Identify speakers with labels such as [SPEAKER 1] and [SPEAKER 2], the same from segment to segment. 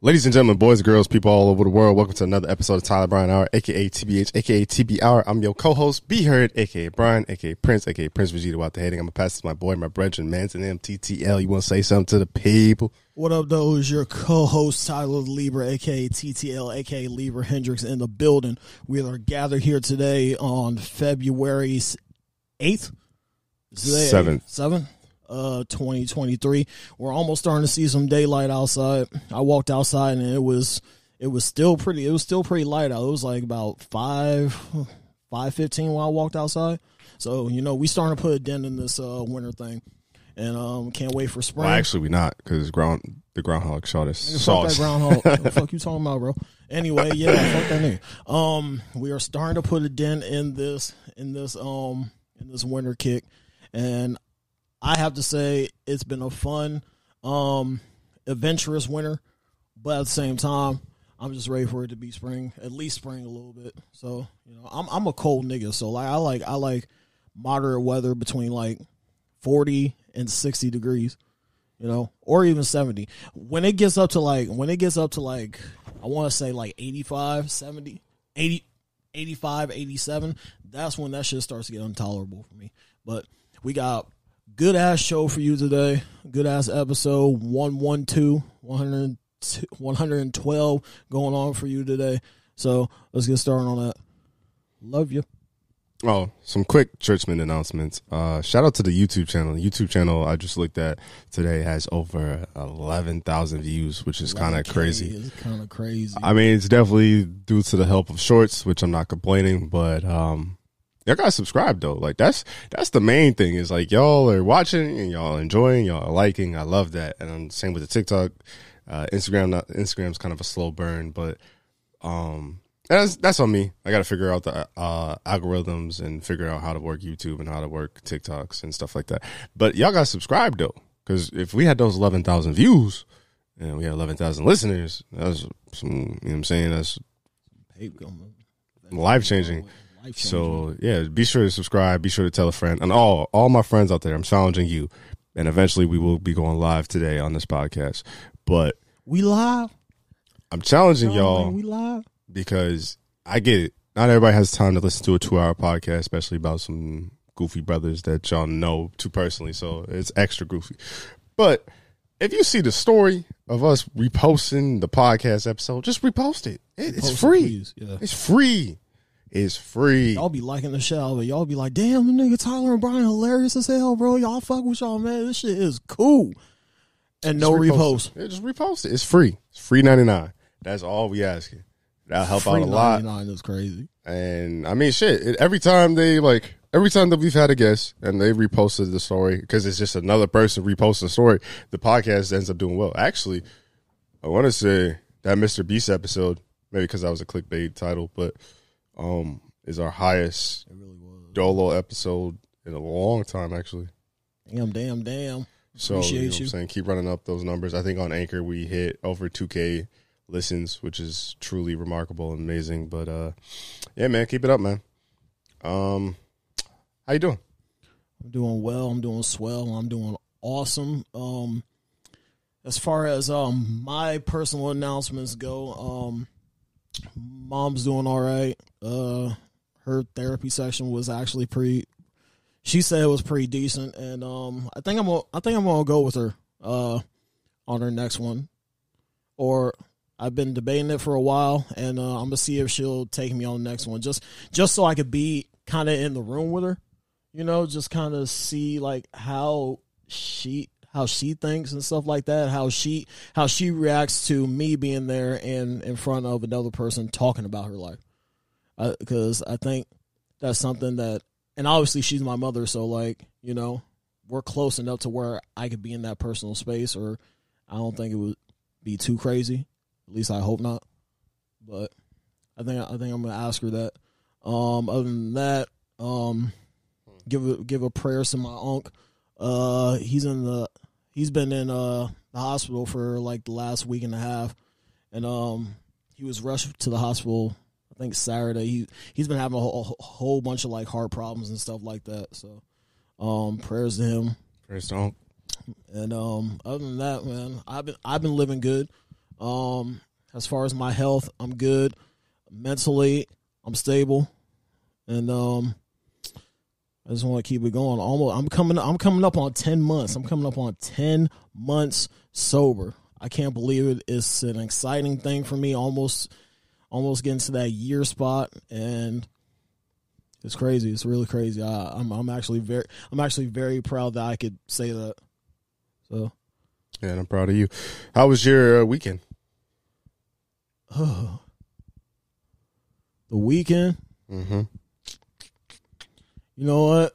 [SPEAKER 1] Ladies and gentlemen, boys and girls, people all over the world, welcome to another episode of Tyler Bryan Hour, aka TBH, aka TB Hour. I'm your co-host, Be Heard, aka Brian, aka Prince, aka Prince Vegeta out the heading. I'm gonna pass this to my boy, my brethren, Manson MTTL. You wanna say something to the people?
[SPEAKER 2] What up, though? Is your co-host Tyler Lieber, aka TTL, aka Lieber Hendricks, in the building. We are gathered here today on February eighth,
[SPEAKER 1] Seventh.
[SPEAKER 2] seventh, uh, twenty twenty three. We're almost starting to see some daylight outside. I walked outside and it was it was still pretty. It was still pretty light out. It was like about five five fifteen when I walked outside. So you know we starting to put a dent in this uh, winter thing, and um, can't wait for spring.
[SPEAKER 1] Well, actually, we not because ground the groundhog shot us. Saw
[SPEAKER 2] fuck that groundhog. what the fuck you talking about, bro? Anyway, yeah, fuck that nigga. Um, we are starting to put a dent in this in this um in this winter kick, and I have to say it's been a fun, um, adventurous winter, but at the same time. I'm just ready for it to be spring, at least spring a little bit. So you know, I'm I'm a cold nigga, so like I like I like moderate weather between like 40 and 60 degrees you know, or even 70. When it gets up to like, when it gets up to like, I want to say like 85, 70, 80, 85, 87, that's when that shit starts to get intolerable for me. But we got good ass show for you today. Good ass episode 112, 112 going on for you today. So let's get started on that. Love you.
[SPEAKER 1] Oh, some quick churchman announcements. Uh, shout out to the YouTube channel. The YouTube channel I just looked at today has over eleven thousand views, which is kind of crazy.
[SPEAKER 2] It's kind of crazy.
[SPEAKER 1] I mean, it's definitely due to the help of shorts, which I'm not complaining, but um y'all gotta subscribe though. Like that's that's the main thing is like y'all are watching and y'all enjoying, y'all are liking. I love that. And I'm same with the TikTok. Uh Instagram not Instagram's kind of a slow burn, but um that's that's on me. I gotta figure out the uh algorithms and figure out how to work YouTube and how to work TikToks and stuff like that. But y'all gotta subscribe though. Cause if we had those eleven thousand views and we had eleven thousand listeners, that's some you know what I'm saying, that's life changing. So yeah, be sure to subscribe. Be sure to tell a friend, and all all my friends out there. I'm challenging you, and eventually we will be going live today on this podcast. But
[SPEAKER 2] we live.
[SPEAKER 1] I'm challenging y'all
[SPEAKER 2] We live.
[SPEAKER 1] because I get it. Not everybody has time to listen to a two hour podcast, especially about some goofy brothers that y'all know too personally. So it's extra goofy. But if you see the story of us reposting the podcast episode, just repost it. It- it's
[SPEAKER 2] Post it,
[SPEAKER 1] free.
[SPEAKER 2] please. Yeah.
[SPEAKER 1] It's free. It's free.
[SPEAKER 2] Y'all be liking the show, but y'all be like, damn, the nigga Tyler and Brian hilarious as hell, bro. Y'all fuck with y'all, man. This shit is cool. And no
[SPEAKER 1] Just
[SPEAKER 2] repost.
[SPEAKER 1] it. Just repost it. It's free. It's free ninety nine. That's all we asking. That'll help
[SPEAKER 2] Free
[SPEAKER 1] out a lot.
[SPEAKER 2] 99 is crazy.
[SPEAKER 1] And I mean, shit. It, every time they like, every time that we've had a guest and they reposted the story because it's just another person reposting the story, the podcast ends up doing well. Actually, I want to say that Mr. Beast episode, maybe because that was a clickbait title, but um, is our highest
[SPEAKER 2] It really was.
[SPEAKER 1] Dolo episode in a long time, actually.
[SPEAKER 2] Damn, damn, damn.
[SPEAKER 1] So you know
[SPEAKER 2] Appreciate
[SPEAKER 1] what I'm saying? Keep running up those numbers. I think on Anchor we hit over 2K listens, which is truly remarkable and amazing. But uh yeah, man, keep it up, man. Um how you doing?
[SPEAKER 2] I'm doing well. I'm doing swell. I'm doing awesome. Um, as far as um my personal announcements go, um, mom's doing all right. Uh, her therapy session was actually pretty. She said it was pretty decent, and um, I think I'm gonna, I think I'm gonna go with her uh on her next one, or I've been debating it for a while, and uh, I'm gonna see if she'll take me on the next one, just just so I could be kind of in the room with her you know, just kind of see like how she how she thinks and stuff like that, how she how she reacts to me being there and in front of another person talking about her life. Because I think that's something that, and obviously she's my mother, so like you know, we're close enough to where I could be in that personal space, or I don't think it would be too crazy. At least I hope not. But I think I think I'm gonna ask her that. Um, other than that, um, give a give a prayer to my uncle. Uh, he's in the he's been in uh the hospital for like the last week and a half, and um he was rushed to the hospital. I think Saturday. He he's been having a whole, a whole bunch of like heart problems and stuff like that. So, um, prayers to him.
[SPEAKER 1] Praise don't.
[SPEAKER 2] And um, other than that, man, I've been I've been living good. Um, as far as my health, I'm good. Mentally, I'm stable, and um, I just want to keep it going. Almost, I'm coming. I'm coming up on ten months. I'm coming up on ten months sober. I can't believe it. It's an exciting thing for me. Almost, almost getting to that year spot, and it's crazy. It's really crazy. I, I'm I'm actually very I'm actually very proud that I could say that. So,
[SPEAKER 1] Yeah, and I'm proud of you. How was your uh, weekend?
[SPEAKER 2] the weekend.
[SPEAKER 1] Mm-hmm.
[SPEAKER 2] You know what?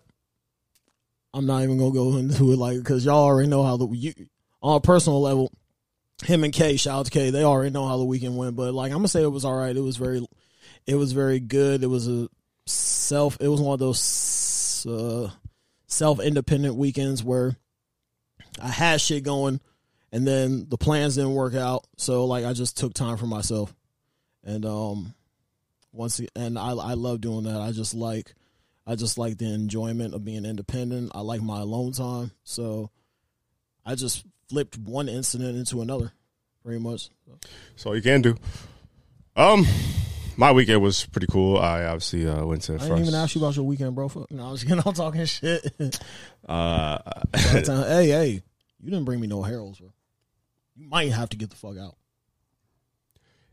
[SPEAKER 2] I'm not even gonna go into it like because y'all already know how the you on a personal level. Him and Kay, shout out to Kay. They already know how the weekend went, but like I'm gonna say it was all right. It was very, it was very good. It was a self. It was one of those uh, self independent weekends where I had shit going, and then the plans didn't work out. So like I just took time for myself, and um, once and I I love doing that. I just like I just like the enjoyment of being independent. I like my alone time. So I just flipped one incident into another, pretty much.
[SPEAKER 1] So all you can do. Um, my weekend was pretty cool. I obviously uh, went to.
[SPEAKER 2] I didn't even ask you about your weekend, bro. Fuck. No, I was just getting on talking shit.
[SPEAKER 1] Uh,
[SPEAKER 2] hey, hey, you didn't bring me no Harold's, bro. You might have to get the fuck out.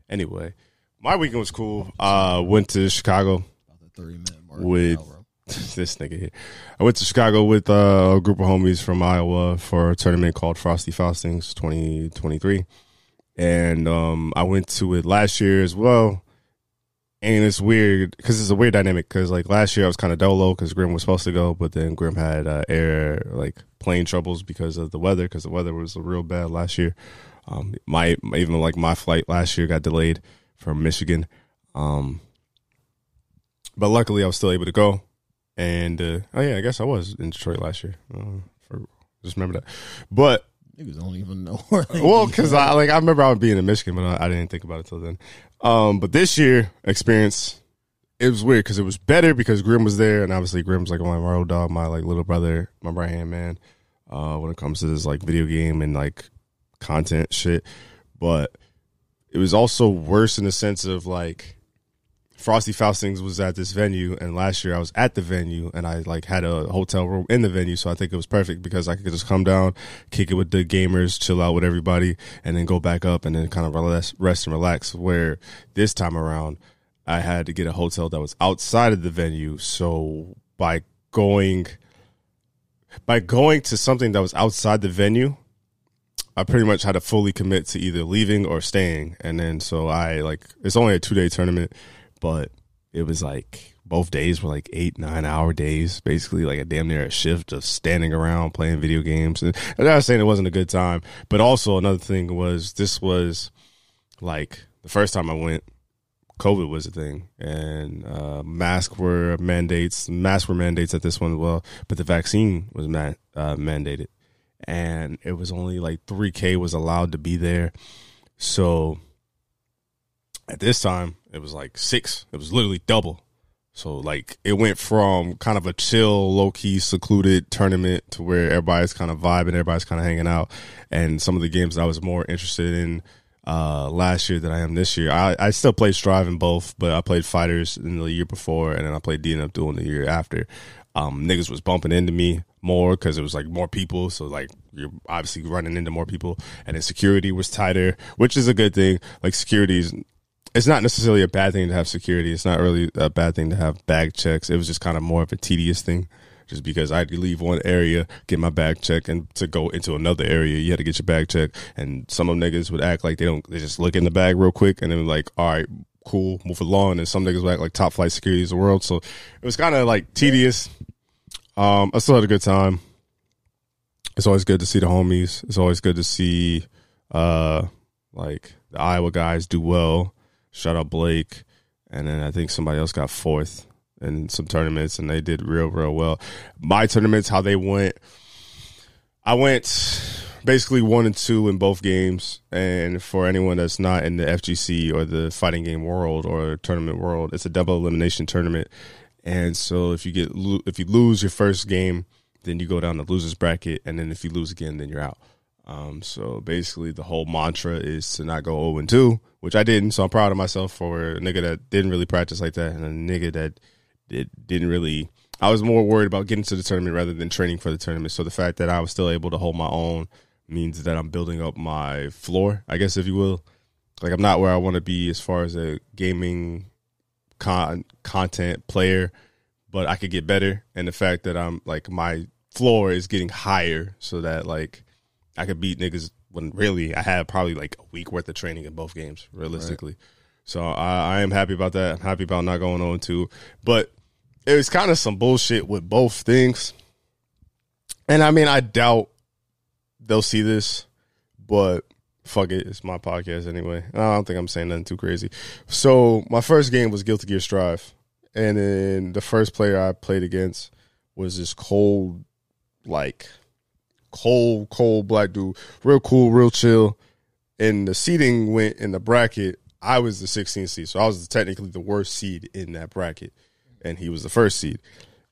[SPEAKER 1] anyway, my weekend was cool. Uh, went to Chicago
[SPEAKER 2] About the thirty minute mark.
[SPEAKER 1] With-
[SPEAKER 2] Out, bro.
[SPEAKER 1] this nigga here. I went to Chicago with uh, a group of homies from Iowa for a tournament called Frosty Faustings 2023. And um, I went to it last year as well. And it's weird because it's a weird dynamic because like last year I was kind of dolo because Grim was supposed to go, but then Grim had uh, air like plane troubles because of the weather because the weather was real bad last year. Um, my even like my flight last year got delayed from Michigan. Um, but luckily I was still able to go. And uh, oh yeah, I guess I was in Detroit last year. Uh, for, just remember that. But
[SPEAKER 2] Niggas don't even know
[SPEAKER 1] well, because I like I remember I was being in Michigan, but I, I didn't think about it till then. Um, but this year experience, it was weird because it was better because Grim was there, and obviously Grim's like my road dog, my like little brother, my right hand man. Uh, when it comes to this like video game and like content shit, but it was also worse in the sense of like Frosty Faustings was at this venue, and last year I was at the venue, and I like had a hotel room in the venue, so I think it was perfect because I could just come down, kick it with the gamers, chill out with everybody, and then go back up and then kind of rest, rest and relax. Where this time around, I had to get a hotel that was outside of the venue, so by going by going to something that was outside the venue, I pretty much had to fully commit to either leaving or staying. And then so I like it's only a two day tournament, but it was like both days were like eight, nine hour days, basically like a damn near a shift of standing around playing video games. And I'm not saying it wasn't a good time, but also another thing was this was like the first time I went, COVID was a thing, and uh, masks were mandates. Masks were mandates at this one as well, but the vaccine was man, uh, mandated, and it was only like three k was allowed to be there. So at this time, it was like six. It was literally double. So like it went from kind of a chill, low key, secluded tournament to where everybody's kind of vibing, everybody's kind of hanging out, and some of the games I was more interested in uh, last year than I am this year. I, I still played Strive in both, but I played Fighters in the year before, and then I played DNF in the year after. Um, niggas was bumping into me more because it was like more people, so like you're obviously running into more people, and then security was tighter, which is a good thing. Like security is it's not necessarily a bad thing to have security. It's not really a bad thing to have bag checks. It was just kind of more of a tedious thing, just because I had to leave one area, get my bag checked, and to go into another area, you had to get your bag checked. And some of them niggas would act like they don't. They just look in the bag real quick, and then like, all right, cool, move along. And some niggas would act like top flight security is the world. So it was kind of like tedious. Um, I still had a good time. It's always good to see the homies. It's always good to see, uh, like the Iowa guys do well. Shout out Blake, and then I think somebody else got fourth in some tournaments, and they did real, real well. My tournaments, how they went, I went basically one and two in both games. And for anyone that's not in the FGC or the fighting game world or tournament world, it's a double elimination tournament. And so if you get if you lose your first game, then you go down the losers bracket, and then if you lose again, then you're out. Um, so basically, the whole mantra is to not go 0 and 2, which I didn't. So I'm proud of myself for a nigga that didn't really practice like that, and a nigga that did, didn't really. I was more worried about getting to the tournament rather than training for the tournament. So the fact that I was still able to hold my own means that I'm building up my floor, I guess, if you will. Like I'm not where I want to be as far as a gaming con- content player, but I could get better. And the fact that I'm like my floor is getting higher, so that like I could beat niggas when really I had probably like a week worth of training in both games, realistically. Right. So I, I, am happy about that. I'm happy about not going on two, but it was kind of some bullshit with both things. And I mean, I doubt they'll see this, but fuck it, it's my podcast anyway. I don't think I'm saying nothing too crazy. So my first game was Guilty Gear Strive, and then the first player I played against was this cold, like cold, cold black dude, real cool, real chill. And the seating went in the bracket. I was the 16th seed, so I was technically the worst seed in that bracket, and he was the first seed.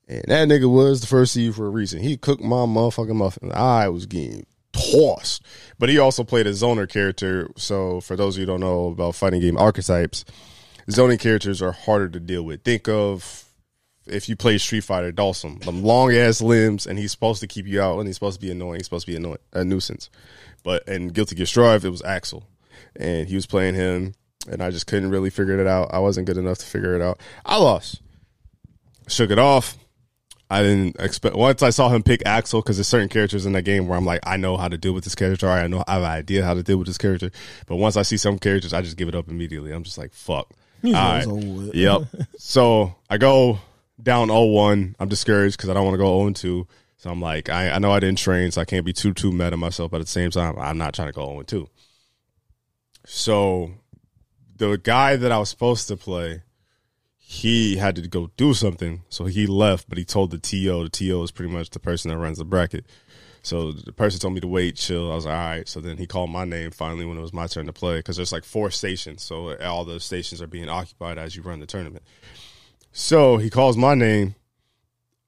[SPEAKER 1] And that nigga was the first seed for a reason. He cooked my motherfucking muffin. I was getting tossed. But he also played a zoner character. So for those of you who don't know about fighting game archetypes, zoning characters are harder to deal with. Think of if you play Street Fighter, Dhalsim, them long ass limbs, and he's supposed to keep you out, and he's supposed to be annoying. He's supposed to be annoying, a nuisance. But in Guilty Gear Strive, it was Axl, and he was playing him, and I just couldn't really figure it out. I wasn't good enough to figure it out. I lost. Shook it off. I didn't expect once I saw him pick Axl because there's certain characters in that game where I'm like, I know how to deal with this character. I know I have an idea how to deal with this character. But once I see some characters, I just give it up immediately. I'm just like, fuck. All right. Yep. so I go down 0-1. I'm discouraged because I don't want to go 0-2. So I'm like, I, I know I didn't train, so I can't be too too mad at myself. But at the same time, I'm not trying to go 0-2. So the guy that I was supposed to play, he had to go do something, so he left. But he told the TO. The TO is pretty much the person that runs the bracket. So the person told me to wait, chill. I was like, all right. So then he called my name finally when it was my turn to play because there's like four stations. So all the stations are being occupied as you run the tournament. So he calls my name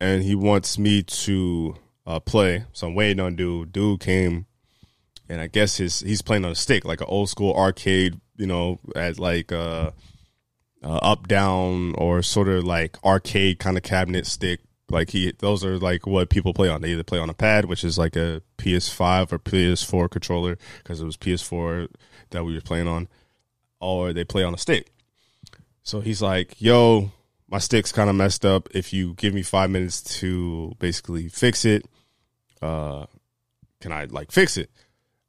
[SPEAKER 1] and he wants me to uh, play. So I'm waiting on dude. Dude came and I guess his he's playing on a stick, like an old school arcade, you know, at like uh, uh up down or sort of like arcade kind of cabinet stick. Like he, those are like what people play on. They either play on a pad, which is like a PS5 or PS4 controller, because it was PS4 that we were playing on, or they play on a stick. So he's like, "Yo, my stick's kind of messed up. If you give me five minutes to basically fix it, uh, can I like fix it?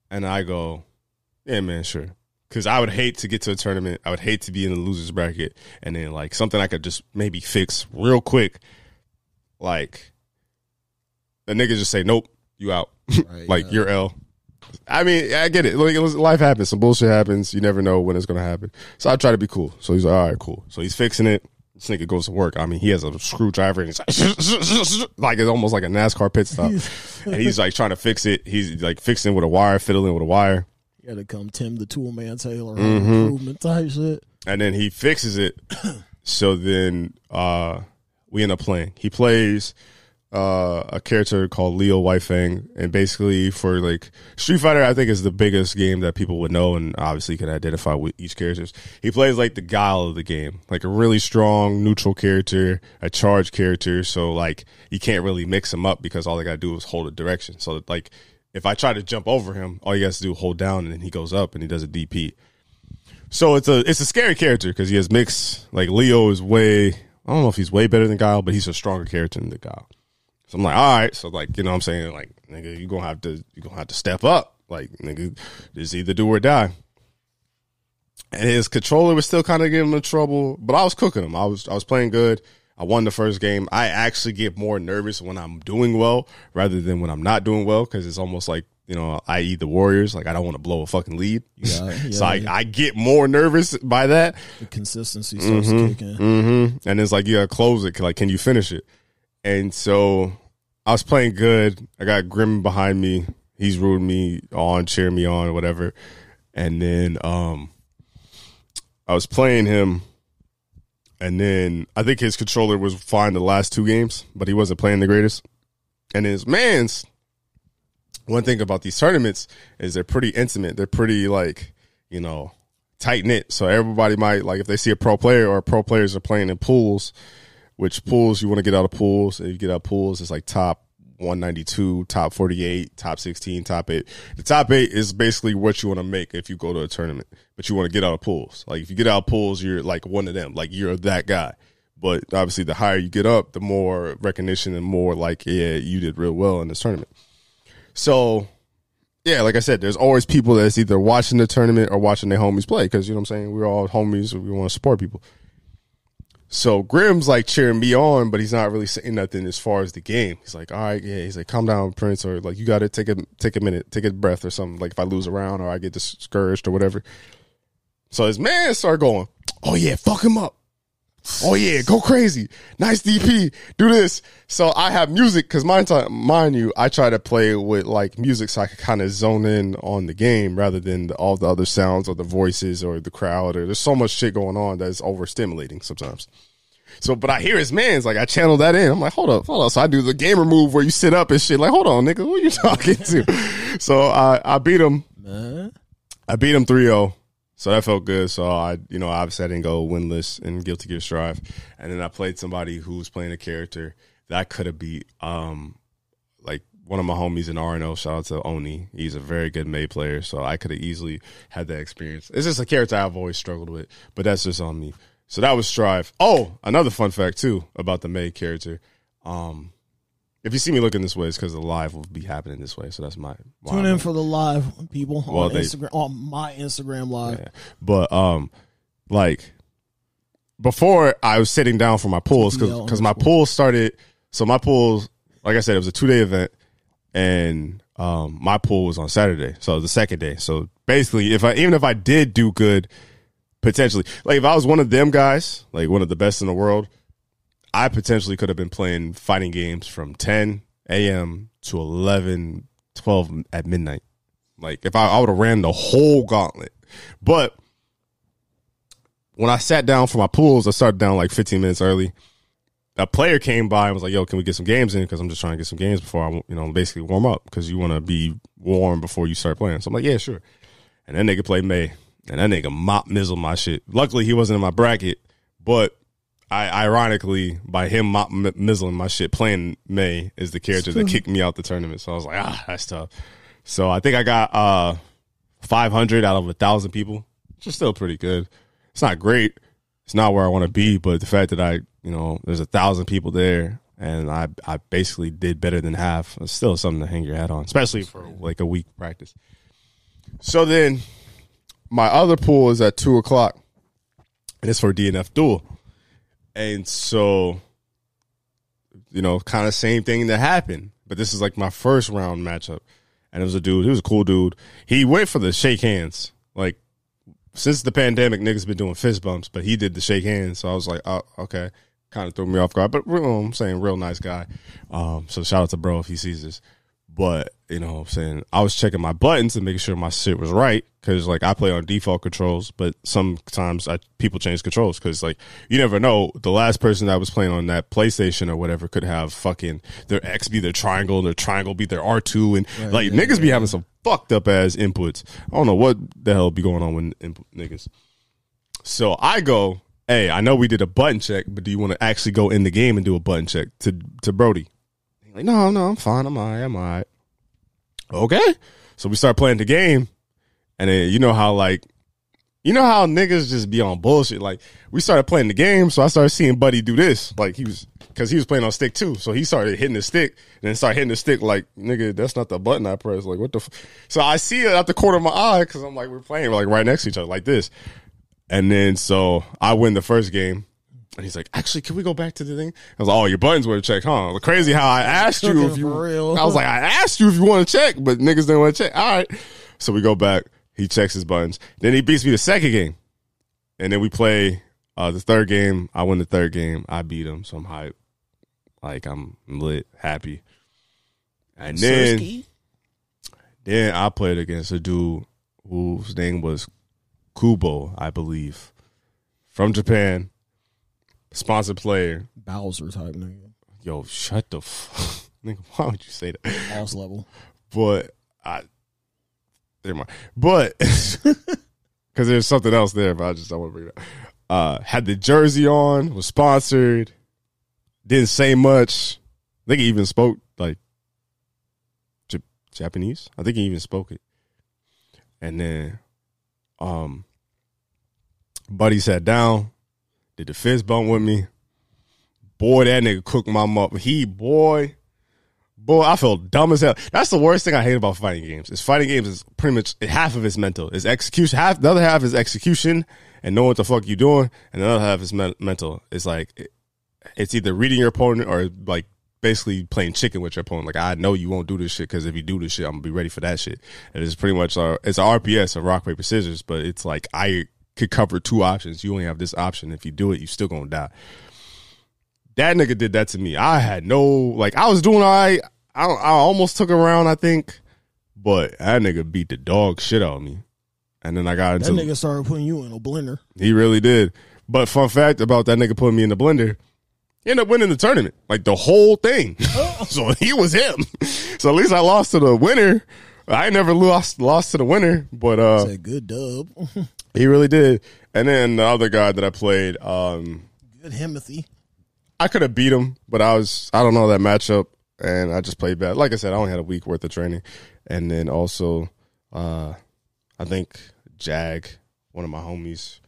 [SPEAKER 1] And I go, yeah, man, sure. Because I would hate to get to a tournament. I would hate to be in the losers bracket, and then like something I could just maybe fix real quick. Like the niggas just say, nope, you out. Right, like yeah. you're L. I mean, I get it. Like, it was, life happens. Some bullshit happens. You never know when it's gonna happen. So I try to be cool. So he's like, all right, cool. So he's fixing it. This nigga goes to work. I mean, he has a screwdriver and it's like, like it's almost like a NASCAR pit stop. and he's like trying to fix it. He's like fixing with a wire, fiddling with a wire.
[SPEAKER 2] You gotta come Tim the Tool Man Taylor mm-hmm. improvement type shit.
[SPEAKER 1] And then he fixes it. so then uh we end up playing. He plays uh, a character called Leo Whitefang, and basically for like Street Fighter, I think is the biggest game that people would know, and obviously can identify with each character. He plays like the guile of the game, like a really strong neutral character, a charge character. So like you can't really mix him up because all I gotta do is hold a direction. So like if I try to jump over him, all you got to do hold down, and then he goes up and he does a DP. So it's a it's a scary character because he has mixed like Leo is way I don't know if he's way better than Guile, but he's a stronger character than the Guile. So I'm like, all right. So like, you know what I'm saying? Like, nigga, you gonna have to you gonna have to step up. Like, nigga, it's either do or die. And his controller was still kind of giving him trouble, but I was cooking him. I was I was playing good. I won the first game. I actually get more nervous when I'm doing well rather than when I'm not doing well because it's almost like you know, i.e. the Warriors. Like I don't want to blow a fucking lead. Yeah, yeah so I, yeah. I get more nervous by that.
[SPEAKER 2] The consistency starts
[SPEAKER 1] mm-hmm,
[SPEAKER 2] kicking.
[SPEAKER 1] Mm-hmm. And it's like you gotta close it. Like, can you finish it? And so I was playing good. I got Grim behind me. He's rooting me on, cheering me on, or whatever. And then um, I was playing him, and then I think his controller was fine the last two games, but he wasn't playing the greatest. And his man's one thing about these tournaments is they're pretty intimate. They're pretty like, you know, tight knit. So everybody might like if they see a pro player or pro players are playing in pools, which pools you want to get out of pools. If you get out of pools, it's like top 192, top 48, top 16, top 8. The top 8 is basically what you want to make if you go to a tournament, but you want to get out of pools. Like if you get out of pools, you're like one of them. Like you're that guy. But obviously the higher you get up, the more recognition and more like yeah, you did real well in this tournament. So yeah, like I said, there's always people that's either watching the tournament or watching their homies play because you know what I'm saying. We're all homies. We want to support people. So Grim's like cheering me on, but he's not really saying nothing as far as the game. He's like, "All right, yeah." He's like, "Calm down, Prince," or like, "You got to take a take a minute, take a breath, or something." Like if I lose a round or I get discouraged or whatever. So his man start going, "Oh yeah, fuck him up." Oh yeah, go crazy. Nice DP. Do this. So I have music because mind, mind you, I try to play with like music so I can kind of zone in on the game rather than the, all the other sounds or the voices or the crowd or there's so much shit going on that's overstimulating sometimes. So, but I hear his man's like I channel that in. I'm like, hold up, hold up. So I do the gamer move where you sit up and shit. Like, hold on, nigga, who are you talking to? so I I beat him. I beat him 3-0. So that felt good. So I, you know, obviously I didn't go winless in Guilty Gear Strive, and then I played somebody who was playing a character that could have beat. Um, like one of my homies in RNO. Shout out to Oni. He's a very good May player, so I could have easily had that experience. It's just a character I've always struggled with, but that's just on me. So that was Strive. Oh, another fun fact too about the May character. Um, if you see me looking this way, it's because the live will be happening this way. So that's my
[SPEAKER 2] tune in for the live people well, on they, Instagram on my Instagram live. Yeah.
[SPEAKER 1] But um, like before I was sitting down for my pools because because my pool started. So my pools, like I said, it was a two day event, and um, my pool was on Saturday, so the second day. So basically, if I even if I did do good, potentially, like if I was one of them guys, like one of the best in the world I potentially could have been playing fighting games from 10 a.m. to 11, 12 at midnight. Like if I, I would have ran the whole gauntlet. But when I sat down for my pools, I started down like 15 minutes early. A player came by and was like, "Yo, can we get some games in? Because I'm just trying to get some games before I, you know, basically warm up because you want to be warm before you start playing." So I'm like, "Yeah, sure." And that nigga played May, and that nigga mop mizzle my shit. Luckily, he wasn't in my bracket, but I ironically by him mop, mizzling my shit playing May is the character that kicked me out the tournament. So I was like, ah, that's tough. So I think I got uh 500 out of a thousand people, which is still pretty good. It's not great. It's not where I want to be, but the fact that I, you know, there's a thousand people there and I I basically did better than half. It's still something to hang your hat on, especially for like a week practice. So then my other pool is at two o'clock, and it's for DNF duel. And so, you know, kind of same thing that happened. But this is like my first round matchup. And it was a dude, he was a cool dude. He went for the shake hands. Like, since the pandemic, niggas been doing fist bumps, but he did the shake hands. So I was like, oh, okay. Kind of threw me off guard. But real, I'm saying, real nice guy. Um, so shout out to bro if he sees this. But you know, what I'm saying I was checking my buttons and making sure my shit was right because like I play on default controls, but sometimes I people change controls because like you never know. The last person that was playing on that PlayStation or whatever could have fucking their X be their triangle, their triangle be their R two, and right, like yeah, niggas yeah, be having some fucked up ass inputs. I don't know what the hell be going on with input, niggas. So I go, hey, I know we did a button check, but do you want to actually go in the game and do a button check to to Brody? Like, no, no, I'm fine. I'm all right. I'm all right. Okay. So we start playing the game. And then you know how like you know how niggas just be on bullshit. Like we started playing the game, so I started seeing Buddy do this. Like he was because he was playing on stick too, so he started hitting the stick and then started hitting the stick. Like nigga, that's not the button I pressed. Like what the? F-? So I see it at the corner of my eye because I'm like we're playing we're like right next to each other like this. And then so I win the first game, and he's like, actually, can we go back to the thing? I was like, oh, your buttons were checked, huh? Crazy how I asked you if you, Real. I was like, I asked you if you want to check, but niggas didn't want to check. All right. So we go back. He checks his buttons. Then he beats me the second game. And then we play uh, the third game. I win the third game. I beat him. So I'm hype. Like I'm lit, happy. And then, then I played against a dude whose name was Kubo, I believe, from Japan sponsored player.
[SPEAKER 2] Bowser type nigga.
[SPEAKER 1] Yo, shut the fuck. nigga. Why would you say that?
[SPEAKER 2] Boss level.
[SPEAKER 1] but I never mind. But because there's something else there, but I just don't want to bring it up. Uh, had the jersey on, was sponsored, didn't say much. I think he even spoke like J- Japanese. I think he even spoke it. And then, um, buddy sat down, did the fist bump with me. Boy, that nigga cooked my up. He boy, boy, I felt dumb as hell. That's the worst thing I hate about fighting games. Is fighting games is pretty much half of it's mental. Is execution. Half the other half is execution and know what the fuck you doing, and the other half is men- mental. It's like it, it's either reading your opponent or like basically playing chicken with your opponent. Like I know you won't do this shit because if you do this shit, I'm gonna be ready for that shit. And it's pretty much uh, it's a RPS, a rock paper scissors, but it's like I could cover two options. You only have this option. If you do it, you still gonna die. That nigga did that to me. I had no like I was doing all right. I I almost took a round, I think, but that nigga beat the dog shit out of me. And then I got into That
[SPEAKER 2] nigga started putting you in a blender.
[SPEAKER 1] he really did. But fun fact about that nigga putting me in the blender, he ended up winning the tournament, like the whole thing. so he was him. So at least I lost to the winner. I never lost lost to the winner, but uh,
[SPEAKER 2] good dub.
[SPEAKER 1] he really did. And then the other guy that I played, um,
[SPEAKER 2] good Himothy.
[SPEAKER 1] I could have beat him, but I was I don't know that matchup, and I just played bad. Like I said, I only had a week worth of training, and then also, uh, I think Jag, one of my homies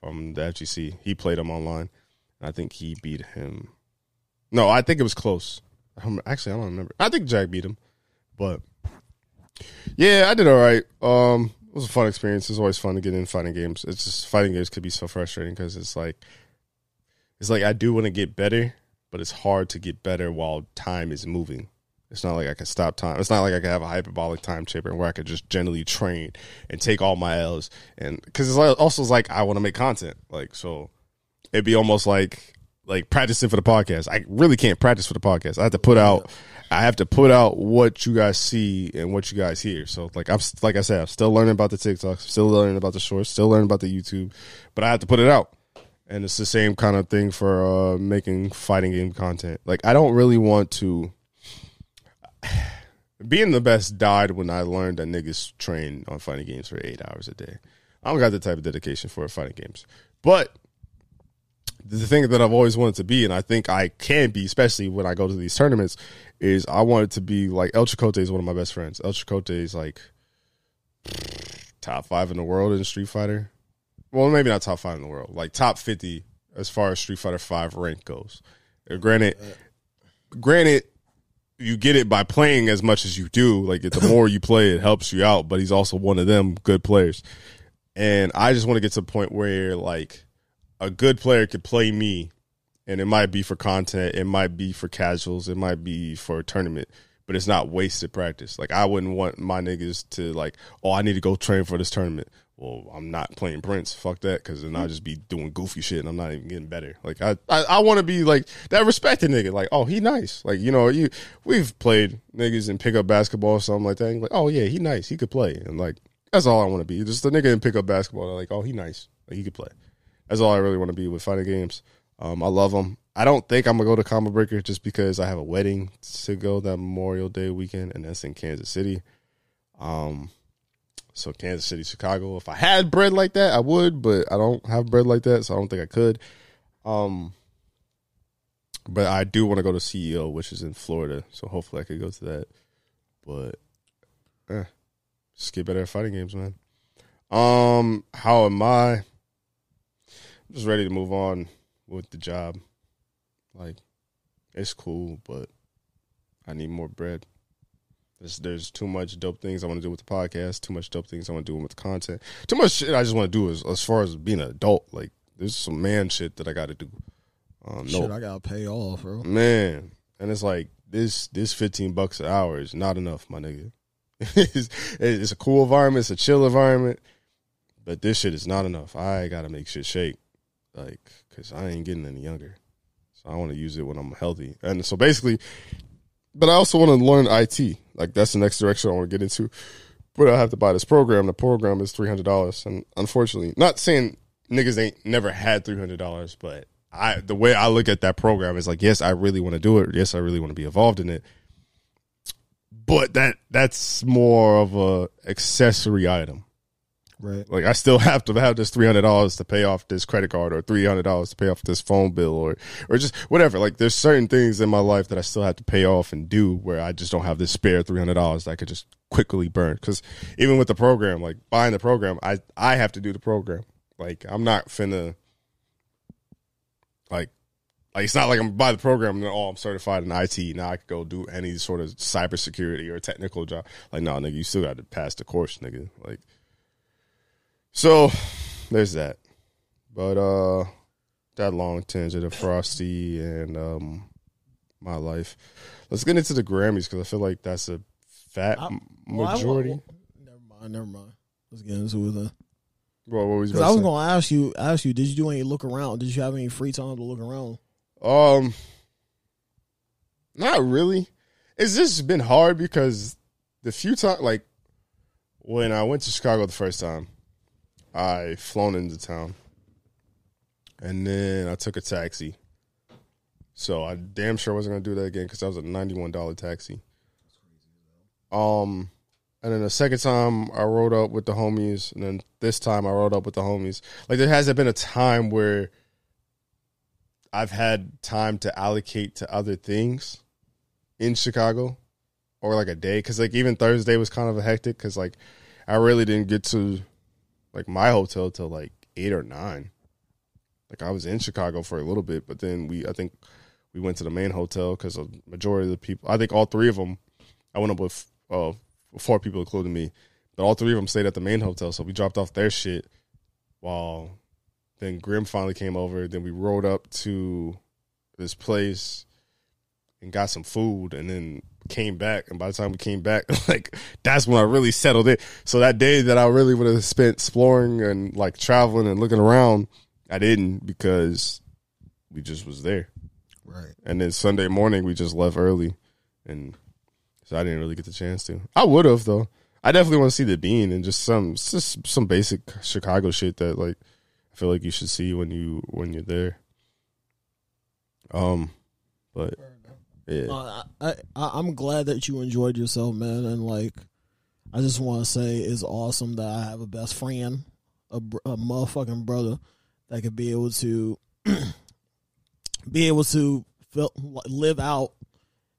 [SPEAKER 1] from the FGC, he played him online, and I think he beat him. No, I think it was close. Actually, I don't remember. I think Jag beat him, but yeah, I did all right. Um, it was a fun experience. It's always fun to get in fighting games. It's just fighting games could be so frustrating because it's like it's like I do want to get better, but it's hard to get better while time is moving. It's not like I can stop time. It's not like I can have a hyperbolic time chamber where I could just generally train and take all my L's. And because it's also like I want to make content, like so it'd be almost like like practicing for the podcast. I really can't practice for the podcast. I have to put out. I have to put out what you guys see and what you guys hear. So like I'm like I said, I'm still learning about the TikToks, still learning about the shorts, still learning about the YouTube, but I have to put it out. And it's the same kind of thing for uh, making fighting game content. Like I don't really want to. Being the best died when I learned that niggas train on fighting games for eight hours a day. I don't got the type of dedication for fighting games, but the thing that I've always wanted to be, and I think I can be, especially when I go to these tournaments, is I wanted to be like El Chicote is one of my best friends. El Chicote is like top five in the world in Street Fighter. Well, maybe not top five in the world, like top fifty as far as Street Fighter Five rank goes. Uh, granted, granted, you get it by playing as much as you do. Like the more you play, it helps you out. But he's also one of them good players, and I just want to get to a point where like a good player could play me, and it might be for content, it might be for casuals, it might be for a tournament, but it's not wasted practice. Like I wouldn't want my niggas to like, oh, I need to go train for this tournament. Well, I'm not playing Prince. Fuck that, because then I'll just be doing goofy shit, and I'm not even getting better. Like I, I, I want to be like that respected nigga. Like, oh, he nice. Like you know, you we've played niggas in pickup basketball or something like that. And like, oh yeah, he nice. He could play, and like that's all I want to be. Just a nigga in pickup basketball. Like, oh, he nice. Like he could play. That's all I really want to be with fighting games. Um, I love them. I don't think I'm gonna go to Combo Breaker just because I have a wedding to go that Memorial Day weekend, and that's in Kansas City. Um, so Kansas City, Chicago. If I had bread like that, I would, but I don't have bread like that, so I don't think I could. Um, but I do want to go to CEO, which is in Florida, so hopefully I could go to that. But, eh, just get better at fighting games, man. Um, how am I? Just ready to move on with the job. Like, it's cool, but I need more bread. There's, there's too much dope things I want to do with the podcast. Too much dope things I want to do with the content. Too much shit I just want to do as as far as being an adult. Like there's some man shit that I got to do. Um,
[SPEAKER 2] Shit,
[SPEAKER 1] no
[SPEAKER 2] I gotta pay off, bro.
[SPEAKER 1] man, and it's like this this 15 bucks an hour is not enough, my nigga. it's, it's a cool environment. It's a chill environment, but this shit is not enough. I gotta make shit shake, like, cause I ain't getting any younger. So I want to use it when I'm healthy, and so basically, but I also want to learn IT. Like that's the next direction I want to get into. But I have to buy this program. The program is three hundred dollars, and unfortunately, not saying niggas ain't never had three hundred dollars, but I the way I look at that program is like, yes, I really want to do it. Yes, I really want to be involved in it. but that that's more of a accessory item.
[SPEAKER 2] Right.
[SPEAKER 1] Like I still have to have this three hundred dollars to pay off this credit card, or three hundred dollars to pay off this phone bill, or or just whatever. Like there's certain things in my life that I still have to pay off and do, where I just don't have this spare three hundred dollars that I could just quickly burn. Because even with the program, like buying the program, I I have to do the program. Like I'm not finna like like it's not like I'm by the program and oh I'm certified in IT now I could go do any sort of cybersecurity or technical job. Like no nigga, you still got to pass the course, nigga. Like so there's that. But uh that long tangent of Frosty and um my life. Let's get into the Grammys because I feel like that's a fat
[SPEAKER 2] I-
[SPEAKER 1] m-
[SPEAKER 2] Well, I
[SPEAKER 1] majority.
[SPEAKER 2] well, never mind. Never mind. Let's get into it. Then.
[SPEAKER 1] Well, what was you
[SPEAKER 2] 'Cause
[SPEAKER 1] about
[SPEAKER 2] I was going to ask you. Ask you. Did you do any look around? Did you have any free time to look around?
[SPEAKER 1] Um, not really. It's just been hard because the few times, like when I went to Chicago the first time, I flown into town, and then I took a taxi. So I damn sure wasn't gonna do that again because that was a ninety-one dollar taxi. Um, and then the second time I rode up with the homies, and then this time I rode up with the homies. Like there hasn't been a time where I've had time to allocate to other things in Chicago or like a day because like even Thursday was kind of a hectic because like I really didn't get to like my hotel till like eight or nine. Like I was in Chicago for a little bit, but then we I think we went to the main hotel because a majority of the people I think all three of them I went up with uh, four people including me, but all three of them stayed at the main hotel, so we dropped off their shit while then Grim finally came over. Then we rode up to this place and got some food, and then came back. And by the time we came back, like that's when I really settled it. So that day that I really would have spent exploring and like traveling and looking around, I didn't because we just was there.
[SPEAKER 2] Right.
[SPEAKER 1] And then Sunday morning we just left early, and so I didn't really get the chance to. I would have though. I definitely want to see the Bean and just some just some basic Chicago shit that like I feel like you should see when you when you're there. Um, but yeah,
[SPEAKER 2] Uh, I, I I'm glad that you enjoyed yourself, man, and like I just want to say it's awesome that I have a best friend, a, a motherfucking brother that could be able to be able to feel, live out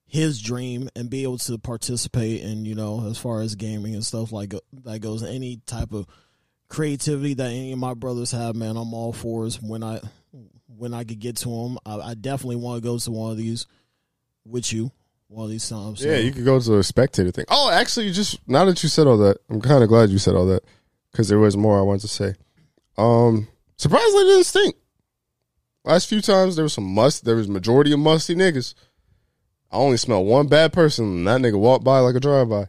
[SPEAKER 2] his dream and be able to participate in you know as far as gaming and stuff like that goes any type of creativity that any of my brothers have man i'm all for is when i when i could get to them i, I definitely want to go to one of these with you while these times so-
[SPEAKER 1] yeah, you could go to a spectator thing. Oh, actually, just now that you said all that, I'm kind of glad you said all that because there was more I wanted to say. Um, surprisingly, didn't stink. Last few times there was some must. There was majority of musty niggas. I only smelled one bad person, and that nigga walked by like a drive by.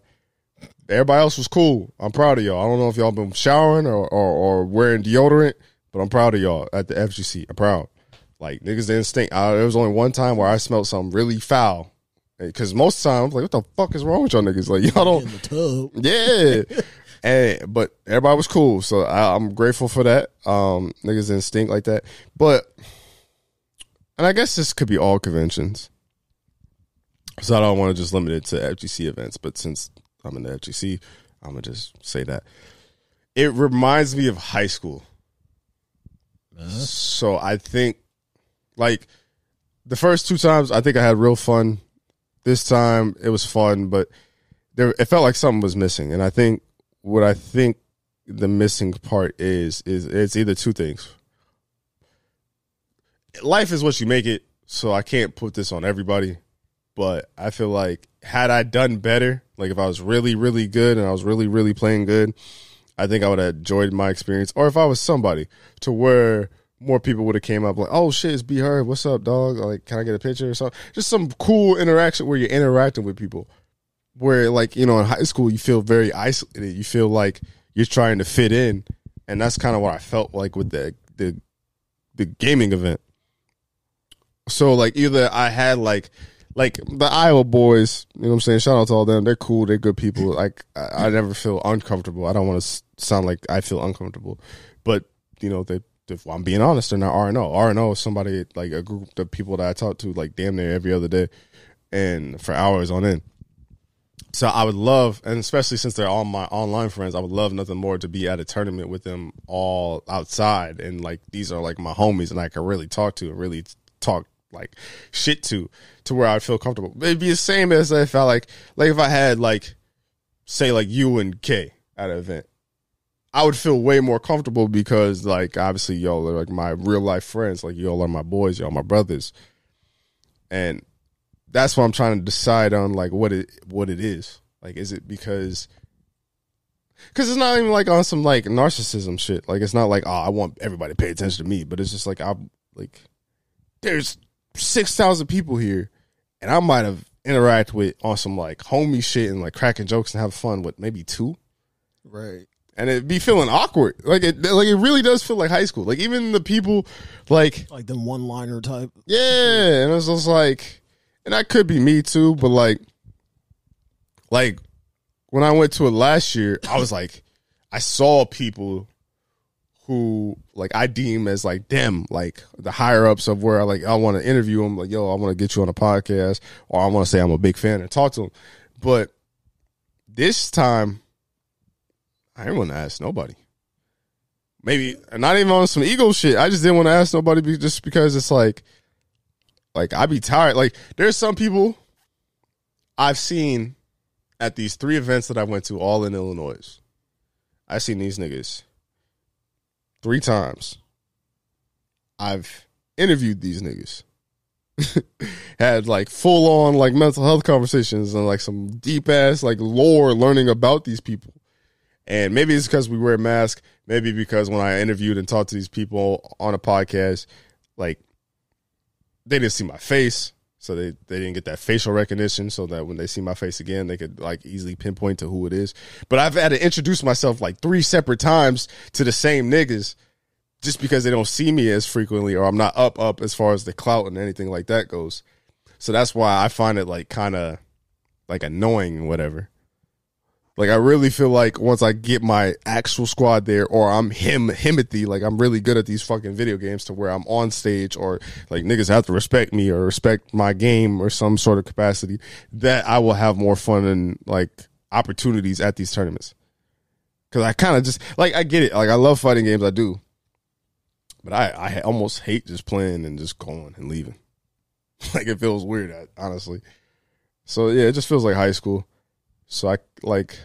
[SPEAKER 1] Everybody else was cool. I'm proud of y'all. I don't know if y'all been showering or, or, or wearing deodorant, but I'm proud of y'all at the FGC. I'm proud. Like niggas didn't stink. Uh, there was only one time where I smelled something really foul. Because most times, like, what the fuck is wrong with y'all niggas? Like, y'all don't.
[SPEAKER 2] in the tub
[SPEAKER 1] Yeah. and but everybody was cool, so I, I'm grateful for that. Um, niggas didn't stink like that, but and I guess this could be all conventions. So I don't want to just limit it to FGC events, but since I'm in the FGC, I'm gonna just say that it reminds me of high school. So I think, like, the first two times, I think I had real fun. This time it was fun, but there it felt like something was missing. And I think what I think the missing part is is it's either two things. Life is what you make it, so I can't put this on everybody. But I feel like had I done better, like if I was really, really good and I was really, really playing good, I think I would have enjoyed my experience. Or if I was somebody to where more people would have came up like, oh shit, it's B Herb, what's up, dog? Like, can I get a picture or something? Just some cool interaction where you're interacting with people. Where like, you know, in high school you feel very isolated. You feel like you're trying to fit in. And that's kind of what I felt like with the the the gaming event. So like either I had like like the Iowa boys, you know what I'm saying? Shout out to all them. They're cool. They're good people. Like I, I never feel uncomfortable. I don't want to sound like I feel uncomfortable, but you know they. If I'm being honest, they're not R and O. R and O is somebody like a group of people that I talk to like damn near every other day, and for hours on end. so I would love, and especially since they're all my online friends, I would love nothing more to be at a tournament with them all outside, and like these are like my homies, and I can really talk to and really talk like shit to, to where I'd feel comfortable. It'd be the same as if I like, like if I had like, say like you and K at an event. I would feel way more comfortable because like obviously y'all are like my real life friends, like y'all are my boys, y'all my brothers, and that's what I'm trying to decide on like what it what it is. Like, is it because? Because it's not even like on some like narcissism shit. Like, it's not like oh, I want everybody to pay attention to me, but it's just like I'm like, there's six thousand people here, and I might have interact with on some like homie shit and like cracking jokes and have fun with maybe two
[SPEAKER 2] Right.
[SPEAKER 1] And it'd be feeling awkward. Like it, like it really does feel like high school. Like even the people, like
[SPEAKER 2] Like them one liner type.
[SPEAKER 1] yeah, and it's just like, and that could be me too. But like, like when I went to it last year, I was like, I saw people who like I deem as like them, like the higher ups of where I like I want to interview them. Like yo, I want to get you on a podcast, or I want to say I'm a big fan and talk to them. But this time, I didn't want to ask nobody. Maybe not even on some ego shit. I just didn't want to ask nobody be, just because it's like, like I'd be tired. Like there's some people I've seen at these three events that I went to, all in Illinois. I seen these niggas three times. I've interviewed these niggas. Had like full on like mental health conversations and like some deep ass like lore learning about these people. And maybe it's because we wear masks. Maybe because when I interviewed and talked to these people on a podcast, like they didn't see my face, so they they didn't get that facial recognition. So that when they see my face again, they could like easily pinpoint to who it is. But I've had to introduce myself like three separate times to the same niggas, just because they don't see me as frequently, or I'm not up up as far as the clout and anything like that goes. So that's why I find it like kind of like annoying, whatever. Like I really feel like once I get my actual squad there, or I'm him Himothy, like I'm really good at these fucking video games to where I'm on stage, or like niggas have to respect me or respect my game or some sort of capacity. That I will have more fun and like opportunities at these tournaments. Cause I kind of just like I get it, like I love fighting games, I do, but I I almost hate just playing and just going and leaving. like it feels weird, honestly. So yeah, it just feels like high school. So I like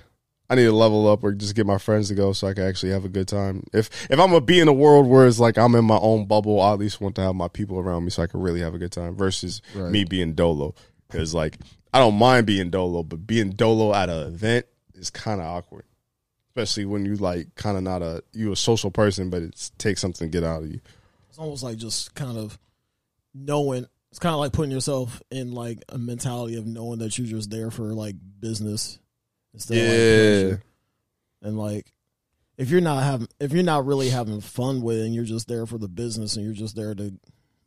[SPEAKER 1] I need to level up or just get my friends to go so I can actually have a good time. If if I'm gonna be in a world where it's like I'm in my own bubble, I at least want to have my people around me so I can really have a good time versus
[SPEAKER 2] Right.
[SPEAKER 1] me being dolo. Because like I don't mind being dolo, but being dolo at an event is kind of awkward, especially when you like kind of not a you a social person, but it takes something to get out of you.
[SPEAKER 2] It's almost like just kind of knowing. It's kind of like putting yourself in like a mentality of knowing that you're just there for like business instead of like
[SPEAKER 1] Yeah.
[SPEAKER 2] pleasure. And like, if you're not having, if you're not really having fun with it, and you're just there for the business, and you're just there to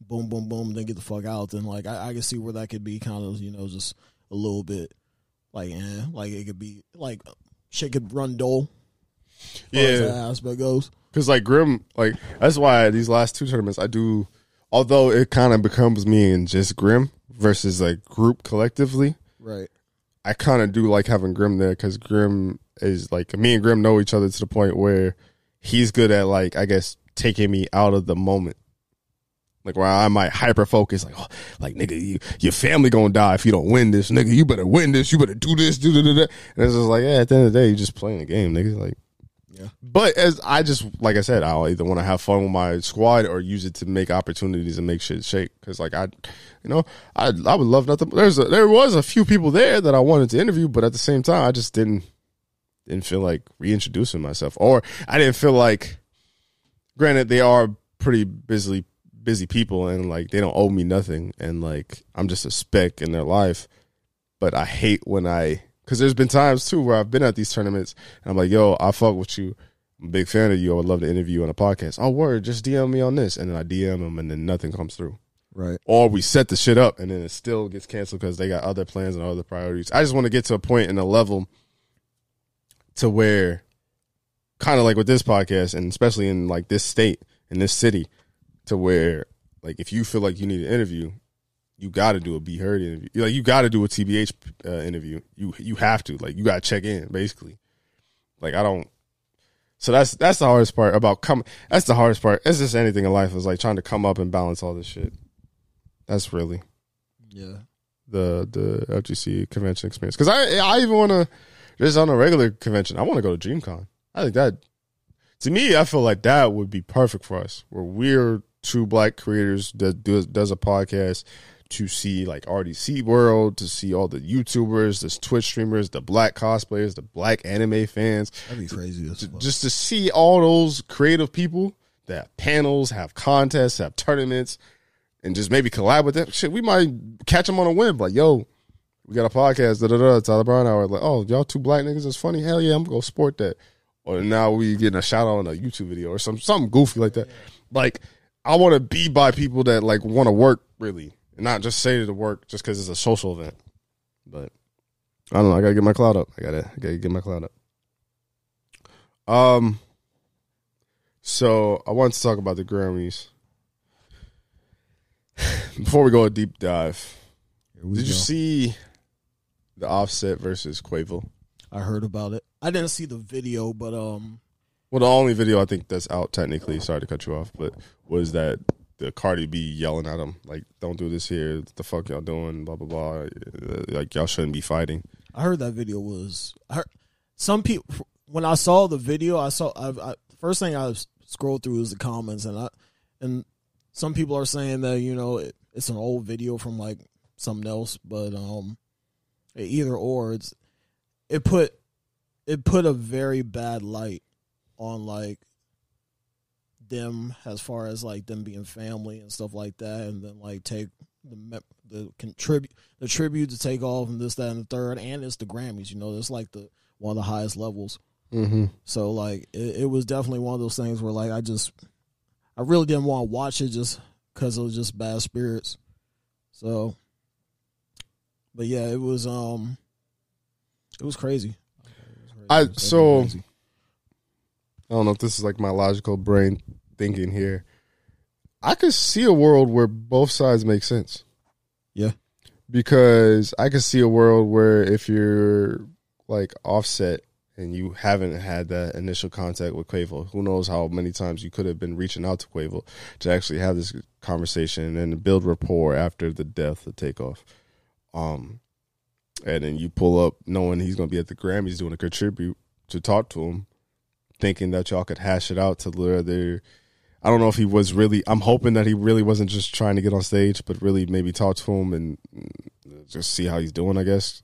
[SPEAKER 2] boom, boom, boom, then get the fuck out, then like I, I can see where that could be kind of you know just a little bit like eh, like it could be like shit could run dull. far as
[SPEAKER 1] Yeah.
[SPEAKER 2] that aspect goes.
[SPEAKER 1] Cause like Grim, like that's why these last two tournaments I do. Although it kind of becomes me and just Grim versus like group collectively,
[SPEAKER 2] Right.
[SPEAKER 1] I kind of do like having Grim there because Grim is like me and Grim know each other to the point where he's good at like I guess taking me out of the moment. Like where I might hyper focus, like, oh, like nigga, you, your family gonna die if you don't win this, nigga. You better win this. You better do this, do da da da. And it's just like, yeah, at the end of the day, you're just playing a game, nigga. Like,
[SPEAKER 2] Yeah.
[SPEAKER 1] but as I just like I said, I'll either want to have fun with my squad or use it to make opportunities and make shit shake. Because like I, you know, I I would love nothing. There's a, there was a few people there that I wanted to interview, but at the same time, I just didn't didn't feel like reintroducing myself, or I didn't feel like. Granted, they are pretty busy busy people, and like they don't owe me nothing, and like I'm just a speck in their life. But I hate when I because there's been times too where I've been at these tournaments and I'm like, yo, I fuck with you. I'm a big fan of you. I would love to interview you on a podcast. Oh, word, just DM me on this. And then I DM them and then nothing comes through.
[SPEAKER 2] Right.
[SPEAKER 1] Or we set the shit up and then it still gets canceled because they got other plans and other priorities. I just want to get to a and a level to where, kind of like with this podcast and especially in like this state, in this city, to where like if you feel like you need an interview, you got to do a Be Heard interview. Like you got to do a TBH uh, interview. You you have to. Like you got to check in basically. Like I don't. So that's that's the hardest part about come. That's the hardest part. It's just anything in life is like trying to come up and balance all this shit. That's really
[SPEAKER 2] Yeah.
[SPEAKER 1] the the FGC convention experience. Because I I even want to just on a regular convention. I want to go to DreamCon. I think that to me, I feel like that would be perfect for us. Where we're two black creators that does does a podcast to see like RDC World, to see all the YouTubers, the Twitch streamers, the black cosplayers, the black anime fans,
[SPEAKER 2] That'd be crazy as
[SPEAKER 1] J- just to see all those creative people that have panels, have contests, have tournaments, and just maybe collab with them. Shit, we might catch them on a whim. Like, yo, we got a podcast. Da da da. Tyler Brown Hour. Like, oh, y'all two black niggas is funny. Hell yeah, I'm gonna sport that. Or now we getting a shout out on a YouTube video or some something goofy like that. Like, I want to be by people that like want to work really, and not just say to work just because it's a social event. But I don't know. I gotta get my cloud up. I gotta, I gotta get my cloud up. Um. So I wanted to talk about the Grammys. Before we go a deep dive, did you see the Offset versus Quavo?
[SPEAKER 2] I heard about it. I didn't see the video, but um,
[SPEAKER 1] Well, the only video I think that's out technically. Sorry to cut you off, but was that the Cardi B yelling at him like, "Don't do this here. What the fuck y'all doing? Blah blah blah. Uh, Like y'all shouldn't be fighting."
[SPEAKER 2] I heard that video was. I heard some people when I saw the video. I saw. I, I first thing I scrolled through was the comments, and I and some people are saying that you know it, it's an old video from like something else, but um, either or, it's it put it put a very bad light on like them as far as like them being family and stuff like that, and then like take the the contribute the tribute to take off and this that and the third, and it's the Grammys. You know, it's like the one of the highest levels.
[SPEAKER 1] Mm-hmm.
[SPEAKER 2] So like it, it was definitely one of those things where like I just I really didn't want to watch it just because it was just bad spirits. So, but yeah, it was um, it was crazy. It was crazy.
[SPEAKER 1] I-
[SPEAKER 2] was
[SPEAKER 1] so-
[SPEAKER 2] crazy.
[SPEAKER 1] I don't know if this is like my logical brain thinking here. I could see a world where both sides make sense.
[SPEAKER 2] Yeah.
[SPEAKER 1] Because I could see a world where if you're like offset and you haven't had that initial contact with Quavo, who knows how many times you could have been reaching out to Quavo to actually have this conversation and build rapport after the death of takeoff. Um and then you pull up knowing he's gonna be at the Grammys doing a contribute to talk to him thinking that y'all could hash it out to where they're I don't know if he was really I'm hoping that he really wasn't just trying to get on stage, but really maybe talk to him and just see how he's doing, I guess.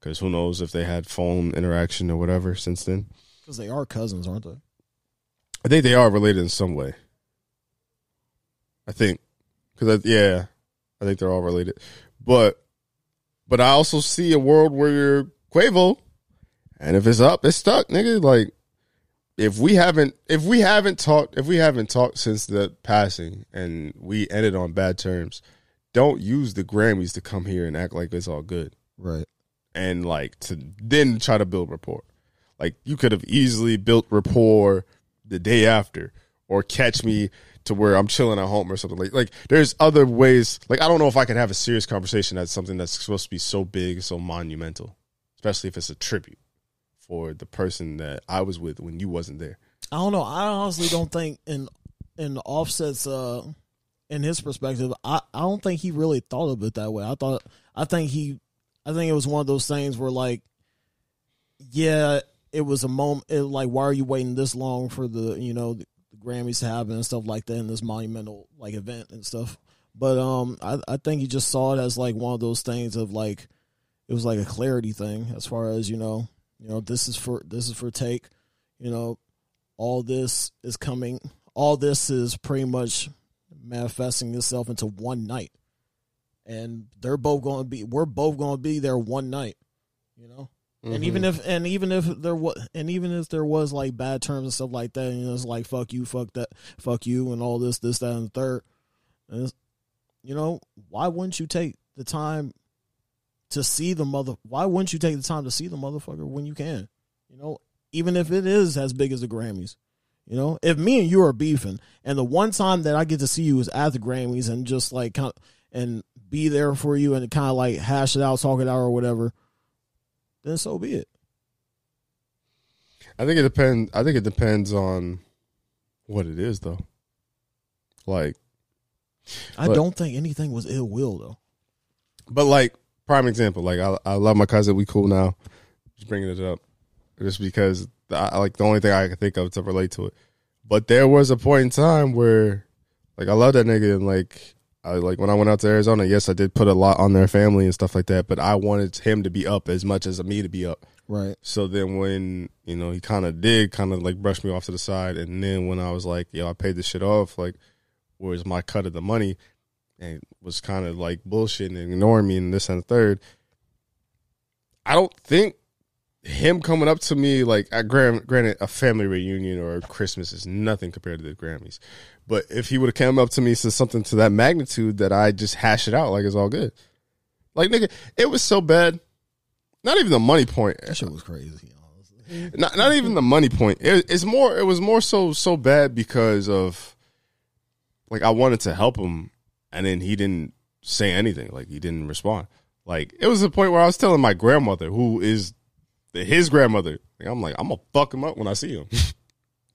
[SPEAKER 1] Cause who knows if they had phone interaction or whatever since then.
[SPEAKER 2] because they are cousins, aren't they?
[SPEAKER 1] I think they are related in some way. I think, because yeah, I think they're all related. But, but I also see a world where you're Quavo, and if it's up, it's stuck, nigga. Like, if we haven't, if we haven't talked, if we haven't talked since the passing, and we ended on bad terms, don't use the Grammys to come here and act like it's all good
[SPEAKER 2] Right.
[SPEAKER 1] and like to then try to build rapport. Like you could have easily built rapport the day after, or catch me to where I'm chilling at home or something like. Like there's other ways. Like I don't know if I could have a serious conversation that's something that's supposed to be so big, so monumental, especially if it's a tribute for the person that I was with when you wasn't there.
[SPEAKER 2] I don't know. I honestly don't think in in Offset's uh in his perspective, I, I don't think he really thought of it that way. I thought I think he I think it was one of those things where like yeah, it was a moment it, like why are you waiting this long for the you know the, Grammys to happen and stuff like that in this monumental like event and stuff. But um I I think he just saw it as like one of those things of like it was like a clarity thing as far as, you know, you know, this is for this is for take, you know, all this is coming all this is pretty much manifesting itself into one night. And they're both going to be we're both going to be there one night you know? And even mm-hmm. if and even if there was and even if there was like bad terms and stuff like that and it's like fuck you fuck that fuck you and all this this that and the third and you know why wouldn't you take the time to see the mother why wouldn't you take the time to see the motherfucker when you can you know even if it is as big as the grammys you know, if me and you are beefing, and the one time that I get to see you is at the Grammys, and just like kind of, and be there for you and kind of like hash it out, talk it out, or whatever, then so be it.
[SPEAKER 1] I think it depends. I think it depends on what it is, though. Like,
[SPEAKER 2] I
[SPEAKER 1] But-
[SPEAKER 2] don't think anything was ill will though.
[SPEAKER 1] but like prime example. Like, I I love my cousin. We cool now. Just bringing it up, just because I like the only thing I can think of to relate to it. But there was a point in time where, like, I love that nigga, and like, I like when I went out to Arizona. Yes, I did put a lot on their family and stuff like that. But I wanted him to be up as much as me to be up.
[SPEAKER 2] Right.
[SPEAKER 1] So then when, you know, he kind of did kind of like brush me off to the side. And then when I was like, yo, I paid this shit off, like, where's my cut of the money? And was kind of like bullshitting and ignoring me and this and the third. I don't think him coming up to me like, I grant, granted, a family reunion or Christmas is nothing compared to the Grammys. But if he would have come up to me and said something to that magnitude that I just hash it out like it's all good. Like, nigga, it was so bad. Not even the money point.
[SPEAKER 2] That shit was crazy. Honestly.
[SPEAKER 1] not not even the money point. It, it's more. It was more so so bad because of like I wanted to help him, and then he didn't say anything. Like he didn't respond. Like it was a point where I was telling my grandmother, who is the, his grandmother, like, I'm like I'm gonna fuck him up when I see him.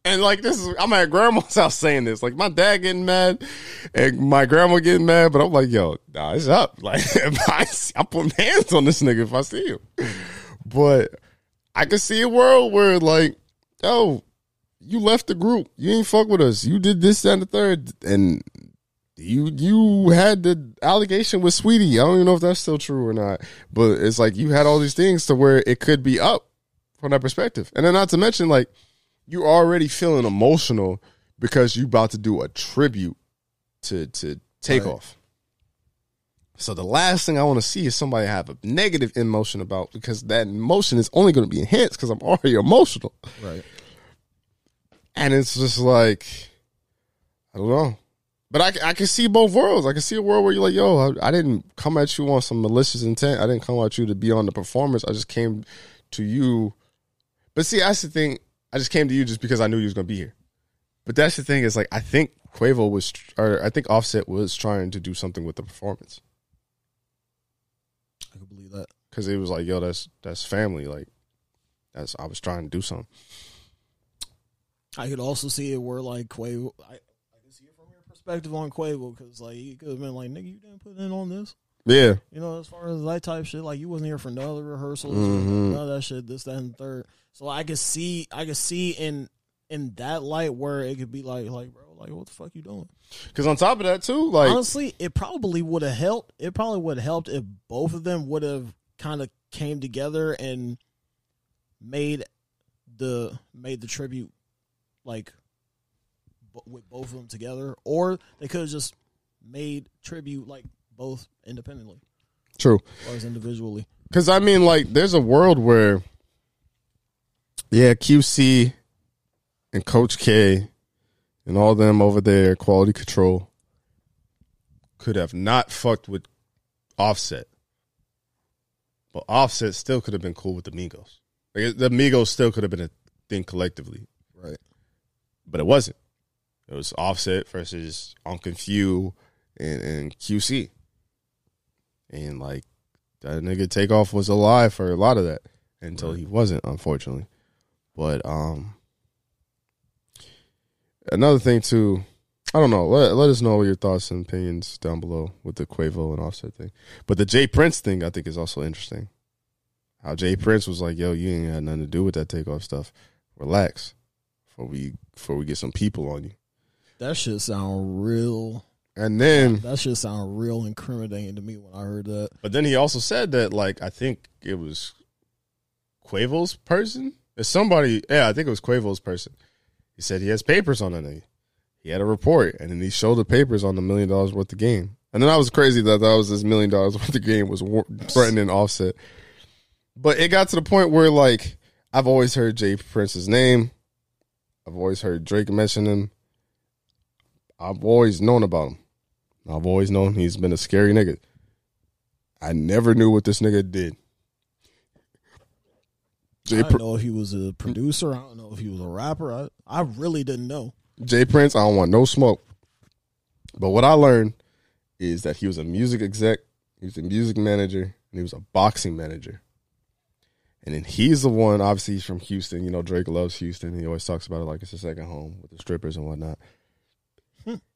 [SPEAKER 1] And like this is, I'm at grandma's house saying this. Like my dad getting mad, and my grandma getting mad. But I'm like, yo, nah, it's up. Like if I see, I'm putting hands on this nigga if I see him. But I can see a world where like, yo, you left the group. You ain't fuck with us. You did this that, and the third, and you you had the allegation with Saweetie. I don't even know if that's still true or not. But it's like you had all these things to where it could be up from that perspective. And then not to mention like you already feeling emotional because you about to do a tribute to to take
[SPEAKER 2] Right.
[SPEAKER 1] off. So the last thing I want to see is somebody have a negative emotion about because that emotion is only going to be enhanced because I'm already emotional.
[SPEAKER 2] Right.
[SPEAKER 1] And it's just like, I don't know. But I, I can see both worlds. I can see a world where you're like, yo, I, I didn't come at you on some malicious intent. I didn't come at you to be on the performance. I just came to you. But see, that's the thing. I just came to you just because I knew you was going to be here. But that's the thing is like, I think Quavo was, or I think Offset was trying to do something with the performance.
[SPEAKER 2] I could believe that.
[SPEAKER 1] Cause it was like, yo, that's, that's family. Like, that's, I was trying to do something.
[SPEAKER 2] I could also see it where like Quavo. I, I can see it from your perspective on Quavo because like he could have been like, nigga, you didn't put in on this.
[SPEAKER 1] Yeah.
[SPEAKER 2] You know, as far as that type shit, like you wasn't here for none of the rehearsals,
[SPEAKER 1] Mhm.
[SPEAKER 2] none of that shit, this, that, and third. So I could see, I could see in in that light where it could be like, like, bro, like, what the fuck you doing?
[SPEAKER 1] Cause on top of that too, like,
[SPEAKER 2] Honestly, it probably would have helped. It probably would have helped if both of them would have kind of came together and made the made the tribute like with both of them together, or they could have just made tribute like both independently
[SPEAKER 1] true.
[SPEAKER 2] or as individually.
[SPEAKER 1] Because I mean, like, there's a world where, yeah, QC and Coach K and all them over there, quality control, could have not fucked with Offset, but Offset still could have been cool with the Migos. Like, the Migos still could have been a thing collectively,
[SPEAKER 2] Right.
[SPEAKER 1] but it wasn't. It was Offset versus Uncle Few and, and QC, and like that nigga takeoff was alive for a lot of that until he wasn't, unfortunately. But um, another thing too, I don't know. Let let us know your thoughts and opinions down below with the Quavo and Offset thing. But the J. Prince thing, I think, is also interesting. How J. Prince was like, "Yo, you ain't had nothing to do with that takeoff stuff. Relax, before we before we get some people on you."
[SPEAKER 2] That shit sound real.
[SPEAKER 1] And then
[SPEAKER 2] That shit sound real incriminating to me when I heard that.
[SPEAKER 1] But then he also said that, like, I think it was Quavo's person. It's somebody, yeah, I think it was Quavo's person. He said he has papers on nigga. He had a report, and then he showed the papers on the million dollars worth of game. And then I was crazy that that was this million dollars worth of game was war- threatening Offset. But it got to the point where, like, I've always heard J. Prince's name. I've always heard Drake mention him. I've always known about him. I've always known he's been a scary nigga. I never knew what this nigga did. Jay,
[SPEAKER 2] I don't know if he was a producer. I don't know if he was a rapper. I, I really didn't know.
[SPEAKER 1] J. Prince, I don't want no smoke. But what I learned is that he was a music exec, he was a music manager, and he was a boxing manager. And then he's the one, obviously, he's from Houston. You know, Drake loves Houston. He always talks about it like it's a second home with the strippers and whatnot.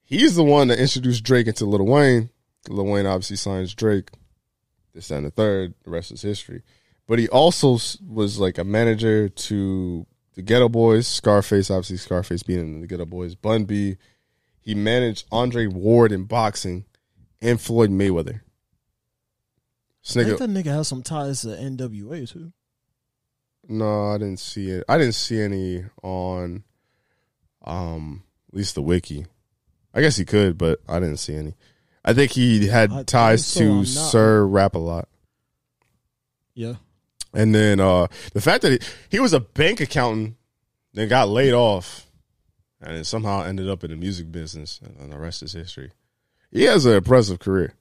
[SPEAKER 1] He's the one that introduced Drake into Lil Wayne. Lil Wayne obviously signs Drake. This and the third. The rest is history. But he also was like a manager to the Geto Boys, Scarface, obviously Scarface being in the Geto Boys, Bun B. He managed Andre Ward in boxing and Floyd Mayweather. This
[SPEAKER 2] I think that nigga has some ties to NWA too.
[SPEAKER 1] No, I didn't see it. I didn't see any on um at least the wiki. I guess he could, but I didn't see any. I think he had
[SPEAKER 2] I
[SPEAKER 1] ties
[SPEAKER 2] so,
[SPEAKER 1] to Sir Rap a lot.
[SPEAKER 2] Yeah.
[SPEAKER 1] And then uh the fact that he, he was a bank accountant, then got laid off, and then somehow ended up in the music business, and the rest is history. He has an impressive career.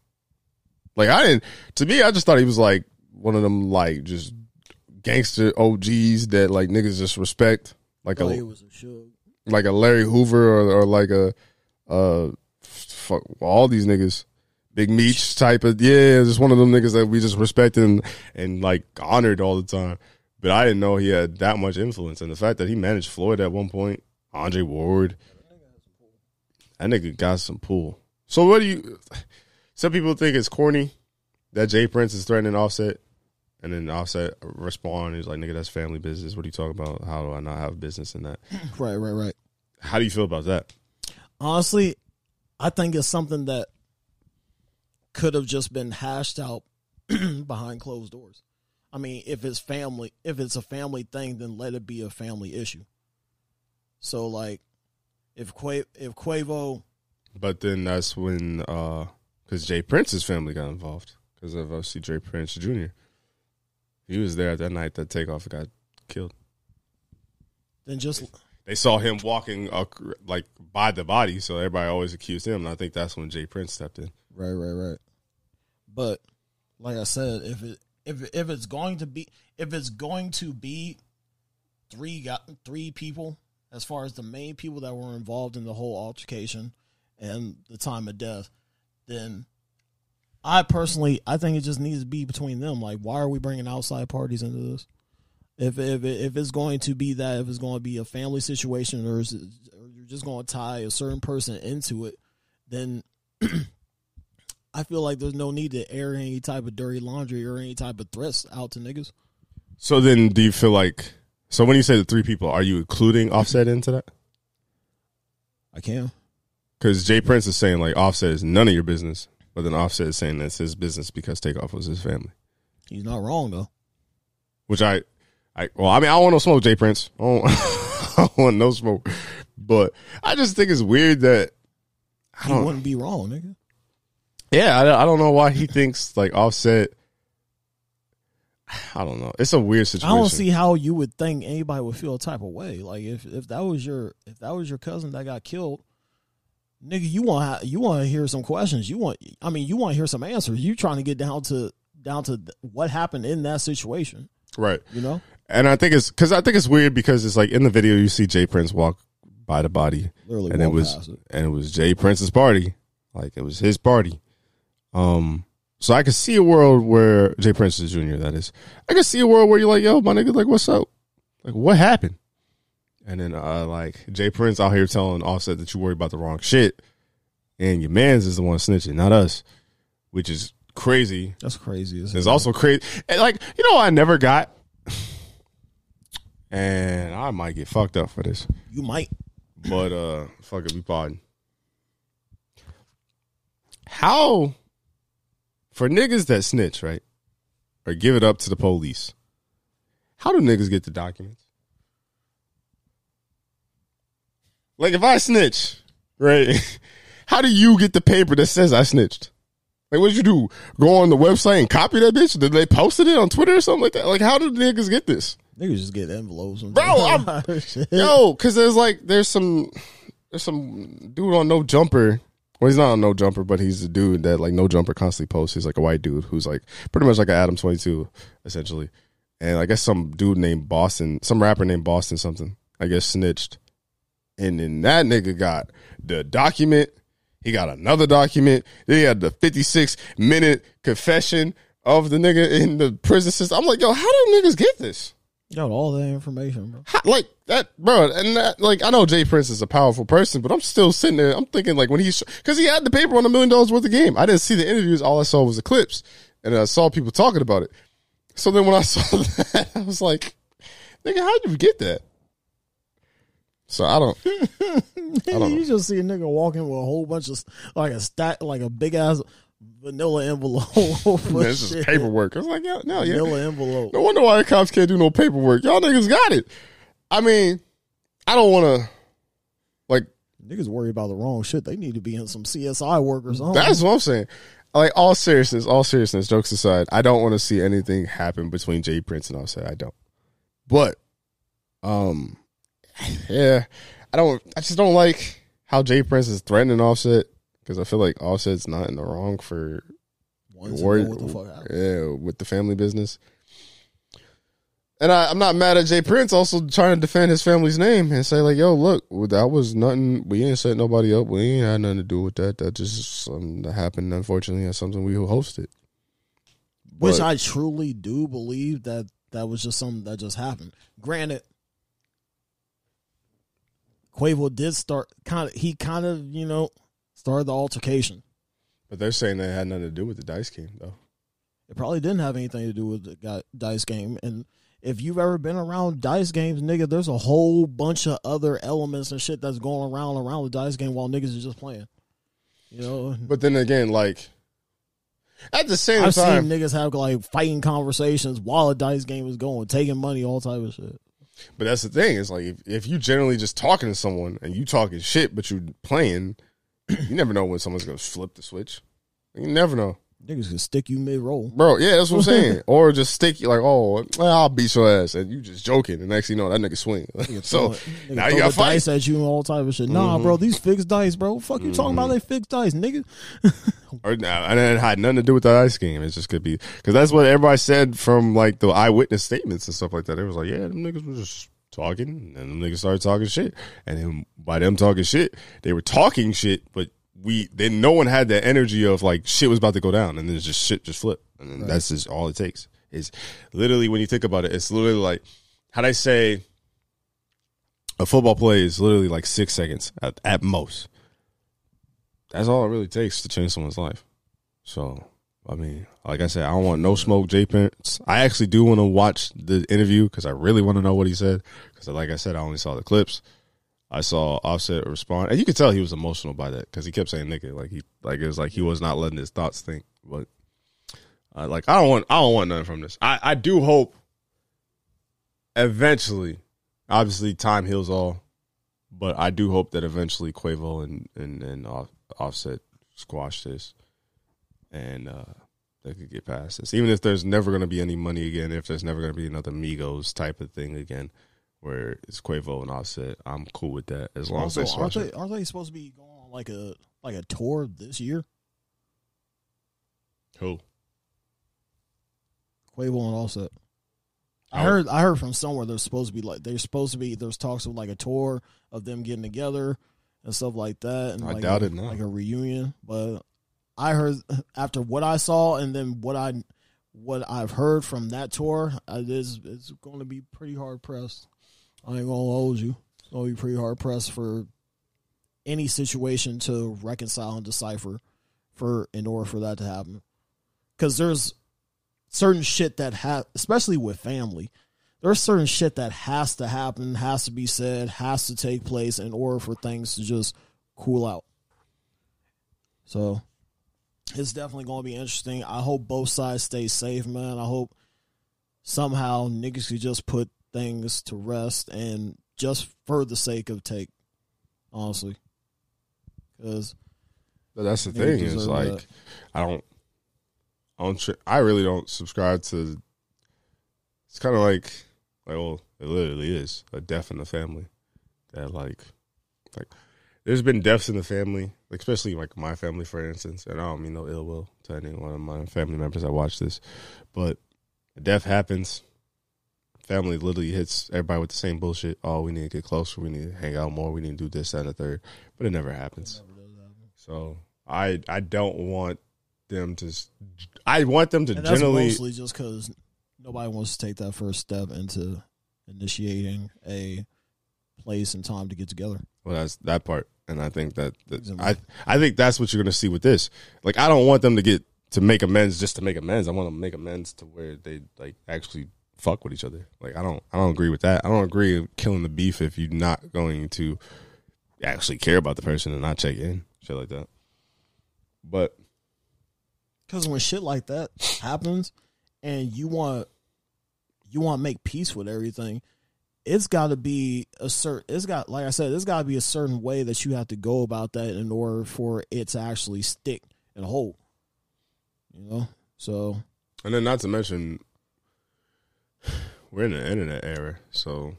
[SPEAKER 1] Like I didn't, to me, I just thought he was like one of them like just gangster OGs that like niggas just respect, like
[SPEAKER 2] Thought
[SPEAKER 1] a
[SPEAKER 2] a
[SPEAKER 1] like a Larry Hoover or, or like a uh fuck all these niggas. Big Meech type of yeah, just one of them niggas that we just respected and, and like honored all the time. But I didn't know he had that much influence. And the fact that he managed Floyd at one point, Andre Ward, that nigga got some pull. So what do you some people think it's corny that J. Prince is threatening offset and then offset respond he's like, nigga, that's family business. What are you talking about? How do I not have business in that?
[SPEAKER 2] Right, right, right.
[SPEAKER 1] How do you feel about that?
[SPEAKER 2] Honestly, I think it's something that could have just been hashed out behind closed doors. I mean, if it's family, if it's a family thing, then let it be a family issue. So, like, if Qua- if Quavo,
[SPEAKER 1] But then that's when, because J. Prince's family got involved because of uh, C. J. Prince Jr. He was there that night that takeoff got killed.
[SPEAKER 2] then just
[SPEAKER 1] They saw him walking uh, like by the body, so everybody always accused him. And I think that's when J. Prince stepped in.
[SPEAKER 2] Right, right, right. But like I said, if it if if it's going to be if it's going to be three got three people as far as the main people that were involved in the whole altercation and the time of death, then I personally I think it just needs to be between them. Like, why are we bringing outside parties into this? If if if it's going to be that, if it's going to be a family situation, or, is or you're just going to tie a certain person into it, then I feel like there's no need to air any type of dirty laundry or any type of threats out to niggas.
[SPEAKER 1] So then, do you feel like? So when you say the three people, are you including Offset into that?
[SPEAKER 2] I can.
[SPEAKER 1] Because J. Prince is saying like Offset is none of your business, but then Offset is saying that's his business because Takeoff was his family.
[SPEAKER 2] He's not wrong though.
[SPEAKER 1] Which I, I well, I mean, I don't want no smoke, J. Prince. I don't, I don't want no smoke, but I just think it's weird that I don't.
[SPEAKER 2] wouldn't be wrong, nigga.
[SPEAKER 1] Yeah, I, I don't know why he thinks like Offset. I don't know. It's a weird situation.
[SPEAKER 2] I don't see how you would think anybody would feel a type of way. Like if, if that was your if that was your cousin that got killed, nigga, you want you want to hear some questions. You want I mean you want to hear some answers. You trying to get down to down to what happened in that situation.
[SPEAKER 1] right.
[SPEAKER 2] You know,
[SPEAKER 1] And I think it's because I think it's weird because it's like in the video you see J. Prince walk by the body,
[SPEAKER 2] literally.
[SPEAKER 1] and it was
[SPEAKER 2] it.
[SPEAKER 1] and it was J. Prince's party, like it was his party. Um, so I could see a world where J. Prince is Jr. That is, I could see a world where you're like, yo, my nigga, like, what's up? Like, what happened? And then uh, like J. Prince out here telling Offset that you worry about the wrong shit, and your man's is the one snitching, not us, which is crazy.
[SPEAKER 2] That's crazy.
[SPEAKER 1] It's
[SPEAKER 2] hell.
[SPEAKER 1] also crazy. And like, you know, I never got, and I might get fucked up for this,
[SPEAKER 2] you might.
[SPEAKER 1] but uh, fuck it, we pardon. How for niggas that snitch, right, or give it up to the police? How do niggas get the documents? Like, if I snitch, right, how do you get the paper that says I snitched? Like, what'd you do? Go on the website and copy that bitch? Did they posted it on Twitter or something like that? Like, how do niggas get this?
[SPEAKER 2] Niggas just get envelopes.
[SPEAKER 1] Bro, I'm- Yo, because there's like there's some there's some dude on No Jumper. Well, he's not on No Jumper, but he's a dude that like No Jumper constantly posts. He's like a white dude who's like pretty much like an Adam Twenty Two, essentially. And I guess some dude named Boston, some rapper named Boston something, I guess snitched, and then that nigga got the document. He got another document. Then he had the 56 minute confession of the nigga in the prison system. I'm like, yo, how do niggas get this?
[SPEAKER 2] Got all that information, bro.
[SPEAKER 1] How, like that, bro. And that, like, I know J. Prince is a powerful person, but I'm still sitting there. I'm thinking like when he's because he had the paper on a million dollars worth of game. I didn't see the interviews. All I saw was the clips, and I saw people talking about it. So then when I saw that, I was like, nigga, how did you get that? So I don't. I don't
[SPEAKER 2] you just see a nigga walking with a whole bunch of like a stack, like a big ass vanilla envelope.
[SPEAKER 1] This is paperwork. I was like, yeah, no, yeah.
[SPEAKER 2] Vanilla envelope.
[SPEAKER 1] No wonder why the cops can't do no paperwork. Y'all niggas got it. I mean, I don't want to. Like
[SPEAKER 2] Niggas worry about the wrong shit. They need to be in some CSI work or something.
[SPEAKER 1] that's what I'm saying. Like all seriousness, all seriousness, jokes aside, I don't want to see anything happen between J. Prince and Offset. I don't. But, um, yeah, I don't. I just don't like how J. Prince is threatening Offset because I feel like Offset's not in the wrong for
[SPEAKER 2] Ones that
[SPEAKER 1] worried,
[SPEAKER 2] know what the fuck happened.
[SPEAKER 1] yeah, with the family business. And I, I'm not mad at J. Prince also trying to defend his family's name and say like, "Yo, look, that was nothing. We ain't set nobody up. We ain't had nothing to do with that. That just something that happened. Unfortunately, that's something we hosted."
[SPEAKER 2] Which
[SPEAKER 1] But-
[SPEAKER 2] I truly do believe that that was just something that just happened. Granted, Quavo did start kind of. He kind of you know started the altercation.
[SPEAKER 1] But they're saying that it had nothing to do with the dice game, though.
[SPEAKER 2] It probably didn't have anything to do with the dice game. And if you've ever been around dice games, nigga, there's a whole bunch of other elements and shit that's going around around the dice game while niggas are just playing. You know,
[SPEAKER 1] But then again, like at the same
[SPEAKER 2] I've
[SPEAKER 1] time,
[SPEAKER 2] seen niggas have like fighting conversations while a dice game is going, taking money, all type of shit.
[SPEAKER 1] but that's the thing. It's like if, if you generally just talking to someone and you talking shit, but you playing, you never know when someone's gonna flip the switch. You never know.
[SPEAKER 2] Niggas could stick you mid roll.
[SPEAKER 1] Bro, yeah, that's what I'm saying. or just stick you like, oh, well, I'll beat your ass, and you just joking, and next thing you know, that nigga swing. so
[SPEAKER 2] Nigga
[SPEAKER 1] now you got fight.
[SPEAKER 2] dice at you and all type of shit. Nah, mm-hmm. bro, these fixed dice, bro. Fuck you talking about they mm-hmm. fixed dice, nigga.
[SPEAKER 1] Or nah, and it had nothing to do with the ice game. It just could be because that's what everybody said from like the eyewitness statements and stuff like that. It was like, yeah, them niggas were just talking, and them niggas started talking shit, and then by them talking shit, they were talking shit, but we then no one had that energy of like shit was about to go down, and then it's just shit just flip, and then that's just all it takes. Is literally when you think about it, it's literally like how'd I say a football play is literally like six seconds at, at most. That's all it really takes to change someone's life. So, I mean, like I said, I don't want no smoke, J Prince. I actually do want to watch the interview because I really want to know what he said. Because, like I said, I only saw the clips. I saw Offset respond, and you could tell he was emotional by that because he kept saying "nigga," like he, like it was like he was not letting his thoughts think. But, uh, like I don't want, I don't want nothing from this. I, I do hope eventually, obviously, time heals all, but I do hope that eventually Quavo and and and Off- Offset squash this, and uh, they could get past this. Even if there's never going to be any money again, if there's never going to be another Migos type of thing again, where it's Quavo and Offset, I'm cool with that as long
[SPEAKER 2] Also,
[SPEAKER 1] as they
[SPEAKER 2] aren't they aren't they supposed to be going on like a like a tour this year?
[SPEAKER 1] Who?
[SPEAKER 2] Quavo and Offset. I heard I heard from somewhere they're supposed to be like they're supposed to be there's talks of like a tour of them getting together and stuff like that and
[SPEAKER 1] I
[SPEAKER 2] like
[SPEAKER 1] doubt
[SPEAKER 2] a,
[SPEAKER 1] it, no.
[SPEAKER 2] like a reunion. But I heard after what I saw and then what I what I've heard from that tour, uh, it is it's going to be pretty hard pressed. I ain't gonna hold you. It's gonna be pretty hard pressed for any situation to reconcile and decipher for in order for that to happen. Because there's certain shit that ha especially with family, there's certain shit that has to happen, has to be said, has to take place in order for things to just cool out. So it's definitely going to be interesting. I hope both sides stay safe, man. I hope somehow niggas could just put things to rest and just for the sake of take, honestly. Because
[SPEAKER 1] But that's the thing is like
[SPEAKER 2] that.
[SPEAKER 1] I don't, I don't, tr- I really don't subscribe to. It's kind of like, like, well, it literally is a death in the family. That like, like, there's been deaths in the family, like especially like my family, for instance. And I don't mean no ill will to any one of my family members that watch this, but death happens. Family literally hits everybody with the same bullshit. Oh, we need to get closer. We need to hang out more. We need to do this, that, and the third. But it never happens. So I I don't want them to. I want them to
[SPEAKER 2] And that's
[SPEAKER 1] generally.
[SPEAKER 2] mostly just because nobody wants to take that first step into initiating a place and time to get together.
[SPEAKER 1] Well, that's that part, and I think that, that
[SPEAKER 2] Exactly.
[SPEAKER 1] I I think that's what you're gonna see with this. Like, I don't want them to get to make amends just to make amends. I want them to make amends to where they like actually fuck with each other. Like, I don't I don't agree with that. I don't agree with killing the beef if you're not going to actually care about the person and not check in, shit like that. But
[SPEAKER 2] Because when shit like that happens, and you want you want to make peace with everything, it's got to be a certain. It's got like I said, it's got to be a certain way that you have to go about that in order for it to actually stick and hold. You know, so
[SPEAKER 1] and then not to mention, we're in the internet era, so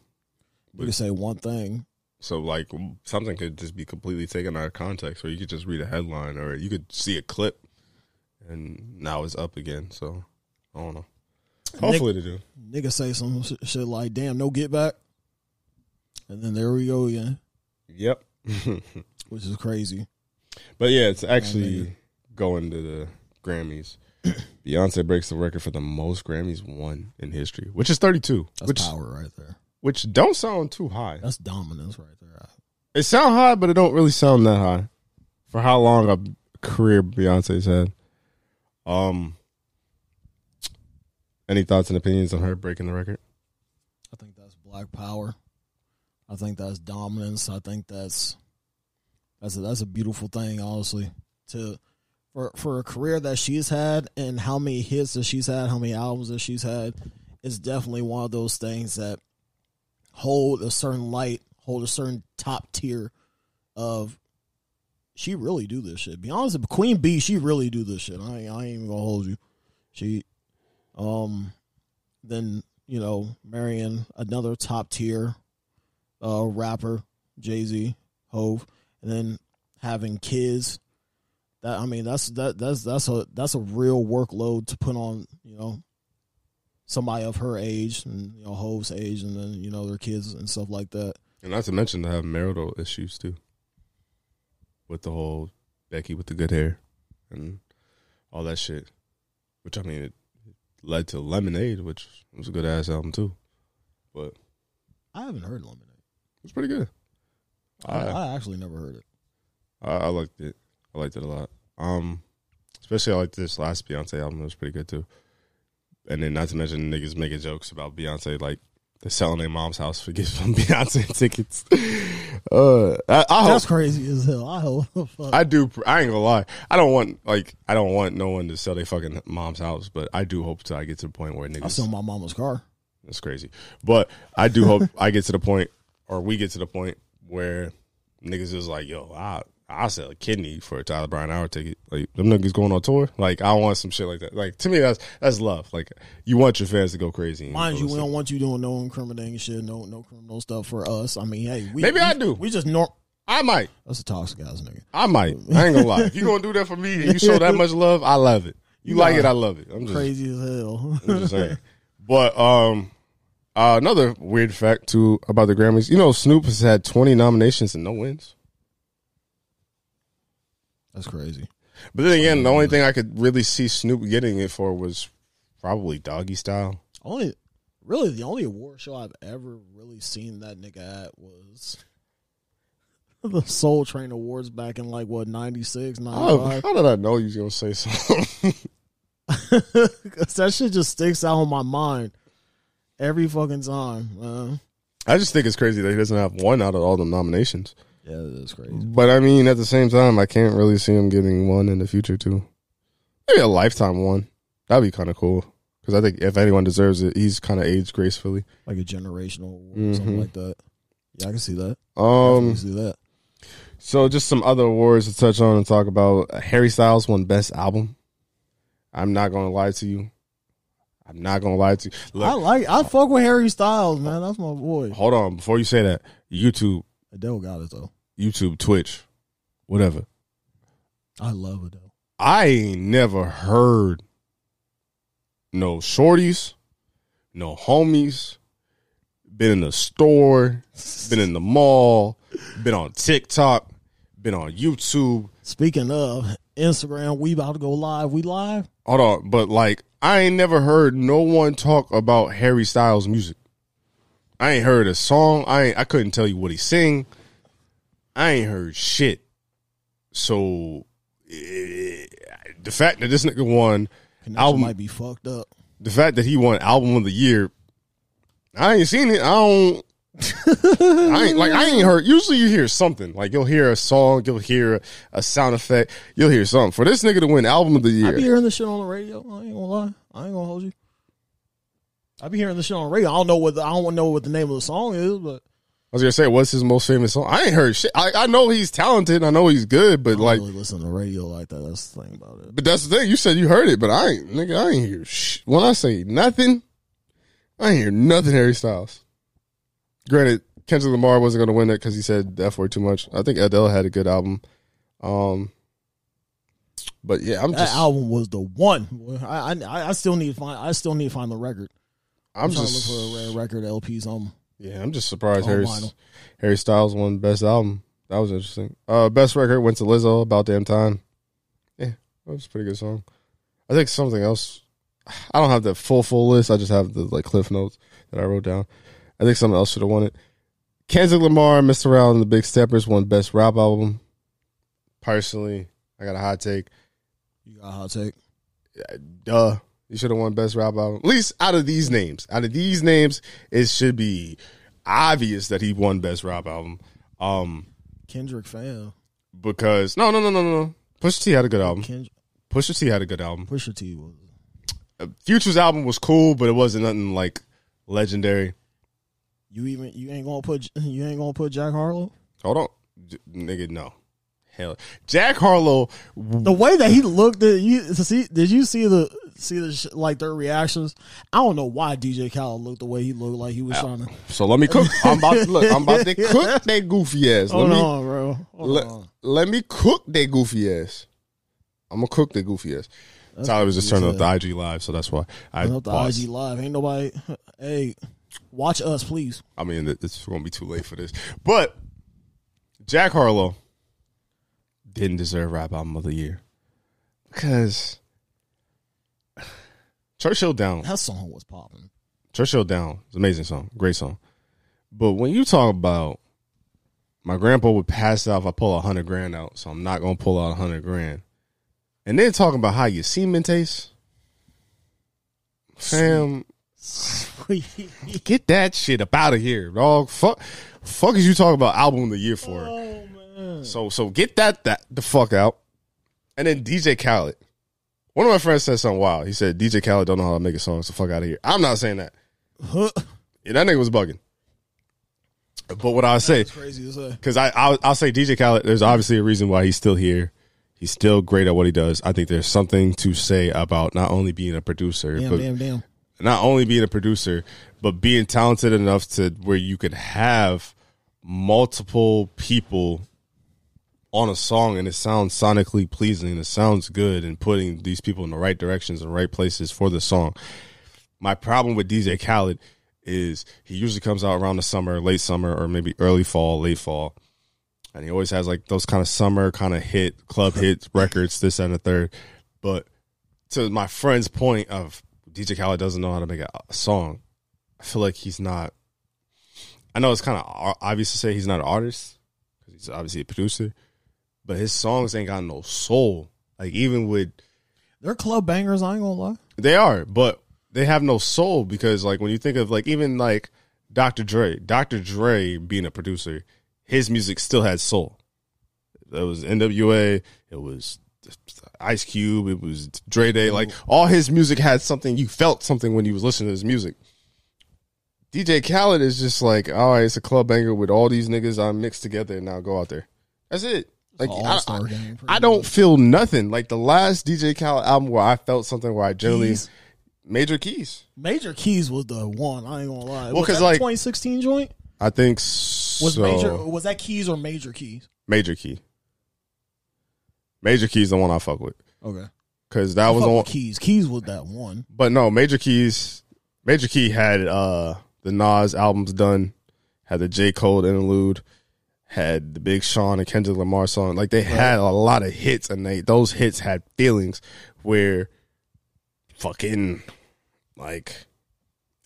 [SPEAKER 2] you can say one thing.
[SPEAKER 1] So like something could just be completely taken out of context, or you could just read a headline, or you could see a clip, and now it's up again. So I don't know. Hopefully they do.
[SPEAKER 2] Nigga say some sh- shit like, "Damn, no get back," and then there we go again,
[SPEAKER 1] Yep.
[SPEAKER 2] which is crazy.
[SPEAKER 1] but yeah, it's actually going to the Grammys. Beyonce breaks the record for the most Grammys won in history, which is 32.
[SPEAKER 2] That's
[SPEAKER 1] which
[SPEAKER 2] power right there.
[SPEAKER 1] which don't sound too high.
[SPEAKER 2] That's dominance right there.
[SPEAKER 1] It sound high, but it don't really sound that high for how long a career Beyonce's had. Um, any thoughts and opinions on her breaking the record?
[SPEAKER 2] I think that's black power. I think that's dominance. I think that's that's a, that's a beautiful thing, honestly. To for for a career that she's had and how many hits that she's had, how many albums that she's had, it's definitely one of those things that hold a certain light, hold a certain top tier of. She really do this shit. Be honest, Queen B, she really do this shit. I ain't, I ain't even gonna hold you. She, um, then you know marrying another top tier uh, rapper, Jay Z, Hove, and then having kids. That I mean, that's that that's that's a that's a real workload to put on you know somebody of her age and you know Hove's age, and then you know their kids and stuff like that.
[SPEAKER 1] And not to mention to have marital issues too, with the whole Becky with the good hair and all that shit. Which I mean, it led to Lemonade, which was a good ass album too. But
[SPEAKER 2] I haven't heard Lemonade.
[SPEAKER 1] it's pretty good.
[SPEAKER 2] I,
[SPEAKER 1] I,
[SPEAKER 2] I actually never heard it.
[SPEAKER 1] I, I liked it. I liked it a lot. Um, especially I liked this last Beyonce album. It was pretty good too. And then not to mention niggas making jokes about Beyonce, like they're selling their mom's house for giving them Beyonce tickets. Uh, I, I hope
[SPEAKER 2] That's crazy as hell. I hope. fuck.
[SPEAKER 1] I do. I ain't gonna lie. I don't want like I don't want no one to sell their fucking mom's house, but I do hope to. I get to the point where
[SPEAKER 2] I
[SPEAKER 1] niggas.
[SPEAKER 2] sell my mama's car.
[SPEAKER 1] That's crazy. But I do hope I get to the point, or we get to the point where niggas is like, yo, I I sell a kidney for a Tyler Brown hour ticket. Like them niggas going on tour. Like I want some shit like that. Like to me, that's that's love. Like you want your fans to go crazy.
[SPEAKER 2] Mind you, we don't want you doing no incriminating shit, no no criminal stuff for us. I mean, hey, we,
[SPEAKER 1] Maybe
[SPEAKER 2] we,
[SPEAKER 1] I do.
[SPEAKER 2] We just nor-
[SPEAKER 1] I might.
[SPEAKER 2] That's a toxic ass nigga.
[SPEAKER 1] I might. I ain't gonna lie. If you gonna do that for me and you show that much love, I love it. You like it, I love it. I'm just
[SPEAKER 2] Crazy as hell.
[SPEAKER 1] I'm just saying. But um, uh, another weird fact too about the Grammys. You know, Snoop has had 20 nominations and no wins.
[SPEAKER 2] That's crazy.
[SPEAKER 1] But then again, the only thing I could really see Snoop getting it for was probably Doggy Style.
[SPEAKER 2] Only, really, the only award show I've ever really seen that nigga at was the Soul Train Awards back in like what 96,
[SPEAKER 1] Oh,
[SPEAKER 2] 95.
[SPEAKER 1] how did I know you was gonna say something?
[SPEAKER 2] 'Cause that shit just sticks out in my mind every fucking time. Man.
[SPEAKER 1] I just think it's crazy that he doesn't have one out of all the nominations.
[SPEAKER 2] Yeah, that is crazy.
[SPEAKER 1] But I mean, at the same time, I can't really see him getting one in the future too. Maybe a lifetime one. That'd be kind of cool. Because I think if anyone deserves it, he's kind of aged gracefully.
[SPEAKER 2] Like a generational award or something like that. Yeah, I can see that.
[SPEAKER 1] Um,
[SPEAKER 2] I can see that.
[SPEAKER 1] So just some other awards to touch on and talk about. Harry Styles won Best Album. I'm not gonna lie to you. I'm not gonna lie to you.
[SPEAKER 2] I like. I fuck with Harry Styles, man. That's my boy.
[SPEAKER 1] hold on. Before you say that, YouTube,
[SPEAKER 2] Adele got it though.
[SPEAKER 1] YouTube, Twitch, whatever.
[SPEAKER 2] I love Adele.
[SPEAKER 1] I ain't never heard no shorties, no homies, been in the store, been in the mall, been on TikTok, been on YouTube,
[SPEAKER 2] Speaking of Instagram, we about to go live. We live.
[SPEAKER 1] Hold on, but like I ain't never heard no one talk about Harry Styles music. I ain't heard a song. I ain't, I couldn't tell you what he sing. I ain't heard shit. So eh, the fact that this nigga won
[SPEAKER 2] Connection
[SPEAKER 1] Album-
[SPEAKER 2] might be fucked up.
[SPEAKER 1] the fact that he won album of the year, I ain't seen it. I don't. I ain't like I ain't heard. Usually you hear something like you'll hear a song, you'll hear a sound effect, you'll hear something. For this nigga to win album of the year,
[SPEAKER 2] I be hearing this shit on the radio. I ain't gonna lie. I ain't gonna hold you. I be hearing this shit on radio. I don't know what the, I don't know what the name of the song is, but
[SPEAKER 1] I was gonna say, what's his most famous song? I ain't heard shit. I, I know he's talented. I know he's good, but
[SPEAKER 2] I don't
[SPEAKER 1] like,
[SPEAKER 2] really listen to radio like that. That's the thing about it.
[SPEAKER 1] but that's the thing. You said you heard it, but I ain't, nigga. I ain't hear shit. When I say nothing, I ain't hear nothing. Harry Styles. Granted, Kendrick Lamar wasn't gonna win it because he said the F word too much. I think Adele had a good album. Um, but yeah, I'm
[SPEAKER 2] That
[SPEAKER 1] just,
[SPEAKER 2] album was the one. I, I I still need to find. I still need to find the record.
[SPEAKER 1] I'm
[SPEAKER 2] I'm trying
[SPEAKER 1] just,
[SPEAKER 2] to look for a rare record LP. Something.
[SPEAKER 1] yeah, I'm just surprised Harry. Harry Styles won best album. That was interesting. Uh, best record went to Lizzo. About damn time. Yeah, that was a pretty good song. I think something else. I don't have the full full list. I just have the like cliff notes that I wrote down. I think something else should have won it. Kendrick Lamar, Mr. Morale, and the Big Steppers won best rap album. Personally, I got a hot take.
[SPEAKER 2] You got a hot take.
[SPEAKER 1] Duh. You should have won best rap album. At least out of these names. Out of these names, it should be obvious that he won best rap album. Um,
[SPEAKER 2] Kendrick fan.
[SPEAKER 1] because no, no, no, no, no. Pusha T had a good album.
[SPEAKER 2] Kendrick.
[SPEAKER 1] Pusha T had a good album.
[SPEAKER 2] Pusha T was.
[SPEAKER 1] Uh, Future's album was cool, but it wasn't nothing like legendary.
[SPEAKER 2] You even you ain't gonna put you ain't gonna put Jack Harlow.
[SPEAKER 1] Hold on, J- nigga, no. Hell, Jack Harlow.
[SPEAKER 2] The way that he looked at you see did you see the see the sh- like their reactions? I don't know why DJ Khaled looked the way he looked like he was uh, trying to.
[SPEAKER 1] So let me cook. I'm about to look. I'm about to cook that goofy ass. Let
[SPEAKER 2] Hold
[SPEAKER 1] me
[SPEAKER 2] on, bro. Hold
[SPEAKER 1] let,
[SPEAKER 2] on.
[SPEAKER 1] let me cook that goofy ass. I'm gonna cook that goofy ass. Tyler was just turning up the IG live, so that's why I
[SPEAKER 2] Turn up the
[SPEAKER 1] paused.
[SPEAKER 2] IG live. Ain't nobody. Hey, watch us, please.
[SPEAKER 1] I mean, it- it's going to be too late for this. But Jack Harlow didn't deserve rap album of the year because Churchill Down.
[SPEAKER 2] That song was popping.
[SPEAKER 1] Churchill Down is an amazing song, great song. But when you talk about my grandpa would pass out if I pull a hundred grand out, so I'm not gonna pull out a hundred grand. And then talking about how your semen tastes, fam, get that shit up out of here, dog. Fuck, fuck is you talking about album of the year for?
[SPEAKER 2] oh man.
[SPEAKER 1] So so get that that the fuck out. And then DJ Khaled. One of my friends said something wild. He said DJ Khaled don't know how to make a song, so fuck out of here. I'm not saying that.
[SPEAKER 2] Huh.
[SPEAKER 1] Yeah, that nigga was bugging. But what I say,
[SPEAKER 2] That's crazy say.
[SPEAKER 1] because I I'll, I'll say DJ Khaled. There's obviously a reason why he's still here. He's still great at what he does. I think there's something to say about not only being a producer,
[SPEAKER 2] Damn,
[SPEAKER 1] but
[SPEAKER 2] damn, damn.
[SPEAKER 1] not only being a producer, but being talented enough to where you could have multiple people on a song and it sounds sonically pleasing it sounds good and putting these people in the right directions and right places for the song. My problem with DJ Khaled is he usually comes out around the summer, late summer, or maybe early fall, late fall. And he always has like those kind of summer kind of hit, club hits, records, this and the third. But to my friend's point of DJ Khaled doesn't know how to make a, a song, I feel like he's not. I know it's kind of obvious to say he's not an artist because he's obviously a producer, but his songs ain't got no soul. Like even with
[SPEAKER 2] They're club bangers. I ain't gonna lie.
[SPEAKER 1] they are, but they have no soul because like when you think of like even like Dr. Dre, Dr. Dre being a producer, his music still had soul. It was NWA, it was Ice Cube, it was Dre Day. Mm-hmm. Like all his music had something you felt something when you was listening to his music. DJ Khaled is just like, all right, it's a club banger with all these niggas I mixed together and now go out there. That's it. Like I, I-. I don't feel nothing. Like the last DJ Khaled album where I felt something where I generally
[SPEAKER 2] Keys.
[SPEAKER 1] major keys.
[SPEAKER 2] Major Keys was the one. I ain't gonna lie.
[SPEAKER 1] Well,
[SPEAKER 2] Was
[SPEAKER 1] 'cause,
[SPEAKER 2] that
[SPEAKER 1] like-
[SPEAKER 2] 2016 joint
[SPEAKER 1] I think
[SPEAKER 2] was
[SPEAKER 1] so.
[SPEAKER 2] major. Was that Keys or Major Keys?
[SPEAKER 1] Major key. Major keys the one I fuck with
[SPEAKER 2] Okay.
[SPEAKER 1] because that was
[SPEAKER 2] Fuck
[SPEAKER 1] on.
[SPEAKER 2] Keys. Keys was that one.
[SPEAKER 1] But no, Major Keys. Major Key had uh the Nas albums done, had the J Cole interlude, had the Big Sean and Kendrick Lamar song. Like they had a lot of hits, and they those hits had feelings where fucking like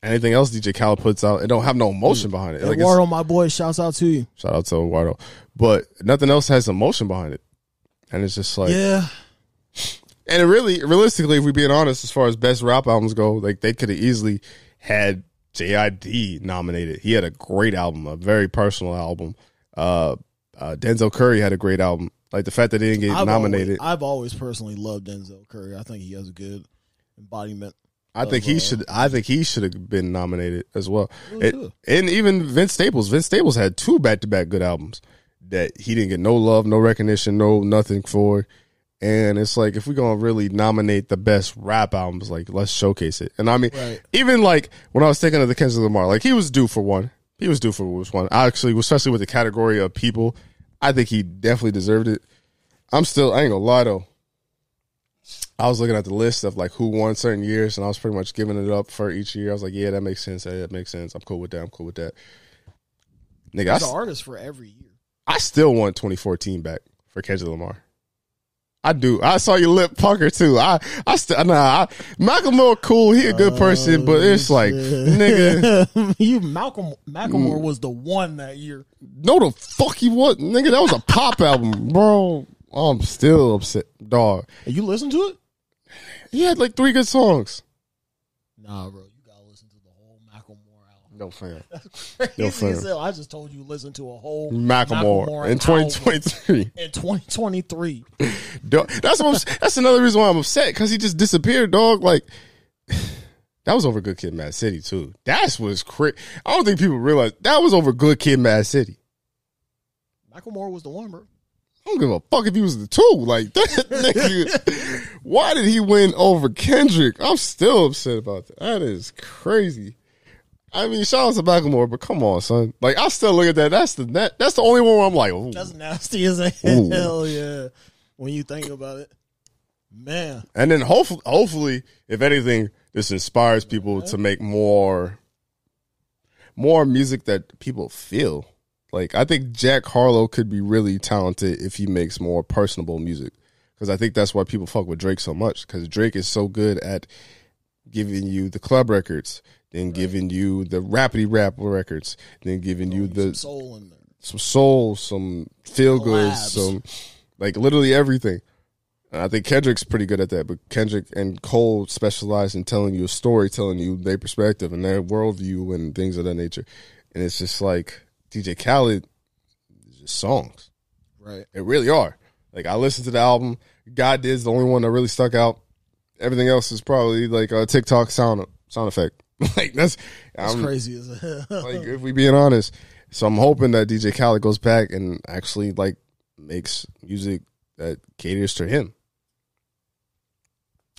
[SPEAKER 1] anything else DJ Khaled puts out, it don't have no emotion mm. behind it. Like
[SPEAKER 2] Eduardo, my boy, shouts out to you.
[SPEAKER 1] shout out to Eduardo, but nothing else has emotion behind it, and it's just like
[SPEAKER 2] yeah,
[SPEAKER 1] And it really, realistically, if we're being honest, as far as best rap albums go, like they could have easily had JID nominated. He had a great album, a very personal album. Uh, uh, Denzel Curry had a great album. Like the fact that he didn't get
[SPEAKER 2] I've
[SPEAKER 1] nominated,
[SPEAKER 2] Always, I've always personally loved Denzel Curry. I think he has a good embodiment.
[SPEAKER 1] I think he
[SPEAKER 2] uh,
[SPEAKER 1] should. I think he should have been nominated as well. It- and even Vince Staples. Vince Staples had two back to back good albums that he didn't get no love, no recognition, no nothing for. And it's like if we're gonna really nominate the best rap albums, like let's showcase it. And I mean,
[SPEAKER 2] Right.
[SPEAKER 1] even like when I was thinking of the Kendrick Lamar, like he was due for one. He was due for one. I actually, especially with the category of people, I think he definitely deserved it. I'm still, I ain't gonna lie though. I was looking at the list of like who won certain years, and I was pretty much giving it up for each year. I was like, yeah, that makes sense. Hey, that makes sense. I'm cool with that. I'm cool with that. Nigga, I,
[SPEAKER 2] He's
[SPEAKER 1] s-
[SPEAKER 2] an artist for every year.
[SPEAKER 1] I still want 2014 back for Kendrick Lamar. I do. I saw your lip pucker too. I, I still, nah, I, Macklemore cool. He a good person, but oh, it's like, nigga,
[SPEAKER 2] you Malcolm Macklemore mm. was the one that year.
[SPEAKER 1] no the fuck he was, nigga. That was a pop album, bro. I'm still upset, dog.
[SPEAKER 2] You listen to it?
[SPEAKER 1] He had like three good songs.
[SPEAKER 2] Nah, bro. You gotta listen to the whole Macklemore.
[SPEAKER 1] No fam.
[SPEAKER 2] as hell. I just told you listen to a whole
[SPEAKER 1] Macklemore, in 2023.
[SPEAKER 2] in 2023.
[SPEAKER 1] Dog, That's that's another reason why I'm upset because he just disappeared, dog. Like that was over Good Kid, Mad City too. That's what's crazy. I don't think people realize that was over Good Kid, Mad City.
[SPEAKER 2] Macklemore was the one, bro.
[SPEAKER 1] I don't give a fuck if he was the two. Like that nigga. Why did he win over Kendrick? I'm still upset about that. That is crazy. I mean, shout out to Macklemore, but come on, son. Like I still look at that. That's the that, that's the only one where I'm like, ooh.
[SPEAKER 2] That's nasty as
[SPEAKER 1] Ooh.
[SPEAKER 2] hell, yeah. When you think about it, man.
[SPEAKER 1] And then hopefully, hopefully, if anything, this inspires people to make more, more music that people feel. Like I think Jack Harlow could be really talented if he makes more personable music, because I think that's why people fuck with Drake so much. Because Drake is so good at giving you the club records, then giving you the rapidy rap records, then giving you the
[SPEAKER 2] soul in there.
[SPEAKER 1] some soul, some feel good, some like literally everything. And I think Kendrick's pretty good at that, but Kendrick and Cole specialize in telling you a story, telling you their perspective and their worldview and things of that nature. And it's just like DJ Khaled, just songs.
[SPEAKER 2] Right.
[SPEAKER 1] It really are. Like I listened to the album. God is the only one that really stuck out. Everything else is probably like a TikTok sound sound effect. like that's,
[SPEAKER 2] That's
[SPEAKER 1] I'm-
[SPEAKER 2] crazy as hell.
[SPEAKER 1] like if we being honest. So I'm hoping that DJ Khaled goes back and actually like makes music that caters to him.